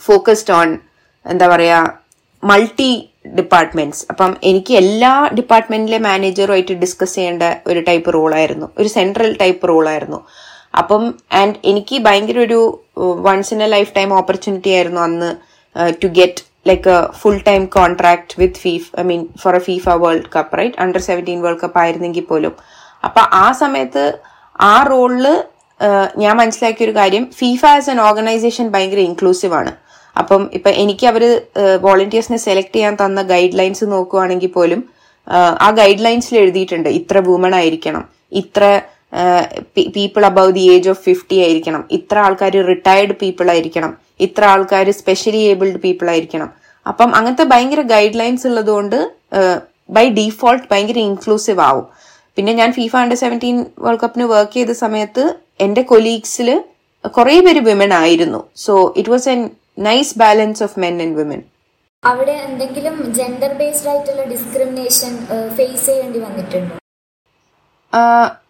focused on എന്താ പറയാ മൾട്ടി ഡിപ്പാർട്ട്മെന്റ്സ് അപ്പം എനിക്ക് എല്ലാ ഡിപ്പാർട്ട്മെന്റിലെ മാനേജറുമായിട്ട് ഡിസ്കസ് ചെയ്യേണ്ട ഒരു ടൈപ്പ് റോളായിരുന്നു ഒരു സെൻട്രൽ ടൈപ്പ് റോളായിരുന്നു അപ്പം ആൻഡ് എനിക്ക് ഭയങ്കര ഒരു once in a lifetime opportunity ആയിരുന്നു അന്ന് to get like a full time contract with FIFA I mean for a FIFA world cup right under seventeen world cup ആയിരുന്നെങ്കിൽ പോലും. അപ്പൊ ആ സമയത്ത് ആ റോളിൽ ഞാൻ മനസ്സിലാക്കിയ ഒരു കാര്യം ഫീഫ ആസ് എൻ ഓർഗനൈസേഷൻ ഭയങ്കര ഇൻക്ലൂസീവ് ആണ്. അപ്പം ഇപ്പൊ എനിക്ക് അവർ വോളണ്ടിയേഴ്സിനെ സെലക്ട് ചെയ്യാൻ തന്ന ഗൈഡ് ലൈൻസ് നോക്കുവാണെങ്കിൽ പോലും ആ ഗൈഡ് ലൈൻസിൽ എഴുതിയിട്ടുണ്ട് ഇത്ര വുമൺ ആയിരിക്കണം ഇത്ര people above the age of fifty ആയിരിക്കണം. ഇത്ര ആൾക്കാർ റിട്ടയർഡ് പീപ്പിൾ ആയിരിക്കണം. ഇത്ര ആൾക്കാർ സ്പെഷ്യലി ഏബിൾഡ് പീപ്പിൾ ആയിരിക്കണം. അപ്പം അങ്ങനത്തെ ഭയങ്കര ഗൈഡ് ലൈൻസ് ഉള്ളതുകൊണ്ട് ബൈ ഡീഫോൾട്ട് ഭയങ്കര ഇൻക്ലൂസീവ് ആവും. പിന്നെ ഞാൻ ഫിഫ അണ്ടർ സെവന്റീൻ വേൾഡ് കപ്പിന് വർക്ക് ചെയ്ത സമയത്ത് എന്റെ കൊലീഗ്സിൽ കുറെ പേര് വിമൻ ആയിരുന്നു. So it was an nice balance of men and women അവിടെ എന്തെങ്കിലും ജെൻഡർ ബേസ്ഡ് ആയിട്ടുള്ള ഡിസ്ക്രിമിനേഷൻ ഫേസ് ചെയ്യേണ്ടി വന്നിട്ടുണ്ടോ?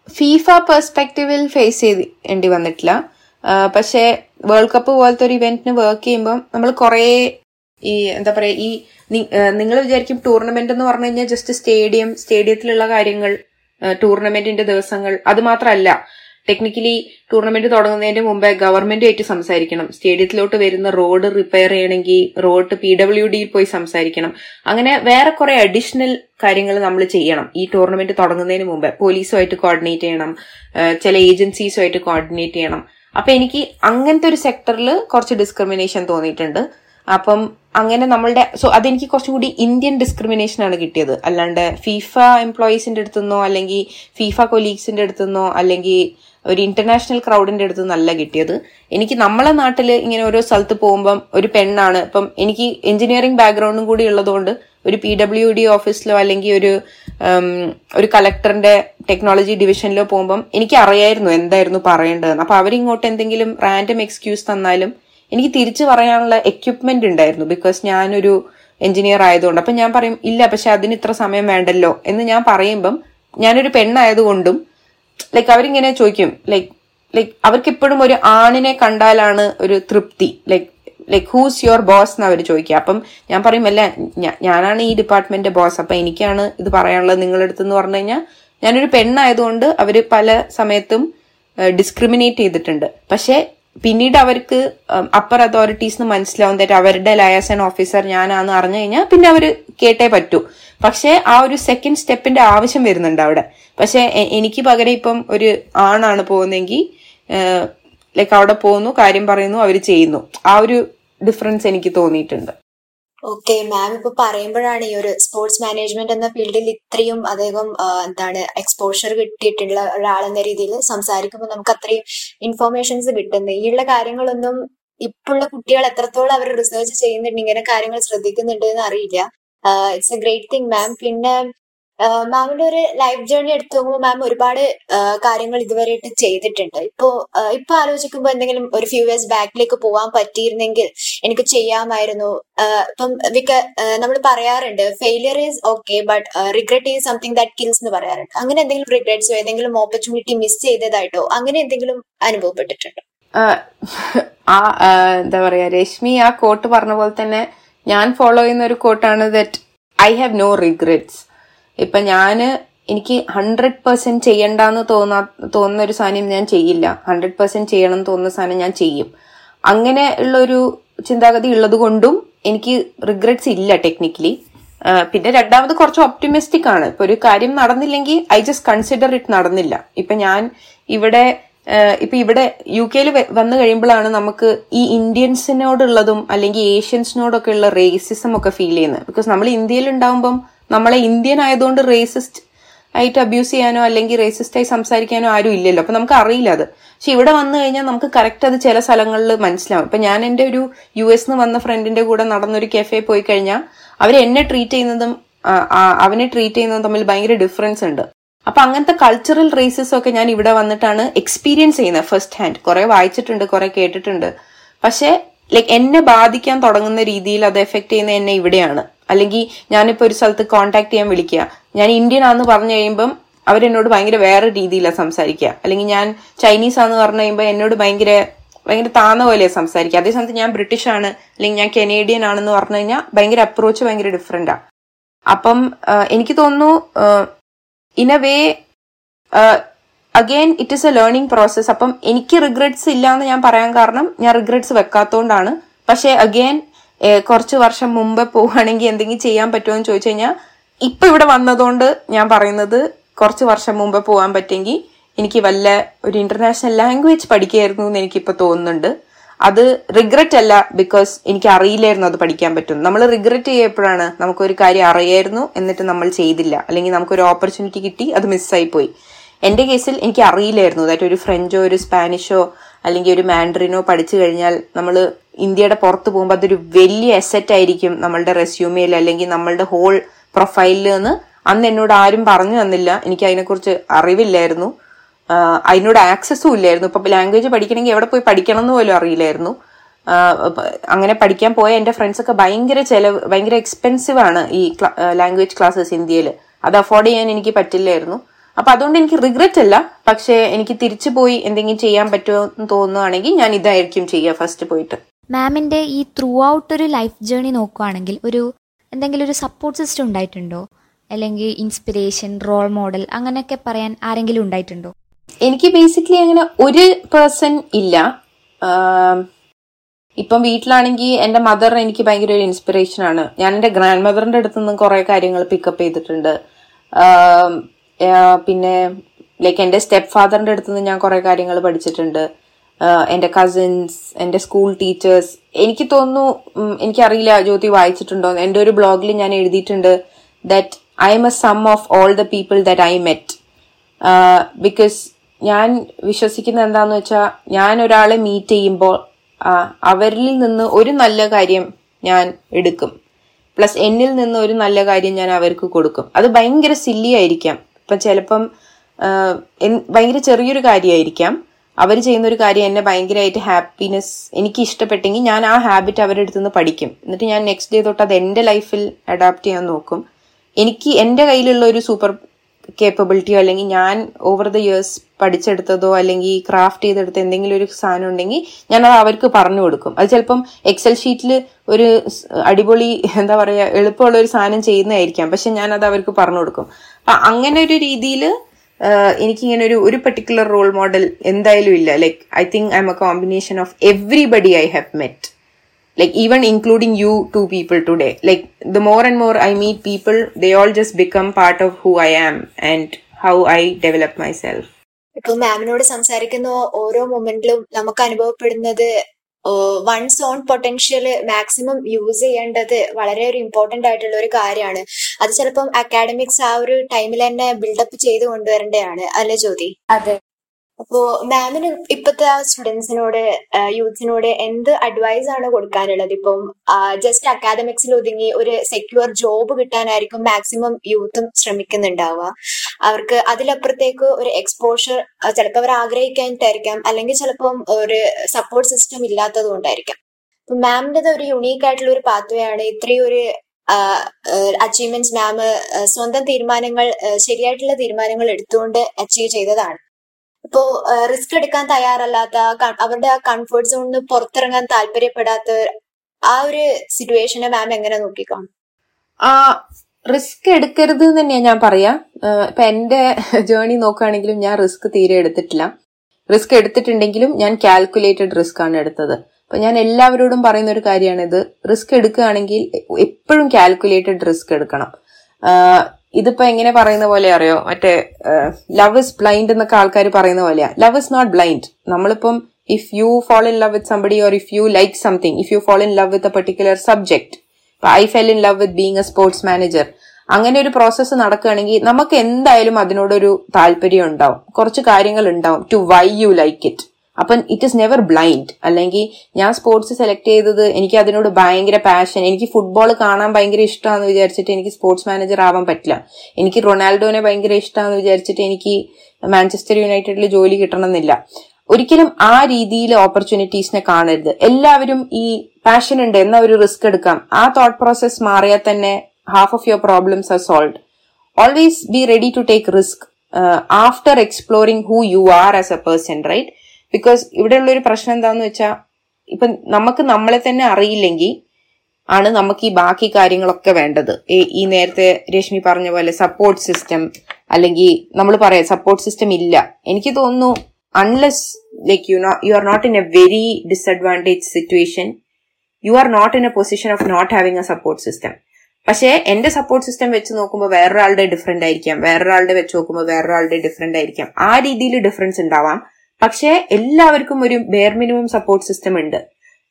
ഫീഫ പെർസ്പെക്റ്റീവിൽ ഫേസ് ചെയ്യേണ്ടി വന്നിട്ടില്ല. പക്ഷേ വേൾഡ് കപ്പ് പോലത്തെ ഒരു ഇവന്റിന് വർക്ക് ചെയ്യുമ്പോൾ നമ്മൾ കുറേ ഈ എന്താ പറയാ ഈ നിങ്ങൾ വിചാരിക്കും ടൂർണമെന്റ് എന്ന് പറഞ്ഞു കഴിഞ്ഞാൽ ജസ്റ്റ് സ്റ്റേഡിയം സ്റ്റേഡിയത്തിലുള്ള കാര്യങ്ങൾ ടൂർണമെന്റിന്റെ ദിവസങ്ങൾ അത് മാത്രമല്ല ടെക്നിക്കലി ടൂർണമെന്റ് തുടങ്ങുന്നതിന്റെ മുമ്പേ ഗവൺമെന്റുമായിട്ട് സംസാരിക്കണം. സ്റ്റേഡിയത്തിലോട്ട് വരുന്ന റോഡ് റിപ്പയർ ചെയ്യണമെങ്കിൽ റോഡ് പി ഡബ്ല്യു ഡിയിൽ പോയി സംസാരിക്കണം. അങ്ങനെ വേറെ കുറെ അഡീഷണൽ കാര്യങ്ങൾ നമ്മൾ ചെയ്യണം. ഈ ടൂർണമെന്റ് തുടങ്ങുന്നതിന് മുമ്പേ പോലീസുമായിട്ട് കോർഡിനേറ്റ് ചെയ്യണം. ചില ഏജൻസീസുമായിട്ട് കോർഡിനേറ്റ് ചെയ്യണം. അപ്പൊ എനിക്ക് അങ്ങനത്തെ ഒരു സെക്ടറിൽ കുറച്ച് ഡിസ്ക്രിമിനേഷൻ തോന്നിയിട്ടുണ്ട്. അപ്പം അങ്ങനെ നമ്മളുടെ സോ അതെനിക്ക് കുറച്ചും കൂടി ഇന്ത്യൻ ഡിസ്ക്രിമിനേഷൻ ആണ് കിട്ടിയത്. അല്ലാണ്ട് ഫീഫ എംപ്ലോയീസിന്റെ അടുത്തുനിന്നോ അല്ലെങ്കിൽ ഫീഫ കൊലീഗ്സിന്റെ അടുത്തുനിന്നോ അല്ലെങ്കിൽ ഒരു ഇന്റർനാഷണൽ ക്രൗഡിന്റെ അടുത്ത് നല്ല കിട്ടിയത്. എനിക്ക് നമ്മളെ നാട്ടിൽ ഇങ്ങനെ ഓരോ സ്ഥലത്ത് പോകുമ്പം ഒരു പെണ്ണാണ്. ഇപ്പം എനിക്ക് എഞ്ചിനീയറിംഗ് ബാക്ക്ഗ്രൗണ്ടും കൂടി ഉള്ളതുകൊണ്ട് ഒരു പി ഡബ്ല്യു ഡി ഓഫീസിലോ അല്ലെങ്കിൽ ഒരു ഒരു കളക്ടറിന്റെ ടെക്നോളജി ഡിവിഷനിലോ പോകുമ്പം എനിക്ക് അറിയായിരുന്നു എന്തായിരുന്നു പറയേണ്ടതെന്ന്. അപ്പൊ അവരിങ്ങോട്ട് എന്തെങ്കിലും റാൻഡം എക്സ്ക്യൂസ് തന്നാലും എനിക്ക് തിരിച്ചു പറയാനുള്ള എക്യുപ്മെന്റ് ഉണ്ടായിരുന്നു. ബിക്കോസ് ഞാനൊരു എഞ്ചിനീയർ ആയതുകൊണ്ട്. അപ്പൊ ഞാൻ പറയും ഇല്ല പക്ഷെ അതിന് ഇത്ര സമയം വേണ്ടല്ലോ. എന്ന് ഞാൻ പറയുമ്പം ഞാനൊരു പെണ്ണായതുകൊണ്ടും ലൈക്ക് അവരിങ്ങനെ ചോദിക്കും. ലൈക്ക് ലൈക്ക് അവർക്ക് എപ്പോഴും ഒരു ആണിനെ കണ്ടാലാണ് ഒരു തൃപ്തി. Like like who's your boss എന്ന് അവർ ചോദിക്കുക. അപ്പം ഞാൻ പറയും അല്ല ഞാനാണ് ഈ ഡിപ്പാർട്ട്മെന്റ് ബോസ് അപ്പൊ എനിക്കാണ് ഇത് പറയാനുള്ളത് നിങ്ങളുടെ അടുത്ത് എന്ന് പറഞ്ഞു കഴിഞ്ഞാൽ ഞാനൊരു പെണ്ണായതുകൊണ്ട് അവർ പല സമയത്തും ഡിസ്ക്രിമിനേറ്റ് ചെയ്തിട്ടുണ്ട്. പക്ഷെ പിന്നീട് അവർക്ക് അപ്പർ അതോറിറ്റീസ് എന്ന് മനസ്സിലാവുന്ന അവരുടെ ലയസൻ ഓഫീസർ ഞാനാന്ന് അറിഞ്ഞു കഴിഞ്ഞാൽ പിന്നെ അവർ കേട്ടേ പറ്റൂ. പക്ഷെ ആ ഒരു സെക്കൻഡ് സ്റ്റെപ്പിന്റെ ആവശ്യം വരുന്നുണ്ട് അവിടെ. പക്ഷെ എനിക്ക് പകരം ഇപ്പം ഒരു ആണാണ് പോകുന്നതെങ്കിൽ ലൈക്ക് അവിടെ പോകുന്നു കാര്യം പറയുന്നു അവർ ചെയ്യുന്നു. ആ ഒരു ഡിഫറൻസ് എനിക്ക് തോന്നിയിട്ടുണ്ട്. ഓക്കെ മാം ഇപ്പൊ പറയുമ്പോഴാണ് ഈ ഒരു സ്പോർട്സ് മാനേജ്മെന്റ് എന്ന ഫീൽഡിൽ ഇത്രയും അദ്ദേഹം എന്താണ് എക്സ്പോഷർ കിട്ടിയിട്ടുള്ള ഒരാളെന്ന രീതിയിൽ സംസാരിക്കുമ്പോൾ നമുക്ക് അത്രയും ഇൻഫോർമേഷൻസ് കിട്ടുന്നത്. ഈ ഉള്ള കാര്യങ്ങളൊന്നും ഇപ്പോഴുള്ള കുട്ടികൾ എത്രത്തോളം അവർ റിസർച്ച് ചെയ്യുന്നുണ്ട് ഇങ്ങനെ കാര്യങ്ങൾ ശ്രദ്ധിക്കുന്നുണ്ട് എന്ന് അറിയില്ല. It's a great thing ma'am പിന്നെ മാമിന്റെ ഒരു ലൈഫ് ജേർണി എടുത്തു നോക്കുമ്പോൾ മാം ഒരുപാട് കാര്യങ്ങൾ ഇതുവരെയായിട്ട് ചെയ്തിട്ടുണ്ട്. ഇപ്പോ ഇപ്പൊ ആലോചിക്കുമ്പോൾ എന്തെങ്കിലും ഒരു ഫ്യൂ ഇയേഴ്സ് ബാക്കിലേക്ക് പോകാൻ പറ്റിയിരുന്നെങ്കിൽ എനിക്ക് ചെയ്യാമായിരുന്നു. ഇപ്പം വിക്ക നമ്മൾ പറയാറുണ്ട് failure is okay but regret is something that kills എന്ന് പറയാറുണ്ട്. അങ്ങനെ എന്തെങ്കിലും റിഗ്രറ്റ്സോ ഏതെങ്കിലും ഓപ്പർച്യൂണിറ്റി മിസ് ചെയ്തതായിട്ടോ അങ്ങനെ എന്തെങ്കിലും അനുഭവപ്പെട്ടിട്ടുണ്ടോ? ആ എന്താ പറയാ രശ്മി ആ കോട്ട് പറഞ്ഞ പോലെ തന്നെ ഞാൻ ഫോളോ ചെയ്യുന്ന ഒരു കോട്ടാണ് that I have no regrets ഇപ്പൊ ഞാൻ എനിക്ക് ഹൺഡ്രഡ് പെർസെന്റ് ചെയ്യണ്ടെന്ന് തോന്നാ തോന്നുന്ന ഒരു സാധനം ഞാൻ ചെയ്യില്ല. ഹൺഡ്രഡ് പെർസെന്റ് ചെയ്യണം എന്ന് തോന്നുന്ന സാധനം ഞാൻ ചെയ്യും. അങ്ങനെ ഉള്ള ഒരു ചിന്താഗതി ഉള്ളത് കൊണ്ടും എനിക്ക് റിഗ്രറ്റ്സ് ഇല്ല ടെക്നിക്കലി പിന്നെ രണ്ടാമത് കുറച്ച് ഒപ്റ്റിമിസ്റ്റിക് ആണ്. ഇപ്പൊ ഒരു കാര്യം നടന്നില്ലെങ്കിൽ ഐ ജസ്റ്റ് കൺസിഡർ ഇറ്റ് നടന്നില്ല. ഇപ്പൊ ഞാൻ ഇവിടെ ഇപ്പൊ ഇവിടെ യു കെയിൽ വന്നു കഴിയുമ്പോഴാണ് നമുക്ക് ഈ ഇന്ത്യൻസിനോടുള്ളതും അല്ലെങ്കിൽ ഏഷ്യൻസിനോടൊക്കെ ഉള്ള റേസിസം ഒക്കെ ഫീൽ ചെയ്യുന്നത്. ബിക്കോസ് നമ്മൾ ഇന്ത്യയിൽ ഉണ്ടാവുമ്പം നമ്മളെ ഇന്ത്യൻ ആയതുകൊണ്ട് റേസിസ്റ്റ് ആയിട്ട് അബ്യൂസ് ചെയ്യാനോ അല്ലെങ്കിൽ റേസിസ്റ്റ് ആയി സംസാരിക്കാനോ ആരും ഇല്ലല്ലോ. അപ്പൊ നമുക്ക് അറിയില്ല അത്. പക്ഷെ ഇവിടെ വന്നു കഴിഞ്ഞാൽ നമുക്ക് കറക്റ്റ് അത് ചില സ്ഥലങ്ങളിൽ മനസ്സിലാവും. ഇപ്പൊ ഞാൻ എന്റെ ഒരു യു എസ് വന്ന ഫ്രണ്ടിന്റെ കൂടെ നടന്നൊരു കെഫെ പോയി കഴിഞ്ഞാൽ അവർ എന്നെ ട്രീറ്റ് ചെയ്യുന്നതും അവനെ ട്രീറ്റ് ചെയ്യുന്നതും തമ്മിൽ ഭയങ്കര ഡിഫറൻസ് ഉണ്ട്. അപ്പൊ അങ്ങനത്തെ കൾച്ചറൽ റേസസ് ഒക്കെ ഞാൻ ഇവിടെ വന്നിട്ടാണ് എക്സ്പീരിയൻസ് ചെയ്യുന്നത് ഫസ്റ്റ് ഹാൻഡ് കുറെ വായിച്ചിട്ടുണ്ട് കുറെ കേട്ടിട്ടുണ്ട്. പക്ഷേ ലൈക്ക് എന്നെ ബാധിക്കാൻ തുടങ്ങുന്ന രീതിയിൽ അത് എഫക്ട് ചെയ്യുന്ന എന്നെ ഇവിടെയാണ്. അല്ലെങ്കിൽ ഞാനിപ്പോ ഒരു സ്ഥലത്ത് കോൺടാക്ട് ചെയ്യാൻ വിളിക്കുക. ഞാൻ ഇന്ത്യൻ ആണെന്ന് പറഞ്ഞു കഴിയുമ്പം അവരെന്നോട് ഭയങ്കര വേറെ രീതിയിലാണ് സംസാരിക്കുക. അല്ലെങ്കിൽ ഞാൻ ചൈനീസ് ആണെന്ന് പറഞ്ഞു കഴിയുമ്പോൾ എന്നോട് ഭയങ്കര ഭയങ്കര താന്ന പോലെയാണ് സംസാരിക്കുക. അതേസമയത്ത് ഞാൻ ബ്രിട്ടീഷ് ആണ് അല്ലെങ്കിൽ ഞാൻ കനേഡിയൻ ആണെന്ന് പറഞ്ഞു കഴിഞ്ഞാൽ ഭയങ്കര അപ്രോച്ച് ഭയങ്കര ഡിഫറെന്റാ അപ്പം എനിക്ക് തോന്നുന്നു in a way again it is a learning process അപ്പം എനിക്ക് റിഗ്രറ്റ്സ് ഇല്ല എന്ന് ഞാൻ പറയാൻ കാരണം ഞാൻ റിഗ്രറ്റ്സ് വെക്കാത്തതുകൊണ്ടാണ് പക്ഷേ അഗെയിൻ കുറച്ച് വർഷം മുമ്പ് പോവുകയാണെങ്കിൽ എന്തെങ്കിലും ചെയ്യാൻ പറ്റുമോ എന്ന് ചോദിച്ചു കഴിഞ്ഞാൽ ഇപ്പൊ ഇവിടെ വന്നതുകൊണ്ട് ഞാൻ പറയുന്നത് കുറച്ച് വർഷം മുമ്പ് പോകാൻ പറ്റുമെങ്കിൽ എനിക്ക് വല്ല ഒരു ഇന്റർനാഷണൽ ലാംഗ്വേജ് പഠിക്കായിരുന്നു എന്ന് എനിക്കിപ്പോൾ തോന്നുന്നുണ്ട്. അത് റിഗ്രറ്റ് അല്ല ബിക്കോസ് എനിക്ക് അറിയില്ലായിരുന്നു അത് പഠിക്കാൻ പറ്റും. നമ്മൾ റിഗ്രറ്റ് ചെയ്യപ്പോഴാണ് നമുക്കൊരു കാര്യം അറിയായിരുന്നു എന്നിട്ട് നമ്മൾ ചെയ്തില്ല. അല്ലെങ്കിൽ നമുക്കൊരു ഓപ്പർച്യൂണിറ്റി കിട്ടി അത് മിസ്സായി പോയി. എന്റെ കേസിൽ എനിക്ക് അറിയില്ലായിരുന്നു അതായത് ഒരു ഫ്രഞ്ചോ ഒരു സ്പാനിഷോ അല്ലെങ്കിൽ ഒരു മാൻഡറിനോ പഠിച്ചു കഴിഞ്ഞാൽ നമ്മൾ ഇന്ത്യയുടെ പുറത്ത് പോകുമ്പോൾ അതൊരു വലിയ അസറ്റ് ആയിരിക്കും നമ്മളുടെ റെസ്യൂമയിൽ അല്ലെങ്കിൽ നമ്മളുടെ ഹോൾ പ്രൊഫൈലിൽ നിന്ന് അന്ന് എന്നോട് ആരും പറഞ്ഞു തന്നില്ല. എനിക്ക് അതിനെക്കുറിച്ച് അറിവില്ലായിരുന്നു. അതിനോട് ആക്സസും ഇല്ലായിരുന്നു. ഇപ്പൊ ലാംഗ്വേജ് പഠിക്കണമെങ്കിൽ എവിടെ പോയി പഠിക്കണം എന്ന് പോലും അറിയില്ലായിരുന്നു. അങ്ങനെ പഠിക്കാൻ പോയ എന്റെ ഫ്രണ്ട്സ് ഒക്കെ ഭയങ്കര ചെലവ് ഭയങ്കര എക്സ്പെൻസീവ് ആണ് ഈ ലാംഗ്വേജ് ക്ലാസ്സസ് ഇന്ത്യയിൽ. അത് അഫോർഡ് ചെയ്യാൻ എനിക്ക് പറ്റില്ലായിരുന്നു. അപ്പൊ അതുകൊണ്ട് എനിക്ക് റിഗ്രറ്റ് അല്ല. പക്ഷെ എനിക്ക് തിരിച്ചു പോയി എന്തെങ്കിലും ചെയ്യാൻ പറ്റുമോ എന്ന് തോന്നുകയാണെങ്കിൽ ഞാൻ ഇതായിരിക്കും ചെയ്യുക ഫസ്റ്റ് പോയിട്ട്. മാമിന്റെ ഈ ത്രൂ ഔട്ട് ഒരു ലൈഫ് ജേർണി നോക്കുകയാണെങ്കിൽ ഒരു എന്തെങ്കിലും ഒരു സപ്പോർട്ട് സിസ്റ്റം ഉണ്ടായിട്ടുണ്ടോ? അല്ലെങ്കിൽ ഇൻസ്പിരേഷൻ റോൾ മോഡൽ അങ്ങനെയൊക്കെ പറയാൻ ആരെങ്കിലും ഉണ്ടായിട്ടുണ്ടോ? എനിക്ക് ബേസിക്കലി അങ്ങനെ ഒരു പേഴ്സൺ ഇല്ല. ഇപ്പം വീട്ടിലാണെങ്കിൽ എന്റെ മദർ എനിക്ക് ഭയങ്കര ഒരു ഇൻസ്പിറേഷൻ ആണ്. ഞാൻ എന്റെ ഗ്രാൻഡ് മദറിന്റെ അടുത്ത് നിന്നും കുറെ കാര്യങ്ങൾ പിക്കപ്പ് ചെയ്തിട്ടുണ്ട്. പിന്നെ ലൈക്ക് എന്റെ സ്റ്റെപ്പ് ഫാദറിന്റെ അടുത്ത് നിന്ന് ഞാൻ കുറെ കാര്യങ്ങൾ പഠിച്ചിട്ടുണ്ട്. എന്റെ കസിൻസ് എന്റെ സ്കൂൾ ടീച്ചേഴ്സ് എനിക്ക് തോന്നുന്നു എനിക്കറിയില്ല ജ്യോതി വായിച്ചിട്ടുണ്ടോ? എന്റെ ഒരു ബ്ലോഗിൽ ഞാൻ എഴുതിയിട്ടുണ്ട് that I'm a sum of all the people that I met because ഞാൻ വിശ്വസിക്കുന്ന എന്താന്ന് വെച്ചാൽ ഞാൻ ഒരാളെ മീറ്റ് ചെയ്യുമ്പോൾ അവരിൽ നിന്ന് ഒരു നല്ല കാര്യം ഞാൻ എടുക്കും. പ്ലസ് എന്നിൽ നിന്ന് ഒരു നല്ല കാര്യം ഞാൻ അവർക്ക് കൊടുക്കും. അത് ഭയങ്കര സില്ലി ആയിരിക്കാം. ഇപ്പം ചിലപ്പം ഭയങ്കര ചെറിയൊരു കാര്യമായിരിക്കാം അവർ ചെയ്യുന്ന ഒരു കാര്യം എന്നെ ഭയങ്കരമായിട്ട് ഹാപ്പിനെസ് എനിക്ക് ഇഷ്ടപ്പെട്ടെങ്കിൽ ഞാൻ ആ ഹാബിറ്റ് അവരുടെ അടുത്ത് നിന്ന് പഠിക്കും. എന്നിട്ട് ഞാൻ നെക്സ്റ്റ് ഡേ തൊട്ട് അത് എന്റെ ലൈഫിൽ അഡാപ്റ്റ് ചെയ്യാൻ നോക്കും. എനിക്ക് എന്റെ കയ്യിലുള്ള ഒരു സൂപ്പർ കേപ്പബിലിറ്റിയോ അല്ലെങ്കിൽ ഞാൻ ഓവർ ദ ഇയേഴ്സ് പഠിച്ചെടുത്തതോ അല്ലെങ്കിൽ ക്രാഫ്റ്റ് ചെയ്തെടുത്ത എന്തെങ്കിലും ഒരു സാധനം ഉണ്ടെങ്കിൽ ഞാനത് അവർക്ക് പറഞ്ഞു കൊടുക്കും. അത് ചിലപ്പം എക്സൽ ഷീറ്റിൽ ഒരു അടിപൊളി എന്താ പറയുക എളുപ്പമുള്ള ഒരു സാധനം ചെയ്യുന്നതായിരിക്കാം. പക്ഷെ ഞാൻ അത് അവർക്ക് പറഞ്ഞു കൊടുക്കും. അപ്പം അങ്ങനെ ഒരു രീതിയിൽ എനിക്കിങ്ങനെ ഒരു ഒരു പെർട്ടിക്കുലർ റോൾ മോഡൽ എന്തായാലും ഇല്ല. Like I think I'm a combination of everybody I have met like even including you two people today. Like the more and more i meet people they all just become part of who i am and how i develop myself. ഇപ്പൊ മാമിനോട് സംസാരിക്കുന്ന ഓരോ മൊമെന്റിലും നമുക്ക് അനുഭവപ്പെടുന്നത് one's own potential maximum use ചെയ്യേണ്ടത് വളരെ ഒരു ഇമ്പോർട്ടന്റ് ആയിട്ടുള്ള ഒരു കാര്യമാണ്. അത് ചിലപ്പം അക്കാഡമിക്സ് ആ ഒരു ടൈമിൽ തന്നെ ബിൽഡപ്പ് ചെയ്ത് കൊണ്ടുവരേണ്ടതാണ്. അല്ലെ ജ്യോതി? അതെ. അപ്പോ മാമിന് ഇപ്പത്തെ സ്റ്റുഡൻസിനോട് യൂത്ത്സിനോട് എന്ത് അഡ്വൈസ് ആണ് കൊടുക്കാനുള്ളത്? ഇപ്പം ജസ്റ്റ് അക്കാദമിക്സിൽ ഒതുങ്ങി ഒരു സെക്യൂർ ജോബ് കിട്ടാനായിരിക്കും മാക്സിമം യൂത്തും ശ്രമിക്കുന്നുണ്ടാവുക. അവർക്ക് അതിലപ്പുറത്തേക്ക് ഒരു എക്സ്പോഷർ ചിലപ്പോൾ അവർ ആഗ്രഹിക്കാനായിട്ടായിരിക്കാം അല്ലെങ്കിൽ ചിലപ്പം ഒരു സപ്പോർട്ട് സിസ്റ്റം ഇല്ലാത്തത് കൊണ്ടായിരിക്കാം. അപ്പൊ മാമിന്റെത് ഒരു യുണീക്ക് ആയിട്ടുള്ള ഒരു പാത്വേ ആണ്. ഇത്രയും ഒരു അച്ചീവ്മെന്റ്സ് മാം സ്വന്തം തീരുമാനങ്ങൾ ശരിയായിട്ടുള്ള തീരുമാനങ്ങൾ എടുത്തുകൊണ്ട് അച്ചീവ് ചെയ്തതാണ്. ഇപ്പോ റിസ്ക് എടുക്കാൻ തയ്യാറല്ലാത്ത അവരുടെ ആ കംഫർട്ട് സോണിൽ നിന്ന് പുറത്തിറങ്ങാൻ താല്പര്യപ്പെടാത്ത ആ ഒരു സിറ്റുവേഷനെ മാം എങ്ങനെ നോക്കിക്കാണും? റിസ്ക് എടുക്കരുത് എന്ന് തന്നെയാണ് ഞാൻ പറയാ. ഇപ്പൊ എന്റെ ജേർണി നോക്കുകയാണെങ്കിലും ഞാൻ റിസ്ക് തീരെ എടുത്തിട്ടില്ല. റിസ്ക് എടുത്തിട്ടുണ്ടെങ്കിലും ഞാൻ കാൽക്കുലേറ്റഡ് റിസ്ക് ആണ് എടുത്തത്. അപ്പൊ ഞാൻ എല്ലാവരോടും പറയുന്ന ഒരു കാര്യമാണ് ഇത് റിസ്ക് എടുക്കുകയാണെങ്കിൽ എപ്പോഴും കാൽക്കുലേറ്റഡ് റിസ്ക് എടുക്കണം. ഇതിപ്പോ എങ്ങനെ പറയുന്ന പോലെ അറിയോ? മറ്റേ ലവ് ഇസ് ബ്ലൈൻഡ് എന്നൊക്കെ ആൾക്കാർ പറയുന്ന പോലെയാ. ലവ് ഇസ് നോട്ട് ബ്ലൈൻഡ് നമ്മളിപ്പം if you fall in love with somebody or if you like something if you fall in love with a particular subject I fell in love with being a sports manager അങ്ങനെ ഒരു process നടക്കുകയാണെങ്കിൽ നമുക്ക് എന്തായാലും അതിനോടൊരു താല്പര്യം ഉണ്ടാവും. കുറച്ച് കാര്യങ്ങൾ ഉണ്ടാവും. To why you like it അപ്പം ഇറ്റ് ഈസ് നെവർ ബ്ലൈൻഡ് അല്ലെങ്കിൽ ഞാൻ സ്പോർട്സ് സെലക്ട് ചെയ്തത് എനിക്ക് അതിനോട് ഭയങ്കര പാഷൻ എനിക്ക് ഫുട്ബോൾ കാണാൻ ഭയങ്കര ഇഷ്ടമാണെന്ന് വിചാരിച്ചിട്ട് എനിക്ക് സ്പോർട്സ് മാനേജർ ആവാൻ പറ്റില്ല. എനിക്ക് റൊണാൾഡോനെ ഭയങ്കര ഇഷ്ടമാണെന്ന് വിചാരിച്ചിട്ട് എനിക്ക് മാഞ്ചസ്റ്റർ യുണൈറ്റഡിൽ ജോലി കിട്ടണമെന്നില്ല. ഒരിക്കലും ആ രീതിയിൽ ഓപ്പർച്യൂണിറ്റീസിനെ കാണരുത്. എല്ലാവരും ഈ പാഷൻ ഉണ്ട് എന്നാ ഒരു റിസ്ക് എടുക്കാം. ആ തോട്ട് പ്രോസസ് മാറിയാൽ തന്നെ half of your problems are solve always be ready to take risk after exploring who you are as a person right because ഇവിടെയുള്ള ഒരു പ്രശ്നം എന്താന്ന് വെച്ചാൽ ഇപ്പൊ നമുക്ക് നമ്മളെ തന്നെ അറിയില്ലെങ്കിൽ ആണ് നമുക്ക് ഈ ബാക്കി കാര്യങ്ങളൊക്കെ വേണ്ടത്. ഈ- നേരത്തെ രശ്മി പറഞ്ഞ പോലെ സപ്പോർട്ട് സിസ്റ്റം അല്ലെങ്കിൽ നമ്മൾ പറയാം സപ്പോർട്ട് സിസ്റ്റം ഇല്ല. എനിക്ക് തോന്നുന്നു unless like you know you are not in a very disadvantage situation you are not in a position of not having a support system പക്ഷേ എന്റെ സപ്പോർട്ട് സിസ്റ്റം വെച്ച് നോക്കുമ്പോൾ വേറൊരാളുടെ ഡിഫറെന്റ് ആയിരിക്കാം. വേറൊരാളുടെ വെച്ച് നോക്കുമ്പോൾ വേറൊരാളുടെ ഡിഫറെന്റ് ആയിരിക്കാം. ആ രീതിയിൽ ഡിഫറൻസ് ഉണ്ടാവാം. പക്ഷേ എല്ലാവർക്കും ഒരു ബെയർ മിനിമം സപ്പോർട്ട് സിസ്റ്റം ഉണ്ട്.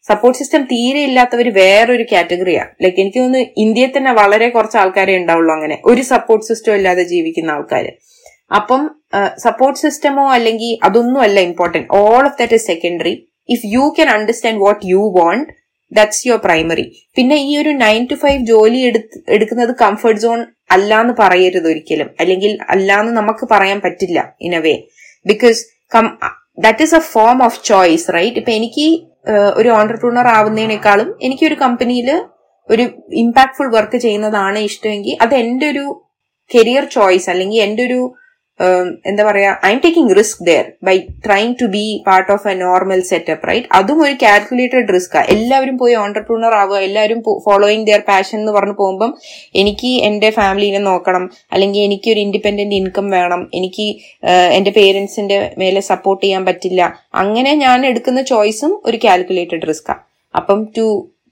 സപ്പോർട്ട് സിസ്റ്റം തീരെ ഇല്ലാത്തവർ വേറൊരു കാറ്റഗറിയാണ് ലൈക്ക് എനിക്ക് തോന്നുന്നു ഇന്ത്യയിൽ തന്നെ വളരെ കുറച്ച് ആൾക്കാരെ ഉണ്ടാവുള്ളൂ അങ്ങനെ. ഒരു സപ്പോർട്ട് സിസ്റ്റം ഇല്ലാതെ ജീവിക്കുന്ന ആൾക്കാർ അപ്പം സപ്പോർട്ട് സിസ്റ്റമോ അല്ലെങ്കിൽ അതൊന്നും അല്ല important all of that is secondary if you can understand what you want that's your primary പിന്നെ ഈ ഒരു നയൻ ടു ഫൈവ് ജോലി എടുക്കുന്നത് കംഫർട്ട് സോൺ അല്ലാന്ന് പറയരുത് ഒരിക്കലും. അല്ലെങ്കിൽ അല്ലാന്ന് നമുക്ക് പറയാൻ പറ്റില്ല in a way because that is a form of choice right ഇപ്പൊ എനിക്ക് ഒരു ഓണ്ടർപ്രണർ ആവുന്നതിനേക്കാളും എനിക്ക് ഒരു കമ്പനിയിൽ ഒരു ഇമ്പാക്ട്ഫുൾ വർക്ക് ചെയ്യുന്നതാണ് ഇഷ്ടമെങ്കിൽ അത് എന്റെ ഒരു കരിയർ ചോയ്സ് അല്ലെങ്കിൽ എന്റെ ഒരു എന്താ പറയാ I'm taking risk there by trying to be part of a normal setup right അതും ഒരു കാൽക്കുലേറ്റഡ് റിസ്ക് എല്ലാവരും പോയി ഓണ്ടർപ്രണർ ആവുക എല്ലാവരും ഫോളോയിങ് ദിയർ പാഷൻ എന്ന് പറഞ്ഞു പോകുമ്പം എനിക്ക് എന്റെ ഫാമിലിനെ നോക്കണം അല്ലെങ്കിൽ എനിക്ക് ഒരു ഇൻഡിപെൻഡന്റ് ഇൻകം വേണം എനിക്ക് എന്റെ പേരൻസിന്റെ മേലെ സപ്പോർട്ട് ചെയ്യാൻ പറ്റില്ല. അങ്ങനെ ഞാൻ എടുക്കുന്ന ചോയ്സും ഒരു കാൽക്കുലേറ്റഡ് റിസ്ക്കാണ് അപ്പം to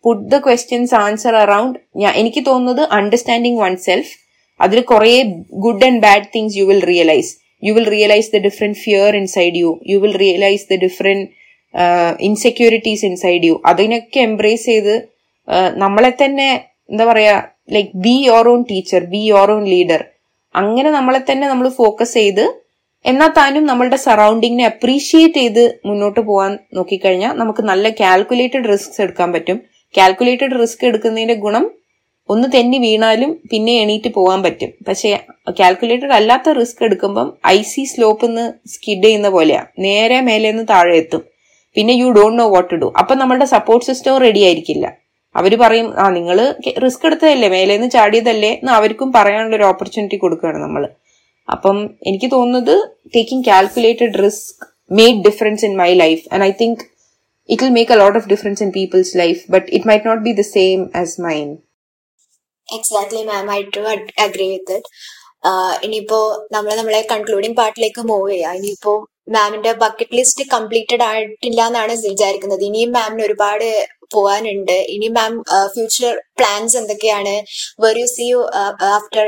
put the questions answer around എനിക്ക് തോന്നുന്നത് അണ്ടർസ്റ്റാൻഡിങ് വൺ സെൽഫ് അതിൽ കുറെ good and bad things you will realise you will realise the different fear inside you you will realise the different insecurities inside you അതിനൊക്കെ embrace ചെയ്ത് നമ്മളെ തന്നെ എന്താ പറയാ like be your own teacher be your own leader അങ്ങനെ നമ്മളെ തന്നെ നമ്മൾ ഫോക്കസ് ചെയ്ത് എന്നാൽ താനും നമ്മളുടെ സറൗണ്ടിങ്ങിനെ അപ്രീഷിയേറ്റ് ചെയ്ത് മുന്നോട്ട് പോകാൻ നോക്കിക്കഴിഞ്ഞാൽ നമുക്ക് നല്ല കാൽക്കുലേറ്റഡ് റിസ്ക് എടുക്കാൻ പറ്റും. കാൽക്കുലേറ്റഡ് റിസ്ക് എടുക്കുന്നതിന്റെ ഗുണം ഒന്ന് തെന്നി വീണാലും പിന്നെ എണീറ്റ് പോകാൻ പറ്റും. പക്ഷെ കാൽക്കുലേറ്റഡ് അല്ലാത്ത റിസ്ക് എടുക്കുമ്പം ഐ സി സ്ലോപ്പ് നിന്ന് സ്കിഡ് ചെയ്യുന്ന പോലെയാ. നേരെ മേലെ നിന്ന് താഴെ എത്തും. പിന്നെ you don't know what to do അപ്പൊ നമ്മളുടെ സപ്പോർട്ട് സിസ്റ്റവും റെഡി ആയിരിക്കില്ല. അവർ പറയും ആ നിങ്ങൾ റിസ്ക് എടുത്തതല്ലേ? മേലെ നിന്ന് ചാടിയതല്ലേ? എന്ന് അവർക്കും പറയാനുള്ള ഒരു ഓപ്പർച്യൂണിറ്റി കൊടുക്കുകയാണ് നമ്മൾ അപ്പം എനിക്ക് തോന്നുന്നത് taking calculated risk made difference in my life and I think it will make a lot of difference in people's life but it might not be the same as mine exactly ma'am I too agree with it ഇനിയിപ്പോ നമ്മൾ നമ്മളെ concluding പാർട്ടിലേക്ക് move ചെയ്യാം. ഇനിയിപ്പോ മാമിന്റെ bucket list completed ആയിട്ടില്ല എന്നാണ് വിചാരിക്കുന്നത്. ഇനിയും മാമിന് ഒരുപാട് പോവാനുണ്ട്. ഇനി മാം ഫ്യൂച്ചർ പ്ലാൻസ് എന്തൊക്കെയാണ്? Where you see you after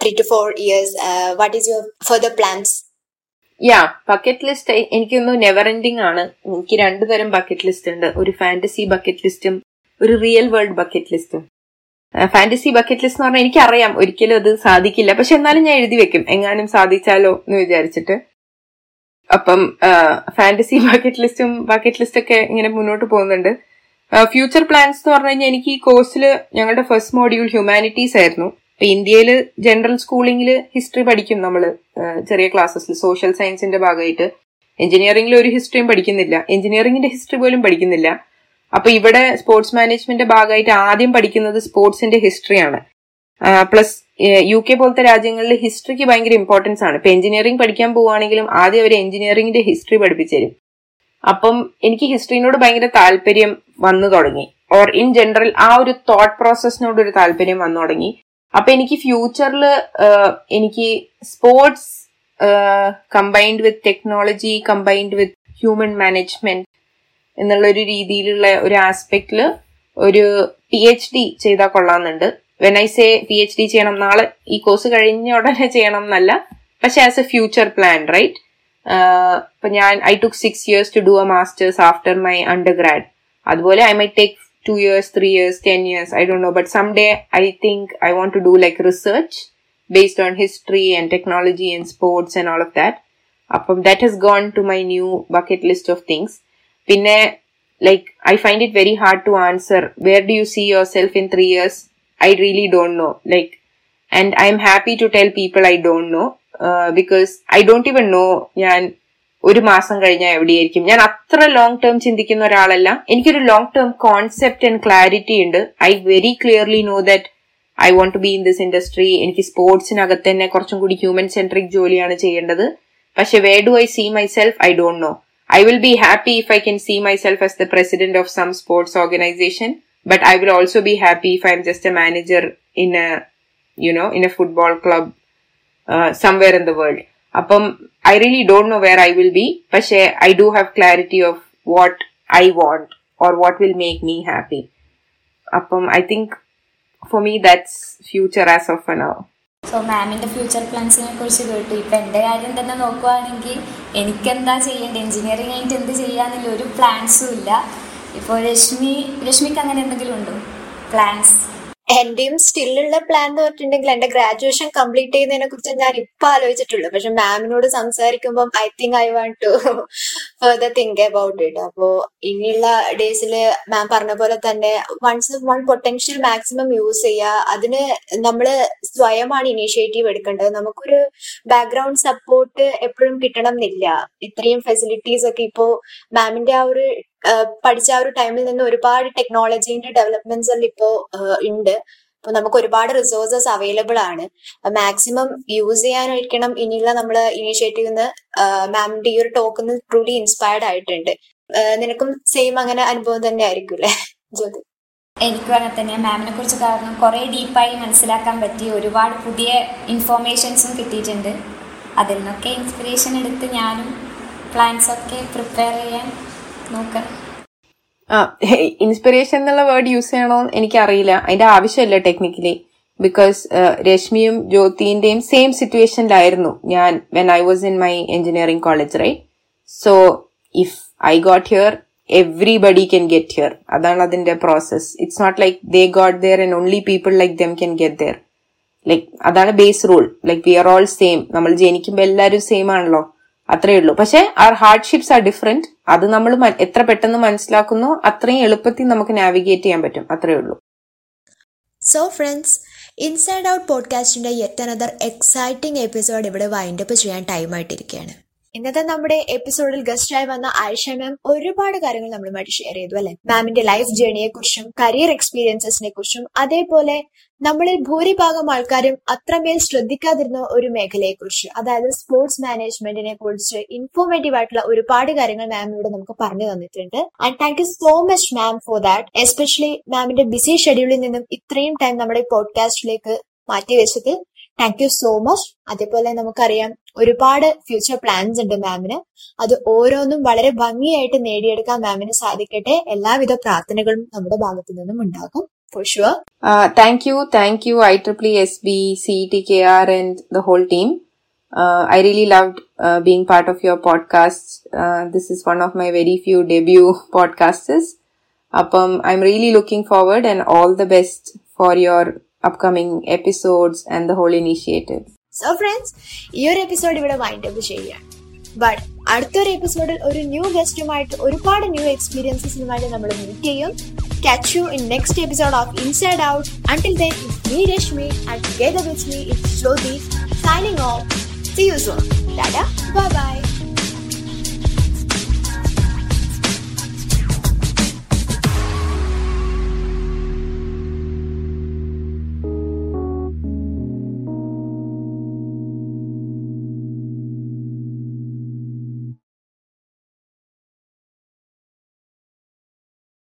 three to four years what is your further plans yeah bucket list എനിക്കൊന്ന് നെവർ എൻഡിങ് ആണ്. എനിക്ക് രണ്ടു തരം ബക്കറ്റ് ലിസ്റ്റ് ഉണ്ട്. ഒരു ഫാന്റസി ബക്കറ്റ് ലിസ്റ്റും ഒരു റിയൽ വേൾഡ് ബക്കറ്റ് ലിസ്റ്റും ഫാന്റസി ബക്കറ്റ് ലിസ്റ്റ് എന്ന് പറഞ്ഞാൽ എനിക്കറിയാം. ഒരിക്കലും അത് സാധിക്കില്ല. പക്ഷെ എന്നാലും ഞാൻ എഴുതി വെക്കും. എങ്ങാനും സാധിച്ചാലോ എന്ന് വിചാരിച്ചിട്ട്. അപ്പം ഫാന്റസി ബക്കറ്റ് ലിസ്റ്റും ബക്കറ്റ് ലിസ്റ്റ് ഒക്കെ ഇങ്ങനെ മുന്നോട്ട് പോകുന്നുണ്ട്. ഫ്യൂച്ചർ പ്ലാൻസ് എന്ന് പറഞ്ഞു കഴിഞ്ഞാൽ എനിക്ക് ഈ കോഴ്സിൽ ഞങ്ങളുടെ ഫസ്റ്റ് മോഡ്യൂൾ ഹ്യൂമാനിറ്റീസ് ആയിരുന്നു. ഇന്ത്യയിൽ ജനറൽ സ്കൂളിംഗിൽ ഹിസ്റ്ററി പഠിക്കും നമ്മൾ ചെറിയ ക്ലാസ്സസിൽ സോഷ്യൽ സയൻസിന്റെ ഭാഗമായിട്ട്. എഞ്ചിനീയറിംഗിൽ ഒരു ഹിസ്റ്ററിയും പഠിക്കുന്നില്ല. എഞ്ചിനീയറിംഗിന്റെ ഹിസ്റ്ററി പോലും പഠിക്കുന്നില്ല. അപ്പൊ ഇവിടെ സ്പോർട്സ് മാനേജ്മെന്റ് ഭാഗമായിട്ട് ആദ്യം പഠിക്കുന്നത് സ്പോർട്സിന്റെ ഹിസ്റ്ററിയാണ് പ്ലസ് യു കെ പോലത്തെ രാജ്യങ്ങളിൽ ഹിസ്റ്ററിക്ക് ഭയങ്കര ഇമ്പോർട്ടൻസ് ആണ്. ഇപ്പൊ എഞ്ചിനീയറിംഗ് പഠിക്കാൻ പോവുകയാണെങ്കിലും ആദ്യം അവർ എഞ്ചിനീയറിംഗിന്റെ ഹിസ്റ്ററി പഠിപ്പിച്ചു തരും. അപ്പം എനിക്ക് ഹിസ്റ്ററിനോട് ഭയങ്കര താല്പര്യം വന്നു തുടങ്ങി. ഓർ ഇൻ ജനറൽ ആ ഒരു തോട്ട് പ്രോസസ്സിനോട് ഒരു താല്പര്യം വന്നു തുടങ്ങി. അപ്പൊ എനിക്ക് ഫ്യൂച്ചറിൽ എനിക്ക് sports combined with technology combined with human management എന്നുള്ള ഒരു രീതിയിലുള്ള ഒരു ആസ്പെക്റ്റിൽ ഒരു പി എച്ച് ഡി ചെയ്താൽ കൊള്ളാമെന്നുണ്ട്. When I say P H D ചെയ്യണം നാളെ ഈ കോഴ്സ് കഴിഞ്ഞ ഉടനെ ചെയ്യണം എന്നല്ല പക്ഷെ as a future plan right ഇപ്പൊ ഞാൻ I took six years to do a masters after my undergrad അതുപോലെ I my take two years three years ten years I don't know but someday I think I want to do like research based on history and technology and sports and all of that അപ്പം that has gone to my new bucket list of things പിന്നെ like I find it very hard to answer where do you see yourself in three years I really don't know like and I'm happy to tell people I don't know because I don't even know ഞാൻ ഒരു മാസം കഴിഞ്ഞാൽ എവിടെയായിരിക്കും. ഞാൻ അത്ര long term ചിന്തിക്കുന്ന ഒരാളല്ല. എനിക്കൊരു long term concept and clarity ഉണ്ട്. I very clearly know that I want to be in this industry എനിക്ക് സ്പോർട്സിനകത്ത് തന്നെ കുറച്ചും കൂടി ഹ്യൂമൻ സെൻട്രിക് ജോലിയാണ് ചെയ്യേണ്ടത്. പക്ഷെ way do I see myself I don't know I will be happy if I can see myself as the president of some sports organization, but I will also be happy if I'm just a manager in a, you know, in a football club uh, somewhere in the world. അപ്പം I really don't know where I will be പക്ഷേ I do have clarity of what I want or what will make me happy അപ്പം I think for me that's future as of now So മാമിന്റെ future പ്ലാൻസിനെ കുറിച്ച് കേട്ടു. ഇപ്പം എന്റെ കാര്യം തന്നെ നോക്കുവാണെങ്കിൽ എനിക്കെന്താ ചെയ്യേണ്ടത്? എഞ്ചിനീയറിംഗ് കഴിഞ്ഞിട്ട് എന്ത് ചെയ്യാന്നില്ല ഒരു പ്ലാൻസും ഇല്ല. ഇപ്പോൾ രശ്മി രശ്മിക്ക് അങ്ങനെ എന്തെങ്കിലും ഉണ്ടോ? പ്ലാൻസ് എന്റെയും സ്റ്റില്ലുള്ള പ്ലാൻ എന്ന് പറഞ്ഞിട്ടുണ്ടെങ്കിൽ എന്റെ ഗ്രാജുവേഷൻ കംപ്ലീറ്റ് ചെയ്യുന്നതിനെ കുറിച്ച് ഞാൻ ഇപ്പൊ ആലോചിച്ചിട്ടുള്ളൂ. പക്ഷെ മാമിനോട് സംസാരിക്കുമ്പോൾ I think I want to further think about it അപ്പോ ഇനിയുള്ള ഡേയ്സിൽ മാം പറഞ്ഞ പോലെ തന്നെ one's own potential maximum use ചെയ്യുക അതിന് നമ്മൾ സ്വയമാണ് ഇനീഷ്യേറ്റീവ് എടുക്കേണ്ടത്. നമുക്കൊരു ബാക്ക്ഗ്രൗണ്ട് സപ്പോർട്ട് എപ്പോഴും കിട്ടണം എന്നില്ല. ഇത്രയും ഫെസിലിറ്റീസ് ഒക്കെ ഇപ്പോ മാമിന്റെ ആ ഒരു പഠിച്ച ആ ഒരു ടൈമിൽ നിന്ന് ഒരുപാട് ടെക്നോളജീന്റെ ഡെവലപ്മെന്റ്സ് എല്ലാം ഇപ്പോ ഉണ്ട്. അപ്പൊ നമുക്ക് ഒരുപാട് റിസോഴ്സസ് അവൈലബിൾ ആണ്. മാക്സിമം യൂസ് ചെയ്യാനായിരിക്കണം ഇനിയുള്ള നമ്മൾ ഇനീഷ്യേറ്റീവ് മാമിന്റെ ഈ ഒരു ടോക്ക് ട്രൂലി ഇൻസ്പയർഡ് ആയിട്ടുണ്ട്. നിനക്കും സെയിം അങ്ങനെ അനുഭവം തന്നെ ആയിരിക്കും അല്ലേ ജ്യോതി? എനിക്കും അങ്ങനെ തന്നെ. മാമിനെ കുറിച്ച് കാരണം കുറേ ഡീപ്പായി മനസ്സിലാക്കാൻ പറ്റി. ഒരുപാട് പുതിയ ഇൻഫോർമേഷൻസും കിട്ടിയിട്ടുണ്ട്. അതിൽ നിന്നൊക്കെ ഇൻസ്പിറേഷൻ എടുത്ത് ഞാനും പ്ലാൻസ് ഒക്കെ പ്രിപ്പയർ ചെയ്യാൻ നോക്കണം ഇൻസ്പിറേഷൻ എന്നുള്ള വേർഡ് യൂസ് ചെയ്യണോ എനിക്കറിയില്ല. അതിന്റെ ആവശ്യമില്ല ടെക്നിക്കലി ബിക്കോസ് രശ്മിയും ജ്യോതിന്റെയും സെയിം സിറ്റുവേഷനിലായിരുന്നു ഞാൻ when I was in my engineering college right so if I got here everybody can get here അതാണ് അതിന്റെ process it's not like they got there and only people like them can get there like അതാണ് base rule like we are all same നമ്മൾ ജനിക്കുമ്പോൾ എല്ലാവരും same ആണല്ലോ. അത്രേ ഉള്ളൂ. പക്ഷെ ആർ ഹാർഡ്ഷിപ്സ് ആർ ഡിഫറെന്റ് അത് നമ്മൾ എത്ര പെട്ടെന്ന് മനസ്സിലാക്കുന്നു അത്രയും എളുപ്പത്തിൽ നമുക്ക് നാവിഗേറ്റ് ചെയ്യാൻ പറ്റും. അത്രേ ഉള്ളൂ. സോ ഫ്രണ്ട്സ് ഇൻസൈഡ് ഔട്ട് പോഡ്കാസ്റ്റിന്റെ യെറ്റ് അനദർ എക്സൈറ്റിംഗ് എപ്പിസോഡ് ഇവിടെ വൈൻഡ് അപ്പ് ചെയ്യാൻ ടൈം ആയിട്ടിരിക്കുകയാണ്. ഇന്നത്തെ നമ്മുടെ എപ്പിസോഡിൽ ഗസ്റ്റായി വന്ന ആയിഷ മാം ഒരുപാട് കാര്യങ്ങൾ നമ്മളുമായിട്ട് ഷെയർ ചെയ്തു അല്ലെ? മാമിന്റെ ലൈഫ് ജേണിയെ കുറിച്ചും കരിയർ എക്സ്പീരിയൻസസിനെ കുറിച്ചും അതേപോലെ നമ്മളിൽ ഭൂരിഭാഗം ആൾക്കാരും അത്രമേൽ ശ്രദ്ധിക്കാതിരുന്ന ഒരു മേഖലയെ കുറിച്ച് അതായത് സ്പോർട്സ് മാനേജ്മെന്റിനെ കുറിച്ച് ഇൻഫോർമേറ്റീവ് ആയിട്ടുള്ള ഒരുപാട് കാര്യങ്ങൾ മാം ഇവിടെ നമുക്ക് പറഞ്ഞു തന്നിട്ടുണ്ട്. And thank you so much ma'am for that especially മാമിന്റെ ബിസി ഷെഡ്യൂളിൽ നിന്നും ഇത്രയും ടൈം നമ്മുടെ പോഡ്കാസ്റ്റിലേക്ക് മാറ്റി വെച്ചത് താങ്ക് യു സോ മച്ച് അതേപോലെ നമുക്കറിയാം ഒരുപാട് ഫ്യൂച്ചർ പ്ലാൻസ് ഉണ്ട് മാമിന് അത് ഓരോന്നും വളരെ ഭംഗിയായിട്ട് നേടിയെടുക്കാൻ മാമിന് സാധിക്കട്ടെ. എല്ലാവിധ പ്രാർത്ഥനകളും നമ്മുടെ ഭാഗത്തു നിന്നും ഉണ്ടാകും. For sure thank you thank you I triple S B C T K R and the whole team I really loved being part of your podcast this is one of my very few debut podcasters അപ്പം I am really looking forward and all the best for your upcoming episodes and the whole initiative. So friends ഈ ഒരു episode ഇവിടെ wind up ചെയ്യുകയാണ് but അടുത്തൊരു എപ്പിസോഡിൽ ഒരു new ഗസ്റ്റുമായിട്ട് ഒരുപാട് new എക്സ്പീരിയൻസസിനുമായിട്ട് നമ്മൾ മീറ്റ് ചെയ്യും. Catch you in next episode of inside out until then me Rashmi and ഗേദ which me it Jyothi signing off see you so tata bye bye